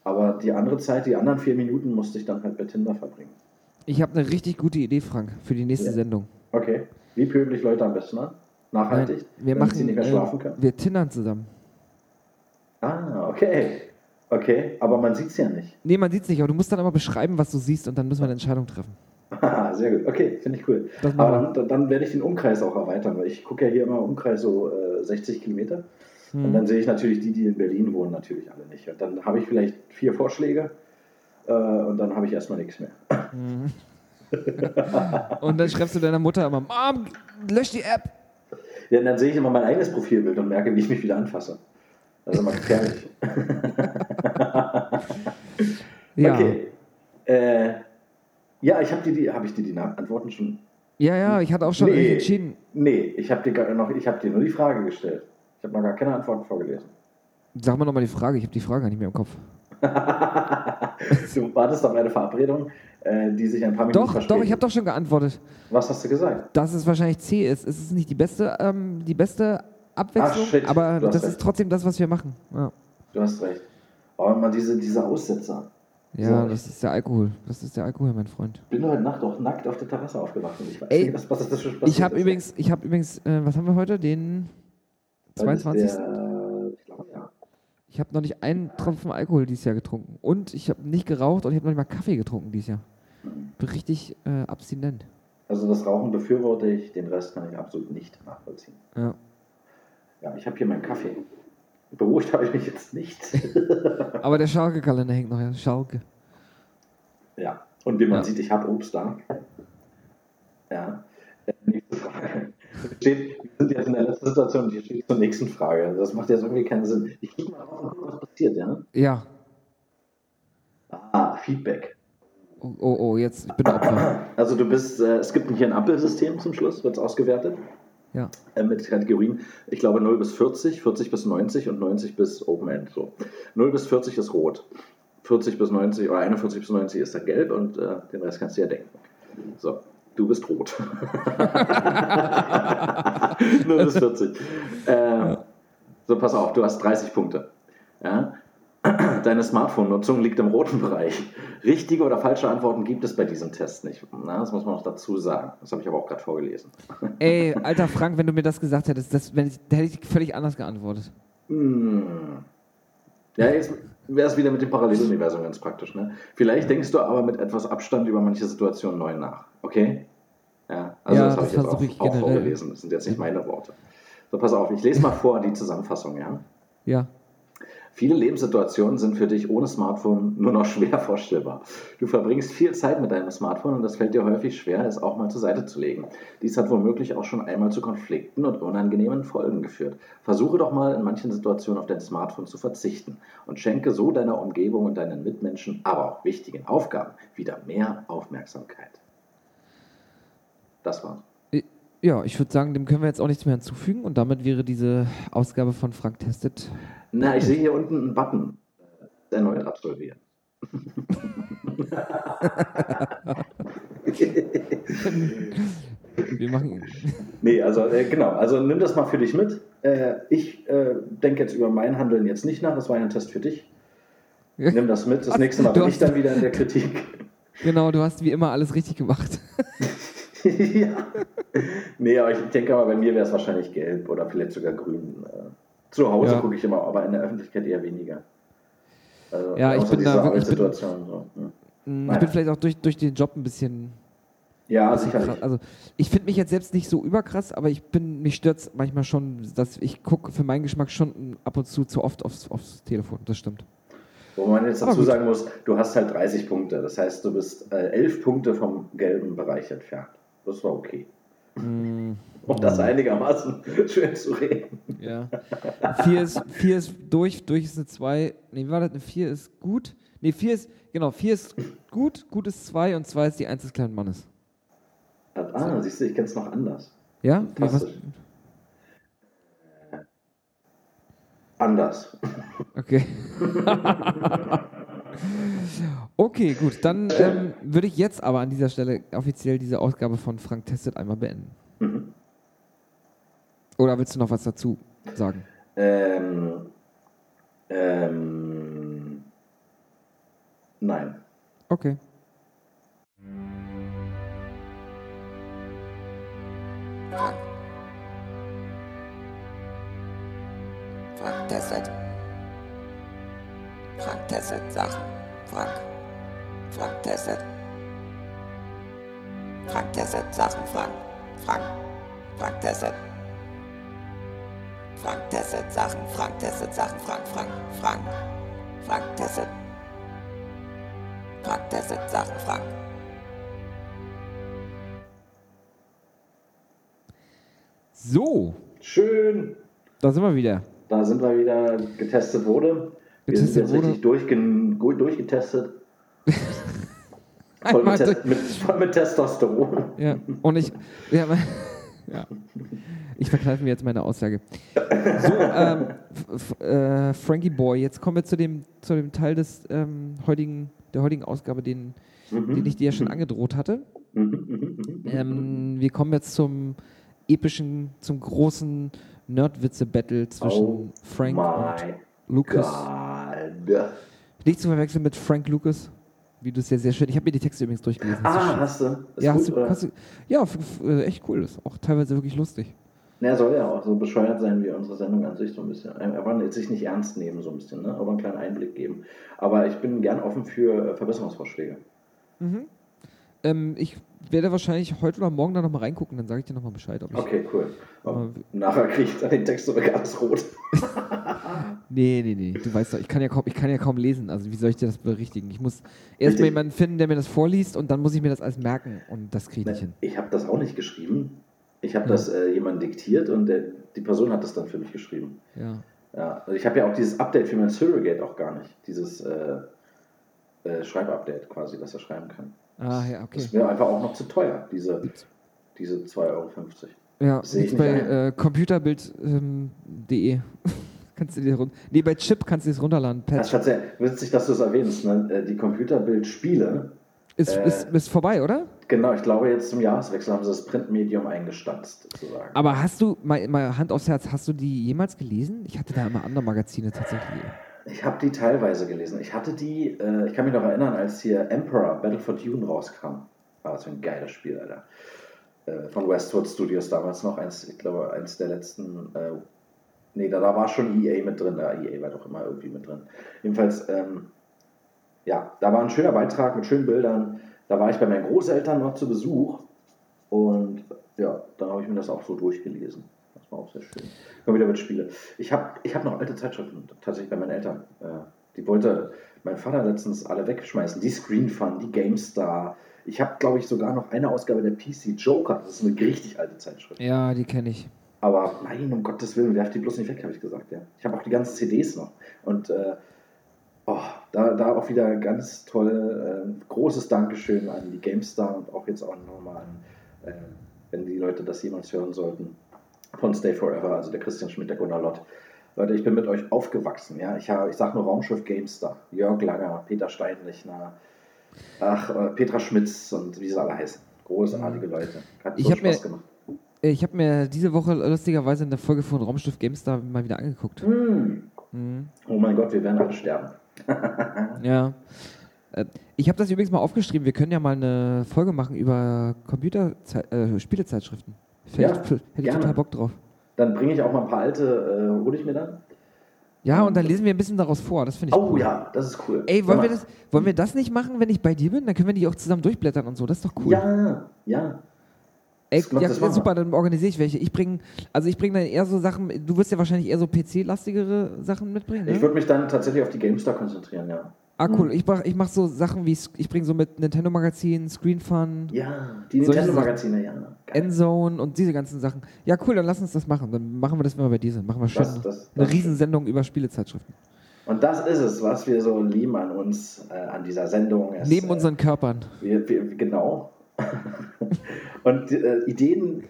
Aber die andere Zeit, die anderen vier Minuten, musste ich dann halt bei Tinder verbringen. Ich habe eine richtig gute Idee, Frank, für die nächste Ja. Sendung. Okay. Wie pöbel ich Leute am besten an? Nachhaltig? wir damit machen, sie nicht mehr äh, schlafen können? wir tindern zusammen. Ah, okay. Okay, aber man sieht es ja nicht. Nee, man sieht's nicht, aber du musst dann aber beschreiben, was du siehst und dann müssen wir eine Entscheidung treffen. Haha, Sehr gut. Okay, finde ich cool. Aber dann, dann werde ich den Umkreis auch erweitern, weil ich gucke ja hier immer Umkreis so äh, 60 Kilometer. Und Mhm. dann sehe ich natürlich die, die in Berlin wohnen, natürlich alle nicht. Und dann habe ich vielleicht vier Vorschläge äh, und dann habe ich erstmal nichts mehr. Mhm. Und dann schreibst du deiner Mutter immer, Mom, lösch die App. Ja, und dann sehe ich immer mein eigenes Profilbild und merke, wie ich mich wieder anfasse. Das ist immer gefährlich. <laughs> Ja, Okay. Äh, ja, ich habe dir die, habe ich dir die Antworten schon. ja, ja, ich hatte auch schon Nee. entschieden. Nee, ich habe dir noch, ich habe dir nur die Frage gestellt. Ich habe noch gar keine Antworten vorgelesen. Sag mal nochmal die Frage, ich habe die Frage gar nicht mehr im Kopf. <laughs> du wartest auf eine Verabredung, äh, die sich ein paar Minuten Doch, verspätet. doch, ich habe doch schon geantwortet, Was hast du gesagt? dass es wahrscheinlich C ist. Es ist nicht die beste, ähm, die beste Abwechslung, Ach, aber das recht. ist trotzdem das, was wir machen. Ja, Du hast recht. Aber immer diese, diese Aussetzer. ja So. das ist der Alkohol. Das ist der Alkohol, mein Freund. Ich bin heute Nacht auch nackt auf der Terrasse aufgewacht und ich weiß Ey, nicht, was, was das schon passiert Ich habe übrigens, ich habe übrigens, äh, was haben wir heute? Den Heute ist 22. Der, ich glaube, ja. Ich habe noch nicht einen Tropfen Alkohol dieses Jahr getrunken. Und ich habe nicht geraucht und ich habe noch nicht mal Kaffee getrunken dieses Jahr. Bin richtig äh, abstinent. Also das Rauchen befürworte ich, den Rest kann ich absolut nicht nachvollziehen. Ja. Ja, ich habe hier meinen Kaffee. Beruhigt habe ich mich jetzt nicht. <laughs> Aber der Schalke-Kalender hängt noch, ja. Schalke. ja, und wie man Ja. sieht, ich habe Obst da. <laughs> Ja. Äh, Nächste Frage. Steht, wir sind jetzt in der letzten Situation und hier steht zur nächsten Frage. Das macht jetzt irgendwie keinen Sinn. Ich gucke mal auf und gucke, was passiert, ja? Ja. Feedback. Oh, oh, oh, jetzt, ich bin Opfer. Also du bist, äh, es gibt hier ein Ampelsystem zum Schluss, wird es ausgewertet. Ja. Äh, mit Kategorien, ich glaube 0 bis 40, 40 bis 90 und 90 bis Open End. So. 0 bis 40 ist rot. 40 bis 90 oder 41 bis 90 ist dann gelb und äh, den Rest kannst du ja denken. So, du bist rot. <laughs> 0 bis 40. Äh, so, pass auf, du hast 30 Punkte. Ja? <clears throat> Deine Smartphone-Nutzung liegt im roten Bereich. Richtige oder falsche Antworten gibt es bei diesem Test nicht. Na, das muss man noch dazu sagen. Das habe ich aber auch gerade vorgelesen. <laughs> Ey, alter Frank, wenn du mir das gesagt hättest, das, wenn da hätte ich völlig anders geantwortet. Hm. Ja, jetzt wäre es wieder mit dem Paralleluniversum ganz praktisch. Ne? Vielleicht denkst du aber mit etwas Abstand über manche Situationen neu nach. Okay? Ja, also Ja, das habe ich jetzt auch, ich auch vorgelesen. Das sind jetzt nicht meine Worte. So, pass auf, ich lese mal vor die Zusammenfassung, ja? Ja. Viele Lebenssituationen sind für dich ohne Smartphone nur noch schwer vorstellbar. Du verbringst viel Zeit mit deinem Smartphone und das fällt dir häufig schwer, es auch mal zur Seite zu legen. Dies hat womöglich auch schon einmal zu Konflikten und unangenehmen Folgen geführt. Versuche doch mal in manchen Situationen auf dein Smartphone zu verzichten und schenke so deiner Umgebung und deinen Mitmenschen, aber auch wichtigen Aufgaben wieder mehr Aufmerksamkeit. Das war's. Ja, ich würde sagen, dem können wir jetzt auch nichts mehr hinzufügen und damit wäre diese Ausgabe von Frank Testet. Na, ich sehe hier unten einen Button. Erneut absolvieren. <laughs> Wir machen. Nee, also äh, genau, also nimm das mal für dich mit. Äh, ich äh, denke jetzt über mein Handeln jetzt nicht nach, das war ja ein Test für dich. Nimm das mit, das Was? nächste Mal bin ich dann wieder in der Kritik. Genau, du hast wie immer alles richtig gemacht. <laughs> ja. Nee, aber ich denke aber, bei mir wäre es wahrscheinlich gelb oder vielleicht sogar grün. Zu Hause Ja. gucke ich immer, aber in der Öffentlichkeit eher weniger. Also, Ja, ich bin da wirklich- ich bin- so. hm. Mm, Ich bin vielleicht auch durch, durch den Job ein bisschen. Ja, bisschen sicherlich. krass. Also, ich finde mich jetzt selbst nicht so überkrass, aber ich bin, mich stört manchmal schon, dass ich gucke für meinen Geschmack schon ab und zu zu oft aufs, aufs Telefon. Das stimmt. Wo man jetzt dazu sagen muss, du hast halt 30 Punkte. Das heißt, du bist äh, 11 Punkte vom gelben Bereich entfernt. Das war okay. Mm, Um das einigermaßen <laughs> schön zu reden. ja. Vier ist, vier ist durch, durch ist eine 2. Nee, wie war das? Eine 4 ist gut. Nee, 4 ist, genau, 4 ist gut, gut ist 2 und 2 ist die 1 des kleinen Mannes. Ah, siehst du, ich kenne es noch anders. Ja? Was? Fantastisch. Anders. Okay. <laughs> okay, gut. Dann ähm, würde ich jetzt aber an dieser Stelle offiziell diese Ausgabe von Frank Testet einmal beenden. Mhm. Oder willst du noch was dazu sagen? Ähm, ähm, nein. Okay. Frank. Frank testet. Frank testet Sachen. Frank. Frank testet. Frank testet Sachen. Frank. Frank. Frank testet. Frank testet Sachen. Frank testet Sachen. Frank. Frank. Frank. Frank testet. Frank testet Sachen. Frank. So, Schön. da sind wir wieder. Da sind wir wieder getestet wurde. Wir sind jetzt richtig durchgen, durchgetestet. Voll mit, durch- mit, voll mit Testosteron. Ja, und ich. Ja, <laughs> ja. Ich verkneife mir jetzt meine Aussage. So, ähm, äh, Frankie Boy, jetzt kommen wir zu dem, zu dem Teil des, ähm, heutigen, der heutigen Ausgabe, den, den ich dir ja schon angedroht hatte. Mhm, mhm, mhm. Ähm, wir kommen jetzt zum epischen, zum großen Nerdwitze-Battle zwischen Oh Frank und Lucas. God. Nicht zu verwechseln mit Frank Lucas, wie du es ja sehr schön. Ich habe mir die Texte übrigens durchgelesen. Das Ah, hast du? Ist ja, gut, hast du, hast du, ja, echt cool. Ist auch teilweise wirklich lustig. Na, er soll ja auch so bescheuert sein wie unsere Sendung an sich so ein bisschen. Er wollen sich nicht ernst nehmen so ein bisschen, ne? aber einen kleinen Einblick geben. Aber ich bin gern offen für äh, Verbesserungsvorschläge. Ähm, ich werde wahrscheinlich heute oder morgen da nochmal reingucken, dann sage ich dir nochmal Bescheid. Okay, cool. Aber- Nachher kriege ich dann den Text zurück, alles rot. <laughs> Nee, nee, nee. Du weißt doch, ich kann, ja kaum, ich kann ja kaum lesen. Also wie soll ich dir das berichtigen? Ich muss erstmal Richtig. jemanden finden, der mir das vorliest und dann muss ich mir das alles merken. Und das kriege ich nicht hin. Ich habe das auch nicht geschrieben. Ich habe Ja. das äh, jemandem diktiert und der, die Person hat das dann für mich geschrieben. Ja. Ja, also ich habe ja auch dieses Update für mein Surrogate auch gar nicht. Dieses, äh, äh, Schreibupdate quasi, dass er schreiben kann. Ah, ja, Das okay. ist mir einfach auch noch zu teuer, diese, diese 2,50 Euro. Ja, Sehe ich bei äh, computerbild.de. kannst du dir run Nee, bei Chip kannst du es runterladen. Das Patch. ist tatsächlich witzig, dass du es erwähnst. Ne? Äh, Die Computerbildspiele, Ist, äh, ist, ist vorbei, oder? genau, ich glaube, jetzt zum Jahreswechsel haben sie das Printmedium eingestanzt, sozusagen. Aber hast du, mal, mal Hand aufs Herz, hast du die jemals gelesen? Ich hatte da immer andere Magazine tatsächlich. Ich habe die teilweise gelesen. Ich hatte die, äh, ich kann mich noch erinnern, als hier Emperor Battle for Dune rauskam. War das ein geiles Spiel, Alter. Äh, von Westwood Studios damals noch, eins, ich glaube, eins der letzten. Nee, da, da war schon EA mit drin. Da EA war doch immer irgendwie mit drin. Jedenfalls, ähm, ja, da war ein schöner Beitrag mit schönen Bildern. Da war ich bei meinen Großeltern noch zu Besuch. Und ja, dann habe ich mir das auch so durchgelesen. Das war auch sehr schön. Computerspiele. Ich habe ich hab noch alte Zeitschriften, tatsächlich bei meinen Eltern. Äh, die wollte mein Vater letztens alle wegschmeißen. Die Screen Fun, die GameStar. Ich habe, glaube ich, sogar noch eine Ausgabe der PC Joker. Das ist eine richtig alte Zeitschrift. Ja, die kenne ich. Aber nein, um Gottes Willen, werft die bloß nicht weg, habe ich gesagt. Ja. Ich habe auch die ganzen CDs noch. Und äh, oh, da, da auch wieder ganz toll. Äh, großes Dankeschön an die GameStar und auch jetzt auch nochmal an, äh, wenn die Leute das jemals hören sollten, von Stay Forever, also der Christian Schmidt, der Gunnar Lott. Leute, ich bin mit euch aufgewachsen. Ja? Ich, hab- ich sage nur Raumschiff GameStar, Jörg Langer, Peter Steinlechner, ach, äh, Petra Schmitz und wie sie alle heißen. Großartige Leute. Hat Ich so mir- Spaß gemacht. Ich habe mir diese Woche lustigerweise eine Folge von Raumschiff GameStar mal wieder angeguckt. Hm. Mhm. Oh mein Gott, wir werden alle sterben. <laughs> Ja. Äh, Ich habe das übrigens mal aufgeschrieben. Wir können ja mal eine Folge machen über Computer äh, Spielezeitschriften. Ja, Vielleicht- hätte ich gerne. total Bock drauf. Dann bringe ich auch mal ein paar alte, äh, hole ich mir dann. Ja, und dann lesen wir ein bisschen daraus vor. Das finde ich Oh cool. ja, das ist cool. Ey, wollen wir, das, wollen wir das nicht machen, wenn ich bei dir bin? Dann können wir die auch zusammen durchblättern und so. Das ist doch cool. Ja, ja. Ey, das- ja, wir. super, dann organisiere ich welche. Ich bringe, also ich bringe dann eher so Sachen, du wirst ja wahrscheinlich eher so PC-lastigere Sachen mitbringen, ne? Ich würde mich dann tatsächlich auf die GameStar konzentrieren, ja. ah, cool. Ich mach, ich mach so Sachen wie, ich bringe so mit Nintendo-Magazin, Screen Fun, Ja, die Nintendo-Magazine, ja. Geil. Endzone und diese ganzen Sachen. Ja, cool, dann lass uns das machen. Dann machen wir das, wenn wir bei dir sind. Machen wir schön Das- das- eine das- Riesensendung über Spielezeitschriften. Und das ist es, was wir so lieben an uns, äh, an dieser Sendung. Es, Neben äh, unseren Körpern. Wir, wir, genau. <laughs> Und äh, Ideen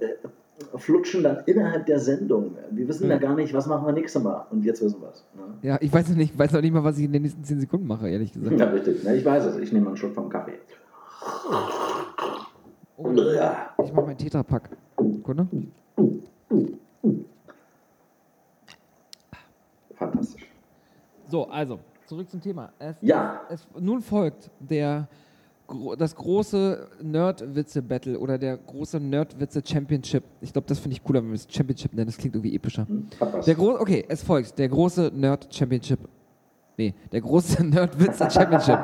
äh, flutschen dann innerhalb der Sendung. Wir wissen ja Ja. gar nicht, was machen wir nächstes Mal. Und jetzt wissen wir es. Ne? Ja, ich weiß noch nicht, ich weiß noch nicht mal, was ich in den nächsten 10 Sekunden mache, ehrlich gesagt. Ja, richtig. Ne, ich weiß es. Ich nehme einen Schluck vom Kaffee. Oh, Ja. ich mache meinen Tetrapack. Kunde? Fantastisch. So, also, zurück zum Thema. Es, Ja. es, nun folgt der, das große Nerdwitze-Battle oder der große Nerdwitze-Championship. Ich glaube, das finde ich cooler, wenn wir es Championship nennen. Das klingt irgendwie epischer. Hm. Der okay, es folgt der große Nerd-Championship. Nee, der große <laughs> Nerdwitze-Championship.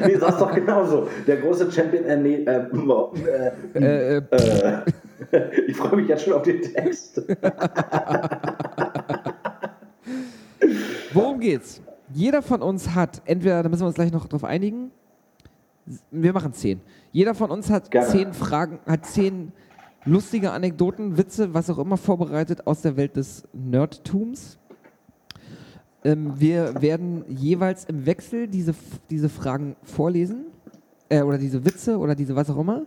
<laughs> nee, sag's doch genauso. Der große Champion. Äh, nee, äh, <laughs> äh, äh, äh, äh, ich freue mich jetzt schon auf den Text. Worum geht's? Jeder von uns hat, entweder, da müssen wir uns gleich noch drauf einigen, wir machen zehn. Jeder von uns hat Gerne. zehn Fragen, hat zehn lustige Anekdoten, Witze, was auch immer vorbereitet aus der Welt des Nerdtums. Ähm, wir werden jeweils im Wechsel diese, diese Fragen vorlesen, äh, oder diese Witze oder diese was auch immer.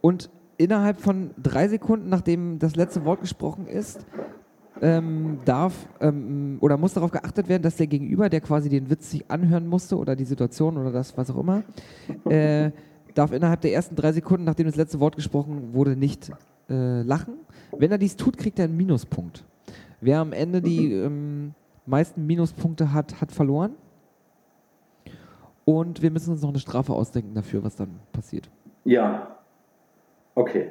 Und innerhalb von drei Sekunden, nachdem das letzte Wort gesprochen ist, ähm, darf ähm, oder muss darauf geachtet werden, dass der Gegenüber, der quasi den Witz sich anhören musste oder die Situation oder das, was auch immer, <laughs> äh, darf innerhalb der ersten drei Sekunden, nachdem das letzte Wort gesprochen wurde, nicht äh, lachen. Wenn er dies tut, kriegt er einen Minuspunkt. Wer am Ende die ähm, meisten Minuspunkte hat, hat verloren. Und wir müssen uns noch eine Strafe ausdenken dafür, was dann passiert. Ja. Okay.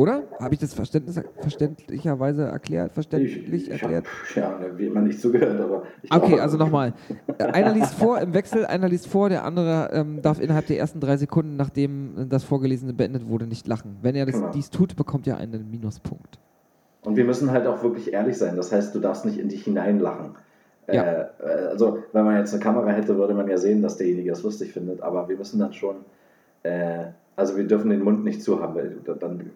Oder? Habe ich das verständlicherweise erklärt? Verständlich ich, ich erklärt? Hab, ja, ne, wie immer nicht zugehört, aber. Ich Okay, glaube- also nochmal. Einer liest vor im Wechsel, einer liest vor, der andere ähm, darf innerhalb der ersten drei Sekunden, nachdem äh, das Vorgelesene beendet wurde, nicht lachen. Wenn er das, Genau. dies tut, bekommt er einen Minuspunkt. Und wir müssen halt auch wirklich ehrlich sein. Das heißt, du darfst nicht in dich hineinlachen. Ja. Äh, äh, also, wenn man jetzt eine Kamera hätte, würde man ja sehen, dass derjenige das lustig findet. Aber wir müssen dann schon Äh, also wir dürfen den Mund nicht zu haben, weil dann, dann,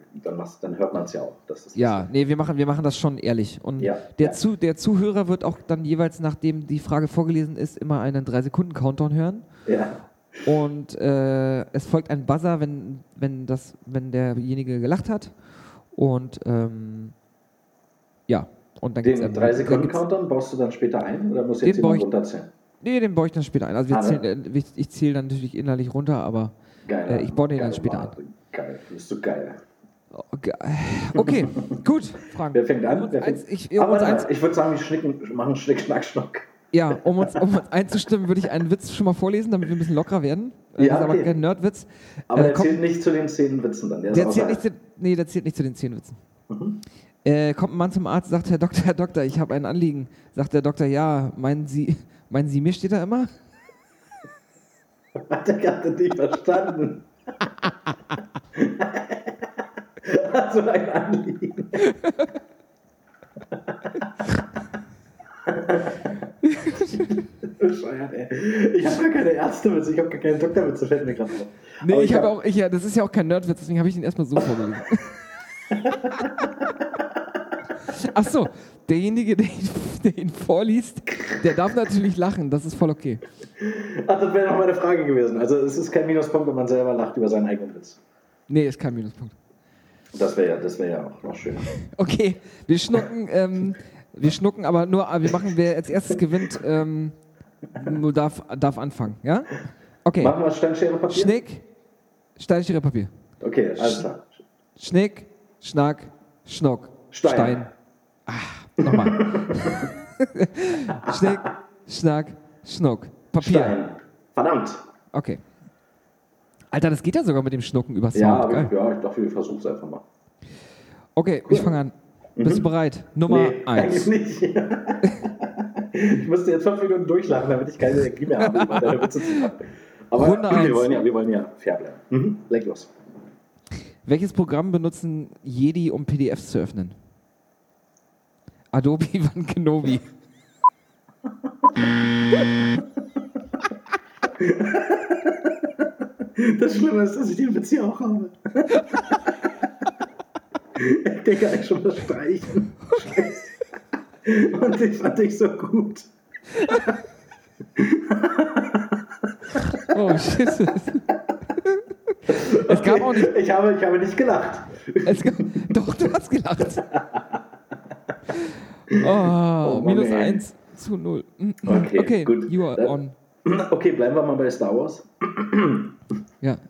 dann hört man es ja auch. Ja, nee, wir machen, wir machen das schon ehrlich. Und Ja, der, ja. Zu, der Zuhörer wird auch dann jeweils, nachdem die Frage vorgelesen ist, immer einen 3-Sekunden-Countdown hören. Ja. Und äh, es folgt ein Buzzer, wenn, wenn, das, wenn derjenige gelacht hat. Und ähm, ja, und dann gibt's Den einen- 3 dann Sekunden gibt's- Countdown baust du dann später ein oder muss Den jetzt jemand runterzählen? Nee, den baue ich dann später ein. Also Ah, ne? zählen, äh, ich, ich zähle dann natürlich innerlich runter, aber Geil. Äh, ich baue den dann später Mann. Geil, bist du geil. oh, ge- <laughs> okay, gut, Frank. Wer fängt an? Wer fängt? ich, um eins, mal, ich würde sagen, wir schnicken, machen Schnick, Schnack, Schnuck. ja, um uns, um uns einzustimmen, würde ich einen Witz schon mal vorlesen, damit wir ein bisschen lockerer werden. Äh, Ja, das ist aber okay. kein Nerdwitz. Aber Äh, der kommt- zählt nicht zu den zehn Witzen dann. Der, Der zählt, nicht zu, nee, der zählt nicht zu den zehn Witzen. Mhm. Äh, kommt ein Mann zum Arzt, sagt Herr Doktor, Herr Doktor, ich habe ein Anliegen. Sagt der Doktor, ja, meinen Sie, <laughs> meinen Sie, mir steht da immer? Hat er gerade nicht verstanden. Du ein Anliegen? Bescheuert, ey. Ich habe gar keine Ärztewitze, ich habe gar keinen Doktorwitze, fällt mir gerade auf. Nee, Aber ich habe hab- auch, ich, ja, das ist ja auch kein Nerdwitz, deswegen habe ich ihn erstmal so vorgelesen. <laughs> Ach so, derjenige, <laughs> der ihn, der ihn vorliest, der darf natürlich lachen, das ist voll okay. Ach, das wäre noch meine Frage gewesen. Also es ist kein Minuspunkt, wenn man selber lacht über seinen eigenen Witz. Nee, ist kein Minuspunkt. Das wäre ja, das wär ja auch noch schöner. <laughs> Okay, wir schnucken, ähm, wir schnucken, aber nur, wir machen, wer als erstes gewinnt, ähm, nur darf, darf anfangen, ja? Okay, Machen wir Stein, Schere, Papier? Schnick, Stein, Schere, Papier. Okay, alles klar. Schnick, Schnack, Schnuck, Stein. Stein. Ah, nochmal. <laughs> Schnick, Schnack, Schnuck, Papier. Stein. Verdammt. Okay. Alter, das geht ja sogar mit dem Schnucken über Sound. Ja, aber ich, ja, ich dachte, wir versuchen es einfach mal. Okay, ich fange an. Bist du bereit? Nummer nee, eins. eigentlich nicht. <laughs> ich musste jetzt fünf Minuten durchlachen, damit ich keine Energie mehr habe, über deine Witze zu machen. Aber Runde eins. wir wollen, ja, wir wollen ja fair bleiben. Mhm. Leg los. Welches Programm benutzen Jedi, um PDFs zu öffnen? Adobe <laughs> Van Kenobi. Das Schlimme ist, dass ich den Witz hier auch habe. ich denke eigentlich schon das Streichen. Und den fand ich so gut. Oh, shit. Es gab auch nicht. Ich habe, ich habe nicht gelacht. Gab, doch, du hast gelacht. Oh, Mann, minus ey. 1 zu 0. Okay, okay gut. you are on. <clears throat> Okay, bleiben wir mal bei Star Wars. Ja. <laughs>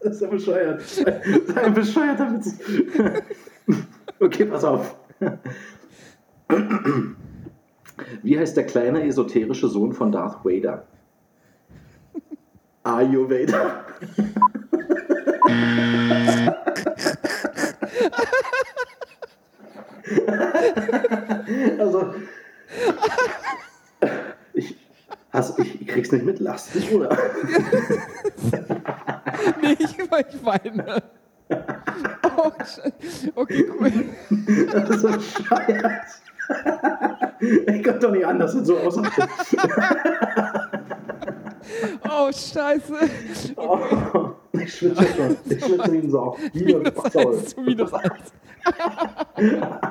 Das ist ja bescheuert. Das ist ein bescheuerter Witz. <laughs> Okay, pass auf. <clears throat> Wie heißt der kleine esoterische Sohn von Darth Vader? <laughs> Ayurveda. <laughs> also, ich, hast, ich, ich krieg's nicht mit, lachst dich, oder? <laughs> Nee, ich, ich weine. Oh, Scheiße. okay, cool. Das ist so bescheuert. Ich konnte doch nicht anders und so aus. <laughs> <laughs> Oh, Scheiße. <laughs> Oh, ich schwitze schon. <laughs> Ich schwitze Sau. Wie ein Minus. 1 zu minus 1.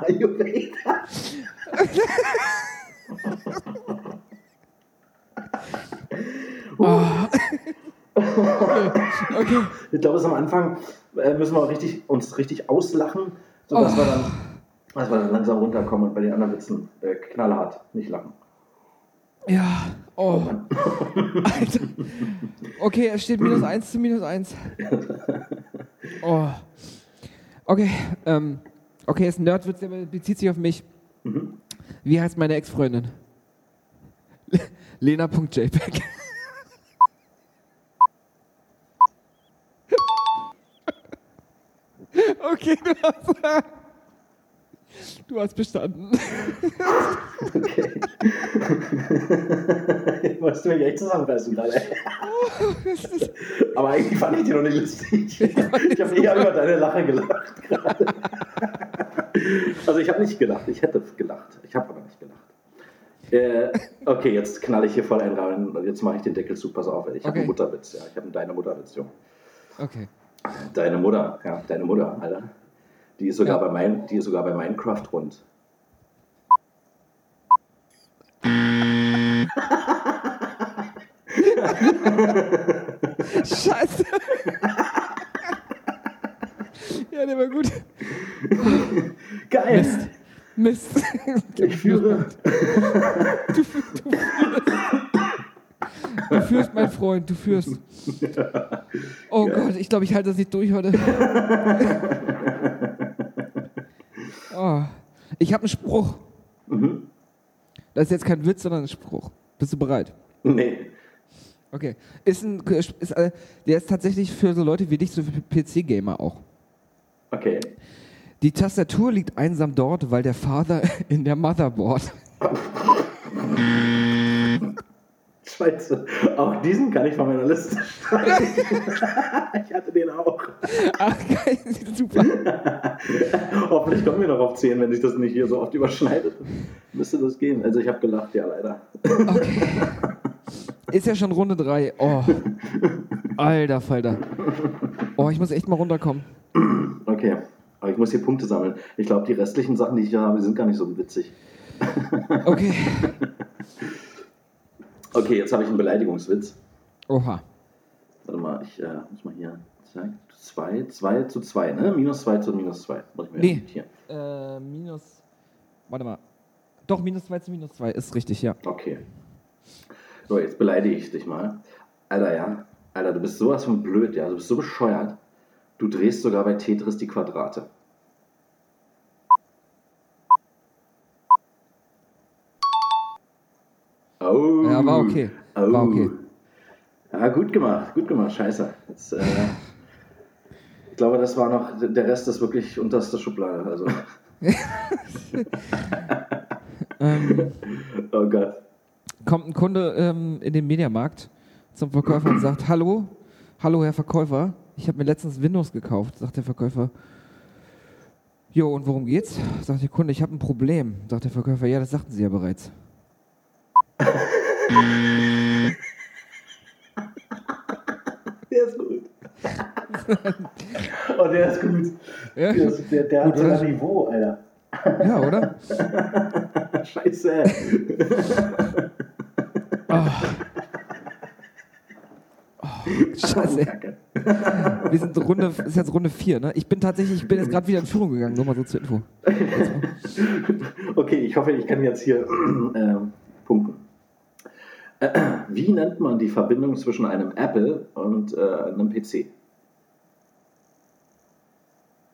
Ayurveda. Okay. Ich glaube, es am Anfang äh, müssen wir richtig, uns richtig auslachen, sodass Oh. wir, dann, dass wir dann langsam runterkommen und bei den anderen Witzen äh, knallhart nicht lachen. Ja. Oh. Alter. Okay, es steht minus 1 zu minus 1. Oh. Okay, ähm, okay, ist ein Nerdwitz, der bezieht sich auf mich. Wie heißt meine Ex-Freundin? Lena.jpg. Okay, du hast, du hast bestanden. Okay. <laughs> Wolltest du mich echt zusammenreißen gerade? Aber eigentlich fand ich die noch nicht lustig. Ich habe eher über deine Lache gelacht gerade. Also ich habe nicht gelacht, ich hätte gelacht. Ich habe aber nicht gelacht. Äh, okay, jetzt knall ich hier voll einen rein und jetzt mache ich den Deckel zu. Pass auf, ich habe Okay. einen Mutterwitz. Ja, ich habe einen Deine Mutterwitz, Junge. Okay. Deine Mutter, ja, deine Mutter, Alter. Die ist sogar, Ja. bei, mein, die ist sogar bei Minecraft rund. <laughs> Scheiße. <laughs> ja, der war gut. Geil! Mist. Mist. Ich führe. Du führst, mein Freund, du führst. <laughs> Oh Gott, ich glaube, ich halte das nicht durch heute. Oh. Ich habe einen Spruch. Mhm. Das ist jetzt kein Witz, sondern ein Spruch. Bist du bereit? Nee. Okay. Ist ein, ist, äh, der ist tatsächlich für so Leute wie dich, so für PC-Gamer auch. Okay. Die Tastatur liegt einsam dort, weil der Vater <laughs> in der Motherboard. <laughs> Scheiße. Auch diesen kann ich von meiner Liste streichen. <laughs> ich hatte den auch. Ach, geil, <laughs> super. <laughs> Hoffentlich kommen wir noch auf 10, wenn sich das nicht hier so oft überschneidet. Müsste das gehen. Also ich habe gelacht, ja leider. Okay. Ist ja schon Runde 3. Oh. Alter Falter. Oh, ich muss echt mal runterkommen. Okay. Aber ich muss hier Punkte sammeln. Ich glaube, die restlichen Sachen, die ich hier habe, sind gar nicht so witzig. Okay. Okay, jetzt habe ich einen Beleidigungswitz. Oha. Warte mal, ich äh, muss mal hier. Zack. 2, 2 zu 2, ne? Minus 2 zu minus 2. Muss ich mir Nee. Hier. Äh, minus. Warte mal. Doch, minus 2 zu minus 2 ist richtig, ja. Okay. So, jetzt beleidige ich dich mal. Alter, ja. Alter, du bist sowas von blöd, ja. Du bist so bescheuert. Du drehst sogar bei Tetris die Quadrate. Oh. Ja, war okay. Oh. War okay. Ja, gut gemacht, gut gemacht, scheiße. Jetzt, äh, ich glaube, das war noch, der Rest ist wirklich unterste Schublade. Also, <laughs> Ähm, oh Gott. kommt ein Kunde ähm, in den Mediamarkt zum Verkäufer und sagt: Hallo, hallo, Herr Verkäufer. Ich habe mir letztens Windows gekauft. Sagt der Verkäufer: Jo, und worum geht's? Sagt der Kunde: Ich habe ein Problem. Sagt der Verkäufer: Ja, das sagten Sie ja bereits. <laughs> <laughs> Der ist gut. oh, der ist gut. Ja, Der, ist, der, der hat Gut, oder? sogar Niveau, Alter. ja oder? <laughs> Scheiße. <laughs> Scheiße. Kacke. Wir sind Runde, ist jetzt Runde 4, ne? Ich bin tatsächlich, ich bin jetzt gerade wieder in Führung gegangen, nur mal so zur Info. Okay, ich hoffe, ich kann jetzt hier <clears throat> ähm. Äh, <clears throat> Wie nennt man die Verbindung zwischen einem Apple und äh, einem PC?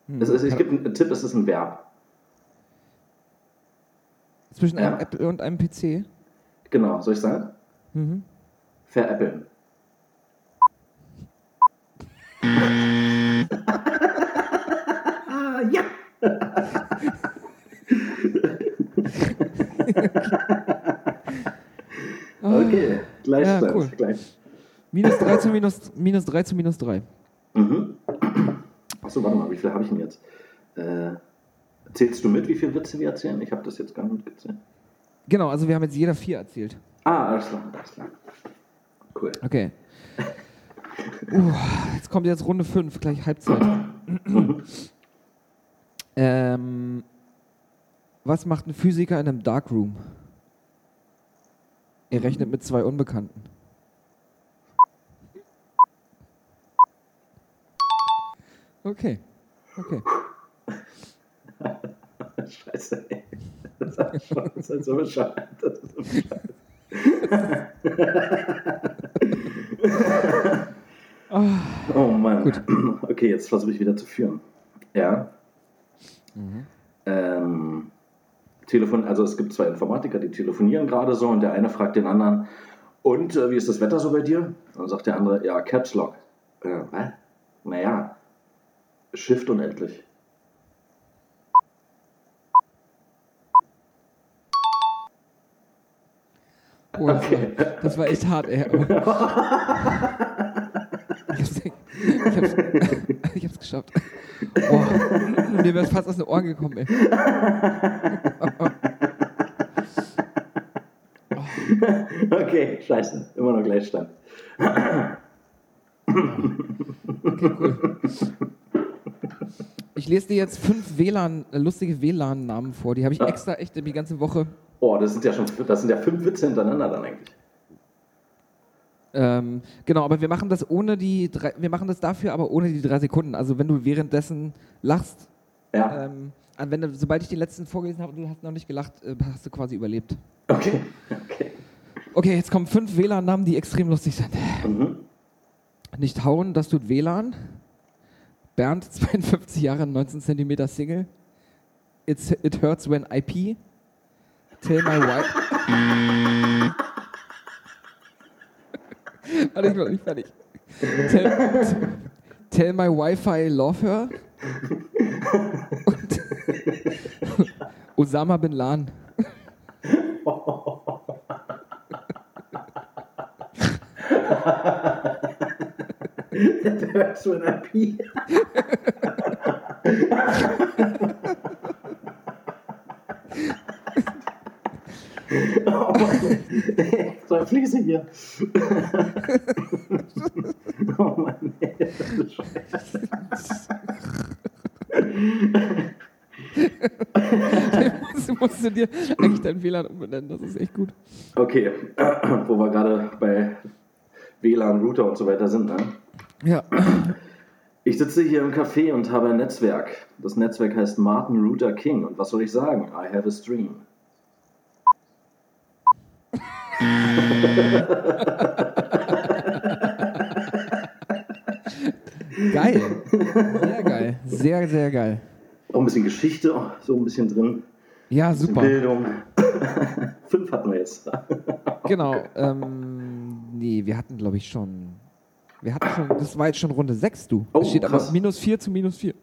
Hm. Es, ist, ich gebe einen Tipp, es ist ein Verb. Zwischen einem Ja. Apple und einem PC. Genau, soll ich sagen? Mhm. Veräppeln. ja! <laughs> <laughs> okay, Gleichstand. Ja, cool. Gleich. Minus 3 zu minus, minus 3 zu minus 3. Mhm. Achso, warte mal, wie viel habe ich denn jetzt? Äh, zählst du mit, wie viele Witze wir erzählen? Ich habe das jetzt gar nicht mitgezählt. Genau, also wir haben jetzt jeder vier erzählt. Ah, alles klar, alles klar. Cool. Okay. <laughs> Uh, jetzt kommt jetzt Runde 5, gleich Halbzeit. ähm, was macht ein Physiker in einem Darkroom? Er rechnet mit zwei Unbekannten. Okay. Okay. <laughs> Scheiße, ey. Das ist schon das ist so bescheuert. Das ist so bescheuert. <laughs> Oh Mann. Gut. Okay, jetzt versuche ich wieder zu führen. Ja. Ähm, Telefon, also es gibt zwei Informatiker, die telefonieren gerade so und der eine fragt den anderen, und äh, wie ist das Wetter so bei dir? Dann sagt der andere, ja, Caps Lock. Äh, was? Naja, Shift unendlich. Oh, das, Okay. war, das war echt hart, ey. <laughs> Ich hab's, <laughs> ich hab's, geschafft. Boah, mir wäre fast aus den Ohren gekommen, ey. <laughs> Okay, scheiße. Immer noch Gleichstand. Ich lese dir jetzt fünf WLAN, äh, lustige WLAN-Namen vor. Die habe ich extra echt die ganze Woche. Oh, das sind ja schon das sind ja fünf Witze hintereinander dann eigentlich. Ähm, genau, aber wir machen das ohne die drei, wir machen das dafür, aber ohne die drei Sekunden. Also wenn du währenddessen lachst, Ja. ähm, an- wenn du, sobald ich den letzten vorgelesen habe und du hast noch nicht gelacht, äh, hast du quasi überlebt. Okay. Okay. Okay, jetzt kommen fünf WLAN-Namen, die extrem lustig sind. Mhm. Nicht hauen, das tut WLAN. Bernd, <laughs> 52 Jahre, 19 Zentimeter Single. It's, it hurts when IP. Tell my wife. <laughs> Warte, ich bin noch nicht fertig. Tell, tell my Wi-Fi love her. Und Osama bin Laden. That's when I pee. oh Mann. Eine Fliese hier. <laughs> oh Mann. ey, das ist scheiße. musst, <laughs> musst du dir eigentlich dein WLAN umbenennen, das ist echt gut. Okay, wo wir gerade bei WLAN, Router und so weiter sind. Ne? Ja. Ich sitze hier im Café und habe ein Netzwerk. Das Netzwerk heißt Martin Luther King. Und was soll ich sagen? I have a stream. <laughs> Geil. Sehr geil. Sehr, sehr geil. Auch ein bisschen Geschichte, oh, so ein bisschen drin. Ja, bisschen super. Bildung. <laughs> Fünf hatten wir jetzt. <laughs> Genau. Ähm, nee, wir hatten, glaube ich, schon. Wir hatten schon, das war jetzt schon Runde 6, du. Oh, es steht aber krass. minus 4 zu minus 4.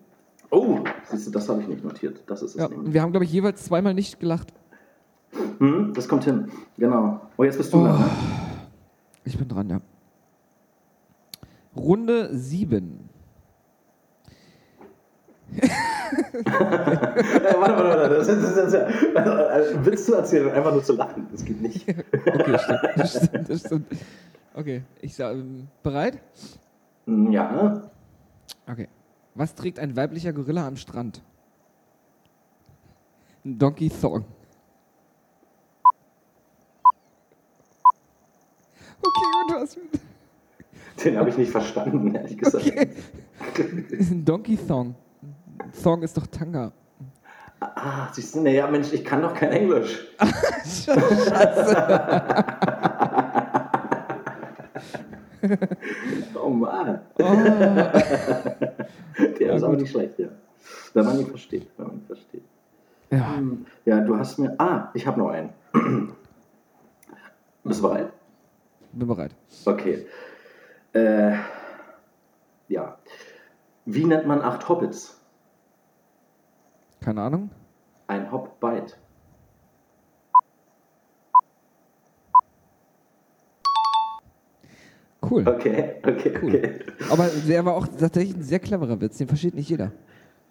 Oh, siehst du, das habe ich nicht notiert. Das ist es Ja, nämlich. wir haben, glaube ich, jeweils zweimal nicht gelacht. Hm, das kommt hin. Genau. Oh, jetzt bist du Oh. dran. ne? Ich bin dran, ja. Runde 7. Äh, <laughs> warte, warte, warte. Das ist, das ist, also, also, Witz zu erzählen einfach nur zu lachen. Das geht nicht. <laughs> Okay, stimmt. Das stimmt, das stimmt. Okay, ich sage, ähm, bereit? Hm, Ja. Okay. Was trägt ein weiblicher Gorilla am Strand? Ein Donkey Thong. Okay, du hast Den habe ich nicht verstanden, ehrlich gesagt. ein Donkey Thong. Thong ist doch Tanga. Ah, siehst du, naja, Mensch, ich kann doch kein Englisch. <laughs> <laughs> Oh Mann. Der ist auch gut. nicht schlecht, ja. Wenn man ihn versteht, wenn man ihn versteht. Ja, Hm, Ja, du hast mir. Ah, ich habe noch einen. <clears throat> Bist du bereit? Bin bereit. Okay. Äh, ja. Wie nennt man acht Hobbits? Keine Ahnung. Ein Hobbit. Cool. Okay, okay, Cool. okay. Aber der war auch tatsächlich ein sehr cleverer Witz. Den versteht nicht jeder.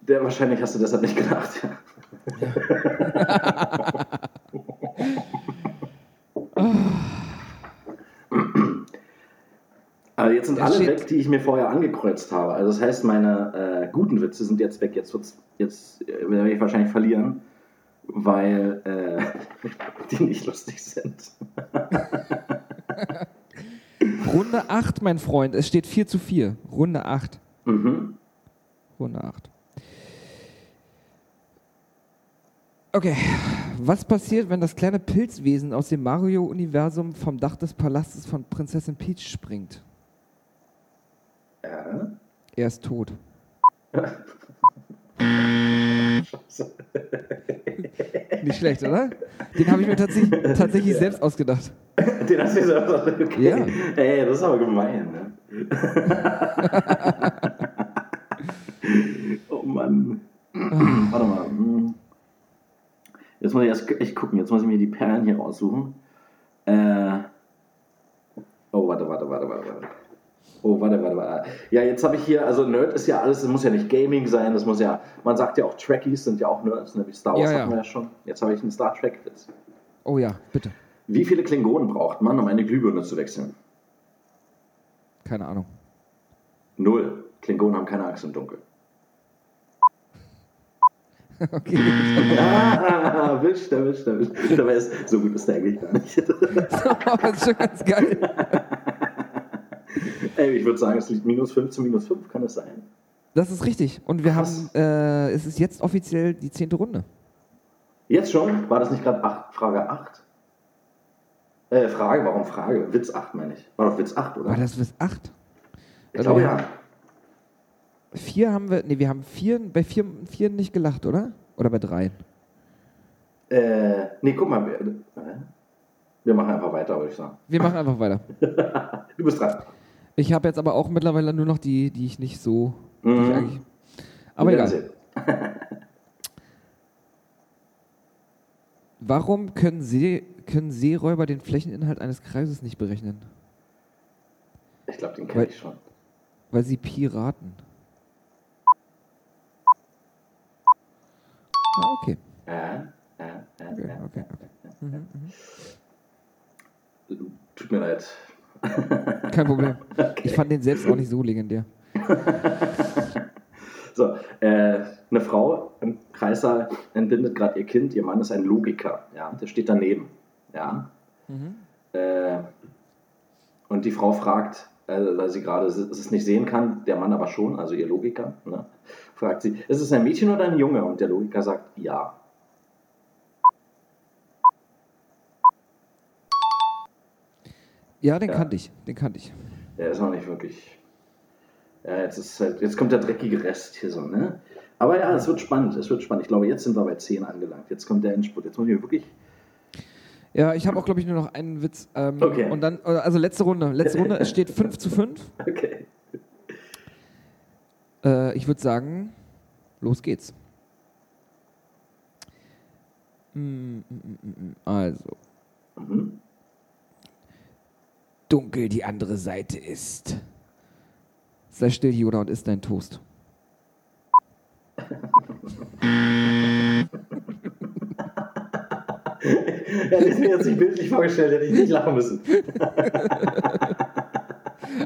Der, wahrscheinlich hast du deshalb nicht gedacht. <laughs> <laughs> Aber jetzt sind alle steht- weg, die ich mir vorher angekreuzt habe. Also das heißt, meine äh, guten Witze sind jetzt weg. Jetzt, wird's, jetzt äh, werde ich wahrscheinlich verlieren, weil äh, <laughs> die nicht lustig sind. <laughs> Runde 8, mein Freund. Es steht 4 zu 4. Runde 8. Mhm. Runde 8. Okay. Was passiert, wenn das kleine Pilzwesen aus dem Mario-Universum vom Dach des Palastes von Prinzessin Peach springt? Ja. Er ist tot. <laughs> Nicht schlecht, oder? Den habe ich mir tatsächlich, tatsächlich selbst ausgedacht. <laughs> Den hast du jetzt einfach okay. Ja. Ey, das ist aber gemein, ne? <laughs> oh Mann. Warte mal. Jetzt muss ich erst echt gucken. Jetzt muss ich mir die Perlen hier raussuchen. Äh. Oh, warte, warte, warte, warte, warte. Oh, warte, warte, warte. Ja, jetzt habe ich hier, also Nerd ist ja alles, das muss ja nicht Gaming sein, das muss ja, man sagt ja auch Trekkies sind ja auch Nerds, ne? wie Star Wars Ja, ja. hatten wir ja schon. Jetzt habe ich einen Star Trek-Witz. Oh ja, bitte. Wie viele Klingonen braucht man, um eine Glühbirne zu wechseln? Keine Ahnung. Null. Klingonen haben keine Angst im Dunkeln. <laughs> okay. Ah, erwischt, erwischt, erwischt. Dabei ist, so gut ist der eigentlich gar nicht. das ist schon ganz geil. <laughs> Ich würde sagen, es liegt minus 5 zu minus 5, kann es sein? Das ist richtig. Und wir Krass. haben, äh, es ist jetzt offiziell die zehnte Runde. Jetzt schon? War das nicht gerade Frage 8? Äh, Frage, warum Frage? Witz 8 meine ich. War doch Witz 8, oder? War das bis acht? ich also glaube ja. Vier haben wir, nee, wir haben vier, bei vier, vier nicht gelacht, oder? Oder bei drei? Äh, nee, guck mal. Wir, äh, wir machen einfach weiter, würde ich sagen. Wir machen einfach weiter. <laughs> Du bist dran. Ich habe jetzt aber auch mittlerweile nur noch die, die ich nicht so. Ich Mhm. eigentlich, aber egal. <laughs> Warum können, See, können Seeräuber den Flächeninhalt eines Kreises nicht berechnen? Ich glaube, den kenne ich schon. Weil sie Piraten. Ah, okay. Äh, äh, äh, Okay, okay, okay. Mhm, mhm. Tut mir leid. <laughs> Kein Problem. Ich fand den selbst auch nicht so legendär. <laughs> So, äh, eine Frau im Kreissaal entbindet gerade ihr Kind. Ihr Mann ist ein Logiker. Ja, der steht daneben. Ja. Mhm. Äh, und die Frau fragt, äh, weil sie gerade es es nicht sehen kann, der Mann aber schon, also ihr Logiker, ne, fragt sie, ist es ein Mädchen oder ein Junge? Und der Logiker sagt, ja. Ja, den Ja. kannte ich. Den kannte ich. Der ist noch nicht wirklich. Ja, jetzt, ist halt, jetzt kommt der dreckige Rest hier so, ne? Aber ja, es wird spannend, es wird spannend. Ich glaube, jetzt sind wir bei 10 angelangt. Jetzt kommt der Endspurt. Jetzt muss ich wirklich. Ja, ich habe auch, glaube ich, nur noch einen Witz. Ähm, Okay. Und dann, also letzte Runde. Letzte Runde, es steht 5 zu 5. <laughs> Okay. Äh, ich würde sagen, los geht's. Mm, mm, mm. Also, Mhm. Dunkel die andere Seite ist. Sei still, Yoda, und isst dein Toast. Hätte ich mir jetzt nicht bildlich vorgestellt, hätte ich nicht lachen müssen.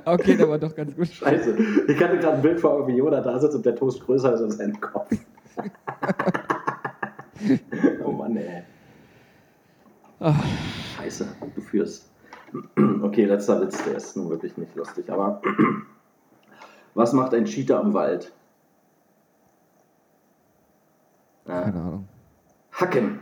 Okay, der war doch ganz gut. Scheiße. Ich hatte gerade ein Bild vor wie Yoda da sitzt und der Toast größer ist als sein Kopf. <laughs> oh Mann, ey. Ach, Scheiße, du führst. Okay, letzter Witz, der ist nun wirklich nicht lustig. Aber <clears throat> was macht ein Cheater im Wald? Ja, keine Ahnung. hacken.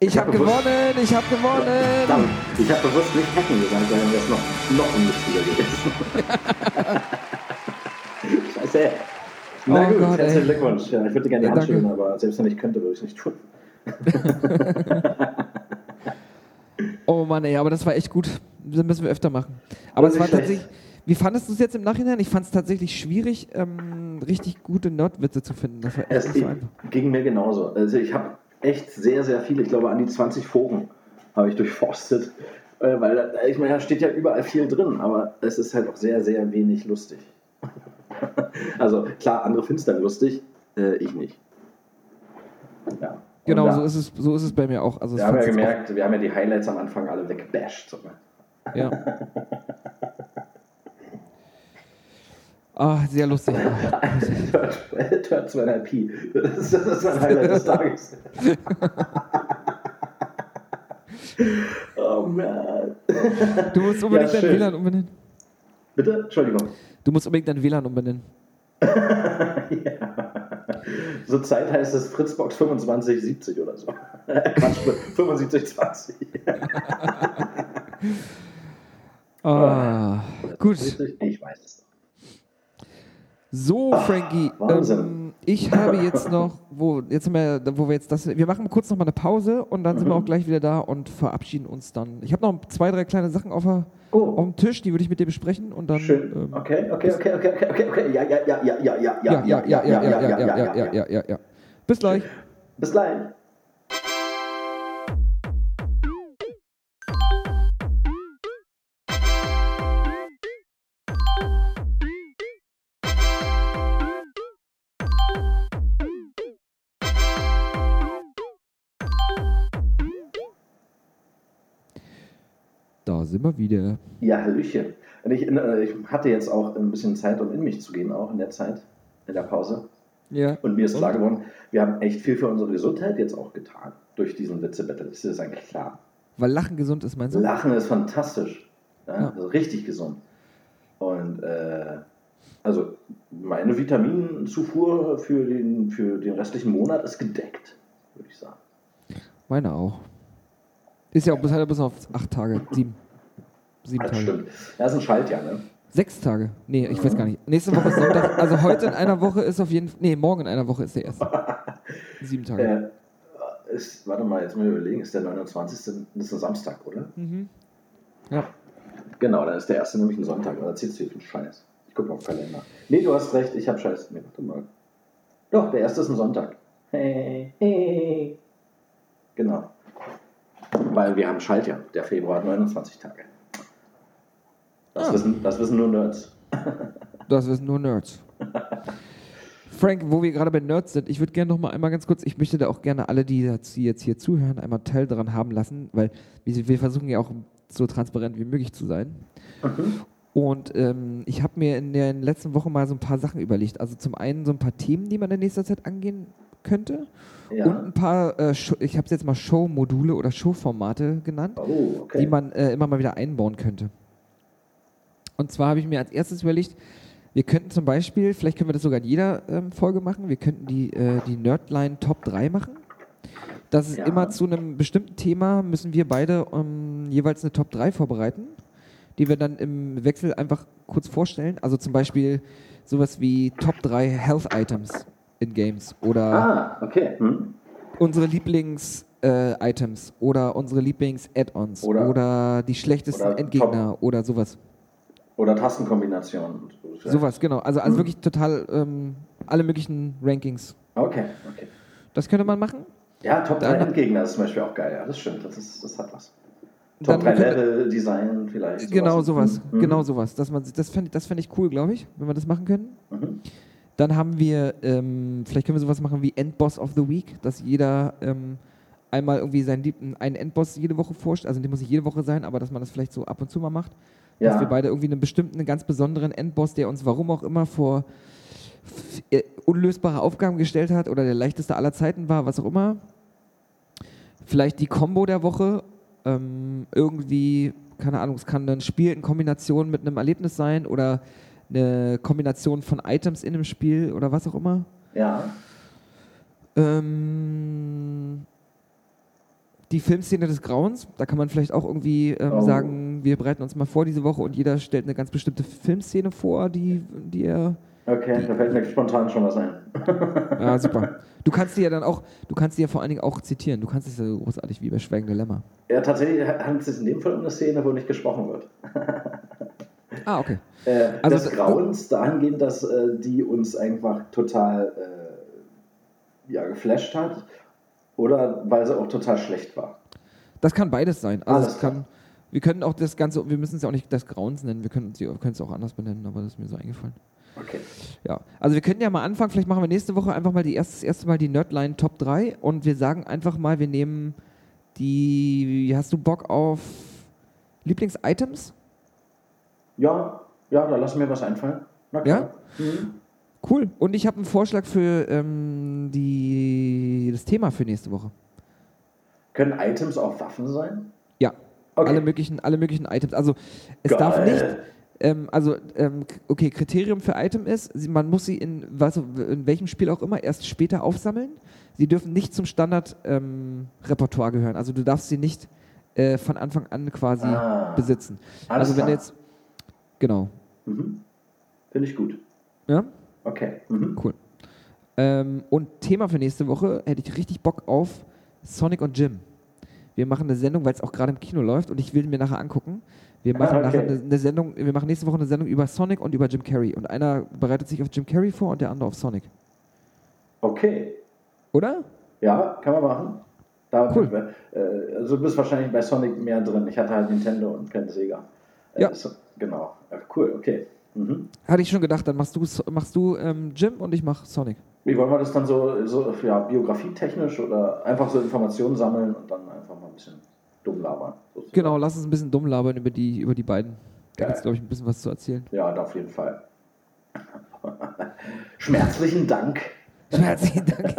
Ich habe hab gewonnen, ich habe gewonnen. Verdammt, ich habe bewusst nicht hacken gesagt, wäre es noch, noch unlustiger gewesen. <laughs> Scheiße. Na Oh gut, Gott, herzlichen. Glückwunsch. Ja, ich würde gerne die Ja, schütteln, aber selbst wenn ich könnte, würde ich es nicht tun. <laughs> Oh Mann, ey, aber das war echt gut. Das müssen wir öfter machen. Aber es war nicht tatsächlich. Wie fandest du es jetzt im Nachhinein? Ich fand es tatsächlich schwierig, ähm, richtig gute Nerdwitze zu finden. Das war echt Es so einfach. ging mir genauso. Also ich habe echt sehr, sehr viele, ich glaube an die 20 Foren habe ich durchforstet. Äh, Weil da- ich meine, da steht ja überall viel drin, aber es ist halt auch sehr, sehr wenig lustig. <laughs> also klar, andere finden es dann lustig, äh, ich nicht. Ja. Genau, da, so ist, es, so ist es bei mir auch. Also, Wir haben ja gemerkt, wir haben ja die Highlights am Anfang alle weggebasht. So? Auch, ja. Ah, sehr lustig. Tört Tört 2,5 Pi. Das ist, das mein Highlight des Tages. oh man. Du musst unbedingt Ja, dein. WLAN umbenennen. Bitte? Entschuldigung. Du musst unbedingt dein WLAN umbenennen. <laughs> ja. Zurzeit heißt es Fritzbox 2570 oder so. <laughs> Quatsch, 7520. <laughs> Ah, gut. Ich weiß es. So, Frankie, Wahnsinn. ähm, ich habe jetzt noch, wo, jetzt wir, wo wir jetzt das, wir machen kurz noch mal eine Pause und dann sind wir Mhm. auch gleich wieder da und verabschieden uns dann. Ich habe noch zwei, drei kleine Sachen auf, der, auf Oh, dem Tisch, die würde ich mit dir besprechen und dann. schön. ähm, Okay, okay, okay, okay, okay, okay, okay. Ja, ja, ja, ja, ja, ja, ja, ja, ja, ja, ja, ja, ja, ja, ja, ja, ja, ja. Bis gleich. Bis gleich. Wir wieder. Ja, Hallöchen. Und ich, äh, ich hatte jetzt auch ein bisschen Zeit, um in mich zu gehen, auch in der Zeit, in der Pause. Ja. Und mir ist klar geworden, wir haben echt viel für unsere Gesundheit jetzt auch getan. Durch diesen Witzebattle. Ist das eigentlich klar? Weil Lachen gesund ist, meinst du? Lachen ist fantastisch. Ja? Ja. Also richtig gesund. Und äh, also meine Vitaminzufuhr für den, für den restlichen Monat ist gedeckt, würde ich sagen. Meine auch. Ist ja auch bis, bis auf acht Tage. Sieben. Sieben Tage. stimmt. Das ist ein Schaltjahr, ne? Sechs Tage. Nee, ich weiß gar nicht. Nächste Woche ist Sonntag. Also heute in einer Woche ist auf jeden Fall. Nee, morgen in einer Woche ist der erste. <laughs> Sieben Tage. Äh, ist, warte mal, jetzt mal überlegen, ist der 29. Das ist ein Samstag, oder? Mhm. Ja. Genau, dann ist der erste nämlich ein Sonntag. Da erzählst du hier viel Scheiß. Ich gucke auf den Kalender. Nee, du hast recht, ich habe Scheiß. Nee, warte mal. Doch, der erste ist ein Sonntag. Hey, hey. Genau. Weil wir haben Schaltjahr. Der Februar hat 29 Tage. Das, Ah. wissen, das wissen nur Nerds. <laughs> Das wissen nur Nerds. Frank, wo wir gerade bei Nerds sind, ich würde gerne noch mal einmal ganz kurz, ich möchte da auch gerne alle, die jetzt hier zuhören, einmal Teil daran haben lassen, weil wir, versuchen ja auch so transparent wie möglich zu sein. Und ähm, ich habe mir in den letzten Wochen mal so ein paar Sachen überlegt. Also zum einen so ein paar Themen, die man in nächster Zeit angehen könnte. Und Ja. ein paar, äh, ich habe es jetzt mal Show-Module oder Show-Formate genannt Oh, okay. die man äh, immer mal wieder einbauen könnte. Und zwar habe ich mir als erstes überlegt, wir könnten zum Beispiel, vielleicht können wir das sogar in jeder ähm, Folge machen, wir könnten die, äh, die Nerdline Top 3 machen. Das ist Ja. immer zu einem bestimmten Thema, müssen wir beide ähm, jeweils eine Top 3 vorbereiten, die wir dann im Wechsel einfach kurz vorstellen. Also zum Beispiel sowas wie Top 3 Health Items in Games oder ah, okay. Hm. unsere Lieblings-Items oder unsere Lieblings-Add-ons oder, Oder- die schlechtesten oder Endgegner oder sowas. Oder Tastenkombinationen. Sowas, genau. Also, also Mhm. wirklich total ähm, alle möglichen Rankings. Okay, okay. Das könnte man machen. Ja, Top 3 Dann- Endgegner ist zum Beispiel auch geil. Ja, das stimmt. Das, ist, das hat was. Top 3 könnte- Level, Design vielleicht. Genau sowas, Mhm. genau sowas. Dass man, das fände das fänd ich cool, glaube ich, wenn wir das machen können. Mhm. Dann haben wir, ähm, vielleicht können wir sowas machen wie Endboss of the Week, dass jeder ähm, einmal irgendwie seinen liebsten, einen Endboss jede Woche vorstellt. Also, der muss nicht jede Woche sein, aber dass man das vielleicht so ab und zu mal macht. Dass Ja. wir beide irgendwie einen bestimmten, einen ganz besonderen Endboss, der uns warum auch immer vor unlösbare Aufgaben gestellt hat oder der leichteste aller Zeiten war, was auch immer. Vielleicht die Combo der Woche. Ähm, irgendwie, keine Ahnung, es kann ein Spiel in Kombination mit einem Erlebnis sein oder eine Kombination von Items in einem Spiel oder was auch immer. Ja. Ähm, die Filmszene des Grauens, da kann man vielleicht auch irgendwie ähm, Oh. sagen, wir bereiten uns mal vor diese Woche und jeder stellt eine ganz bestimmte Filmszene vor, die, die er. Okay, da fällt mir spontan schon was ein. Ja, <laughs> super. Du kannst die ja dann auch, du kannst die ja vor allen Dingen auch zitieren. Du kannst es ja so großartig wie bei Schweigende Lämmer. Ja, tatsächlich handelt es sich in dem Fall um eine Szene, wo nicht gesprochen wird. <laughs> Ah, okay. Äh, Also des Grauens dahingehend, dass äh, die uns einfach total äh, ja, geflasht hat. Oder weil sie auch total schlecht war. Das kann beides sein. Also Alles es kann, wir können auch das Ganze, wir müssen es ja auch nicht das Grauens nennen, wir können es auch anders benennen, aber das ist mir so eingefallen. Okay. Ja, also wir könnten ja mal anfangen, vielleicht machen wir nächste Woche einfach mal die erste, das erste Mal die Nerdline Top 3 und wir sagen einfach mal, wir nehmen die, hast du Bock auf Lieblings-Items? Ja, ja, da lassen wir was einfallen. Na klar. Mhm. Cool. Und ich habe einen Vorschlag für ähm, die, das Thema für nächste Woche. Können Items auch Waffen sein? Ja, Okay. alle, möglichen, alle möglichen Items. Also es Geil. darf nicht, ähm, also ähm, okay, Kriterium für Item ist, man muss sie in, was, in welchem Spiel auch immer erst später aufsammeln. Sie dürfen nicht zum Standard-Repertoire gehören. Also du darfst sie nicht äh, von Anfang an quasi Ah. besitzen. Also wenn jetzt, genau, Mhm. Finde ich gut. ja, Okay. Mhm. cool. Ähm, und Thema für nächste Woche hätte ich richtig Bock auf Sonic und Jim. Wir machen eine Sendung, weil es auch gerade im Kino läuft und ich will mir nachher angucken. Wir machen Ah, okay. nachher eine, eine Sendung, wir machen nächste Woche eine Sendung über Sonic und über Jim Carrey. Und einer bereitet sich auf Jim Carrey vor und der andere auf Sonic. Okay. Oder? Ja, kann man machen. Da, Cool. Äh, also du bist wahrscheinlich bei Sonic mehr drin. Ich hatte halt Nintendo und kein Sega. Äh, Ja. so- genau. Ja, cool, okay. Mhm. Hatte ich schon gedacht, dann machst du, machst du ähm, Jim und ich mach Sonic. Wie wollen wir das dann so, so ja, biografietechnisch oder einfach so Informationen sammeln und dann einfach mal ein bisschen. dumm labern. sozusagen. Genau, lass uns ein bisschen dumm labern über die, über die beiden. Da gibt es, glaube ich, ein bisschen was zu erzählen. Ja, auf jeden Fall. <laughs> Schmerzlichen Dank. Herzlichen Dank.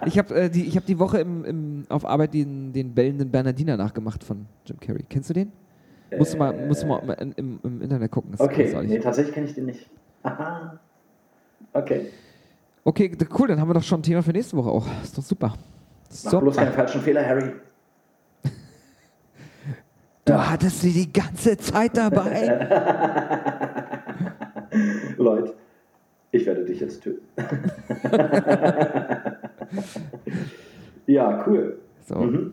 <laughs> Ich habe äh, die, ich hab die Woche im, im, auf Arbeit den, den bellenden Bernardiner nachgemacht von Jim Carrey. Kennst du den? Musst du mal, musst du mal im, im, im Internet gucken. Okay, nee, tatsächlich kenne ich den nicht. Aha. Okay. Okay, cool, dann haben wir doch schon ein Thema für nächste Woche auch. Ist doch super. Mach bloß keine Super. falschen Fehler, Harry. <laughs> Du hattest sie die ganze Zeit dabei. <laughs> Leute, ich werde dich jetzt töten. <laughs> ja, cool. So. Mhm.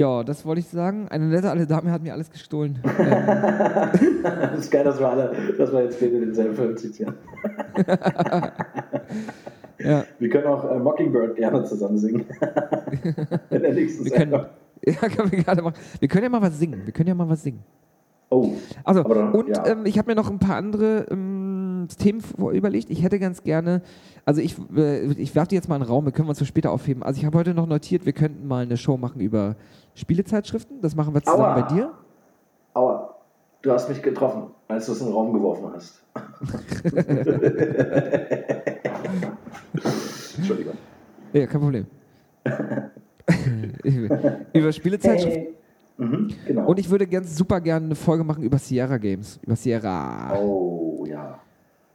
Ja, das wollte ich sagen. Eine nette alte Dame hat mir alles gestohlen. <laughs> ähm, Das ist geil, dass wir alle, dass wir jetzt beide denselben Film zitieren. <laughs> ja, Wir können auch äh, Mockingbird gerne zusammen singen. <laughs> In der nächsten wir können, ja, können wir gerade machen. Wir können ja mal was singen. Wir können ja mal was singen. Oh, Also, dann- und ja. ähm, ich habe mir noch ein paar andere ähm, Themen überlegt. Ich hätte ganz gerne, also ich, äh, ich werfe die jetzt mal in den Raum, wir können uns für später aufheben. Also ich habe heute noch notiert, wir könnten mal eine Show machen über Spielezeitschriften. Das machen wir zusammen Aua. bei dir. aua, du hast mich getroffen, als du es in den Raum geworfen hast. <laughs> Entschuldigung. Ja, kein Problem. <laughs> über Spielezeitschriften. Hey. Mhm, genau. Und ich würde ganz super gerne eine Folge machen über Sierra Games. Über Sierra. oh, ja.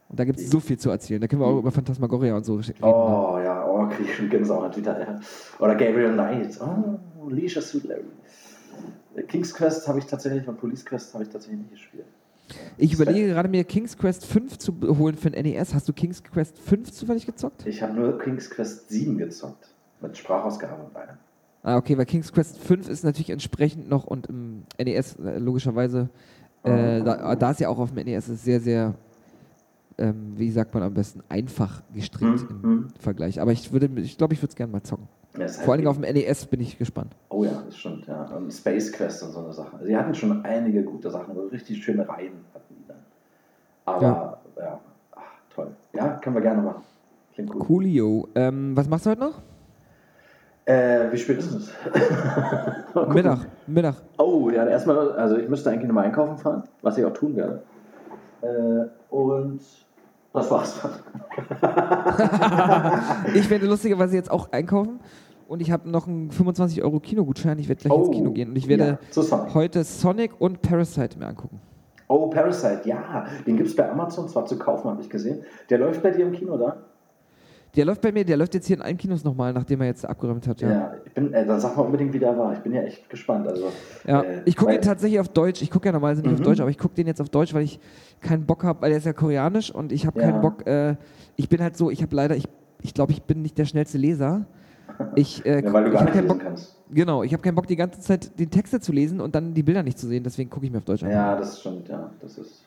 Und da gibt es so viel zu erzählen. Da können wir auch über Phantasmagoria und so reden. Oh, ja, oh, krieg ich schon Gänsehaut wieder. Ja. Oder Gabriel Knight. Oh, Leisure Suit Larry. King's Quest habe ich tatsächlich und Police Quest habe ich tatsächlich nicht gespielt. Ich überlege gerade mir King's Quest 5 zu holen für ein NES. Hast du King's Quest 5 zufällig gezockt? Ich habe nur King's Quest 7 gezockt. Mit Sprachausgabe und allem. Ah, okay, weil King's Quest 5 ist natürlich entsprechend noch und im NES äh, logischerweise, äh, da, da ist ja auch auf dem NES ist sehr, sehr, ähm, wie sagt man am besten, einfach gestrickt Mhm, im mhm. Vergleich. Aber ich würde, ich glaube, ich würde es gerne mal zocken. Ja, halt Vor allen Dingen auf dem NES bin ich gespannt. Oh ja, das stimmt, ja. Und Space Quest und so eine Sache. Die hatten schon einige gute Sachen, also richtig schöne Reihen hatten die dann. Aber ja, Ach, toll. Ja, können wir gerne machen. Klingt gut. Coolio. Ähm, was machst du heute noch? Äh, wie spät ist es? <laughs> Mittag. Mittag. Oh, ja, erstmal, also ich müsste eigentlich nochmal einkaufen fahren, was ich auch tun werde. Äh, und das war's dann. <laughs> Ich werde lustigerweise jetzt auch einkaufen und ich habe noch einen 25 Euro Kinogutschein. Ich werde gleich ins Kino gehen und ich werde Oh, ja, Sonic. heute Sonic und Parasite mir angucken. Oh, Parasite, ja. Den gibt es bei Amazon zwar zu kaufen, habe ich gesehen. Der läuft bei dir im Kino, da? Der läuft bei mir, der läuft jetzt hier in allen Kinos nochmal, nachdem er jetzt abgeräumt hat. Ja. Ja, ich bin, äh, dann sag mal unbedingt, wie der war. Ich bin ja echt gespannt. Also, ja. äh, ich gucke ihn tatsächlich auf Deutsch. Ich gucke ja normalerweise nicht Mhm. auf Deutsch, aber ich gucke den jetzt auf Deutsch, weil ich keinen Bock habe, weil er ist ja koreanisch und ich habe Ja. keinen Bock. Äh, ich bin halt so, ich habe leider, ich, ich glaube, ich bin nicht der schnellste Leser. Ich, äh, <laughs> Ja, weil du gar nicht keinen lesen Bock. kannst. Genau, ich habe keinen Bock, die ganze Zeit die Texte zu lesen und dann die Bilder nicht zu sehen. Deswegen gucke ich mir auf Deutsch an. Ja, das stimmt, ja. Das ist.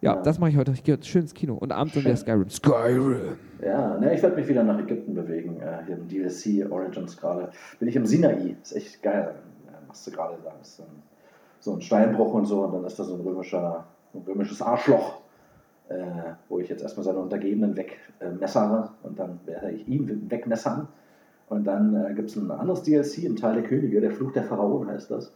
Ja, Ja. das mache ich heute. Ich gehe schön ins Kino und abends dann wieder <laughs> Skyrim. Skyrim. Ja, ne, ich werde mich wieder nach Ägypten bewegen. Äh, hier im DLC Origins gerade. Bin ich im Sinai. Ist echt geil. Ja, machst du gerade da. Ist so ein, so ein Steinbruch und so. Und dann ist da so ein, römischer, ein römisches Arschloch, äh, wo ich jetzt erstmal seine Untergebenen wegmessere. und dann werde ich ihn wegmessern. Und dann äh, gibt es ein anderes DLC, ein Teil der Könige, der Fluch der Pharaonen heißt das.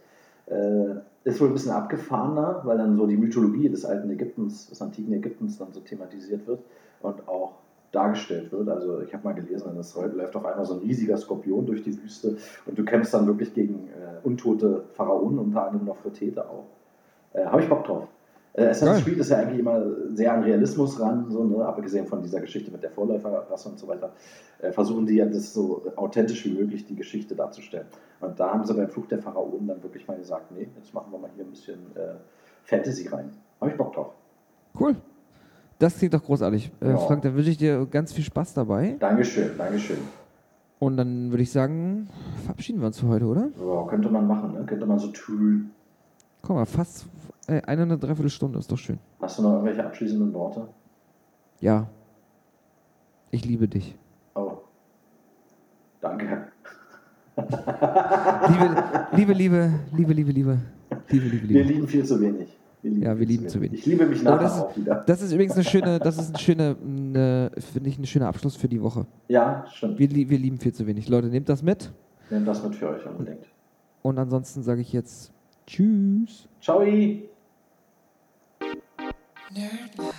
Äh, ist wohl ein bisschen abgefahrener, weil dann so die Mythologie des alten Ägyptens, des antiken Ägyptens dann so thematisiert wird und auch dargestellt wird. Also ich habe mal gelesen, es läuft auf einmal so ein riesiger Skorpion durch die Wüste und du kämpfst dann wirklich gegen äh, untote Pharaonen, unter anderem noch Tete auch. Äh, habe ich Bock drauf. Äh, Assassin's. Creed ist ja eigentlich immer sehr an Realismus ran, so, ne? abgesehen von dieser Geschichte mit der Vorläuferrasse und so weiter, äh, versuchen die ja das so authentisch wie möglich die Geschichte darzustellen. Und da haben sie beim Fluch der Pharaonen dann wirklich mal gesagt, nee, jetzt machen wir mal hier ein bisschen äh, Fantasy rein. Habe ich Bock drauf. Cool. Das klingt doch großartig. Äh, Ja. Frank, dann wünsche ich dir ganz viel Spaß dabei. Dankeschön, Dankeschön. Und dann würde ich sagen, verabschieden wir uns für heute, oder? Ja, könnte man machen, ne? könnte man so tun. Guck mal, fast äh, eine und eine Dreiviertelstunde, ist doch schön. Hast du noch irgendwelche abschließenden Worte? Ja. Ich liebe dich. Oh. Danke. <laughs> Liebe, liebe, liebe, liebe, liebe, liebe. Liebe, liebe, Wir liebe. lieben viel zu wenig. lieben Ja, wir lieben zu wenig. Ich liebe mich nachher das, auch wieder. ist, das ist übrigens eine schöne, das ist eine schöne, eine, finde ich, ein schöner Abschluss für die Woche. Ja, stimmt. Wir, wir lieben viel zu wenig. Leute, nehmt das mit. Nehmt das mit für euch unbedingt. Und ansonsten sage ich jetzt Tschüss. Ciao! Nerdline.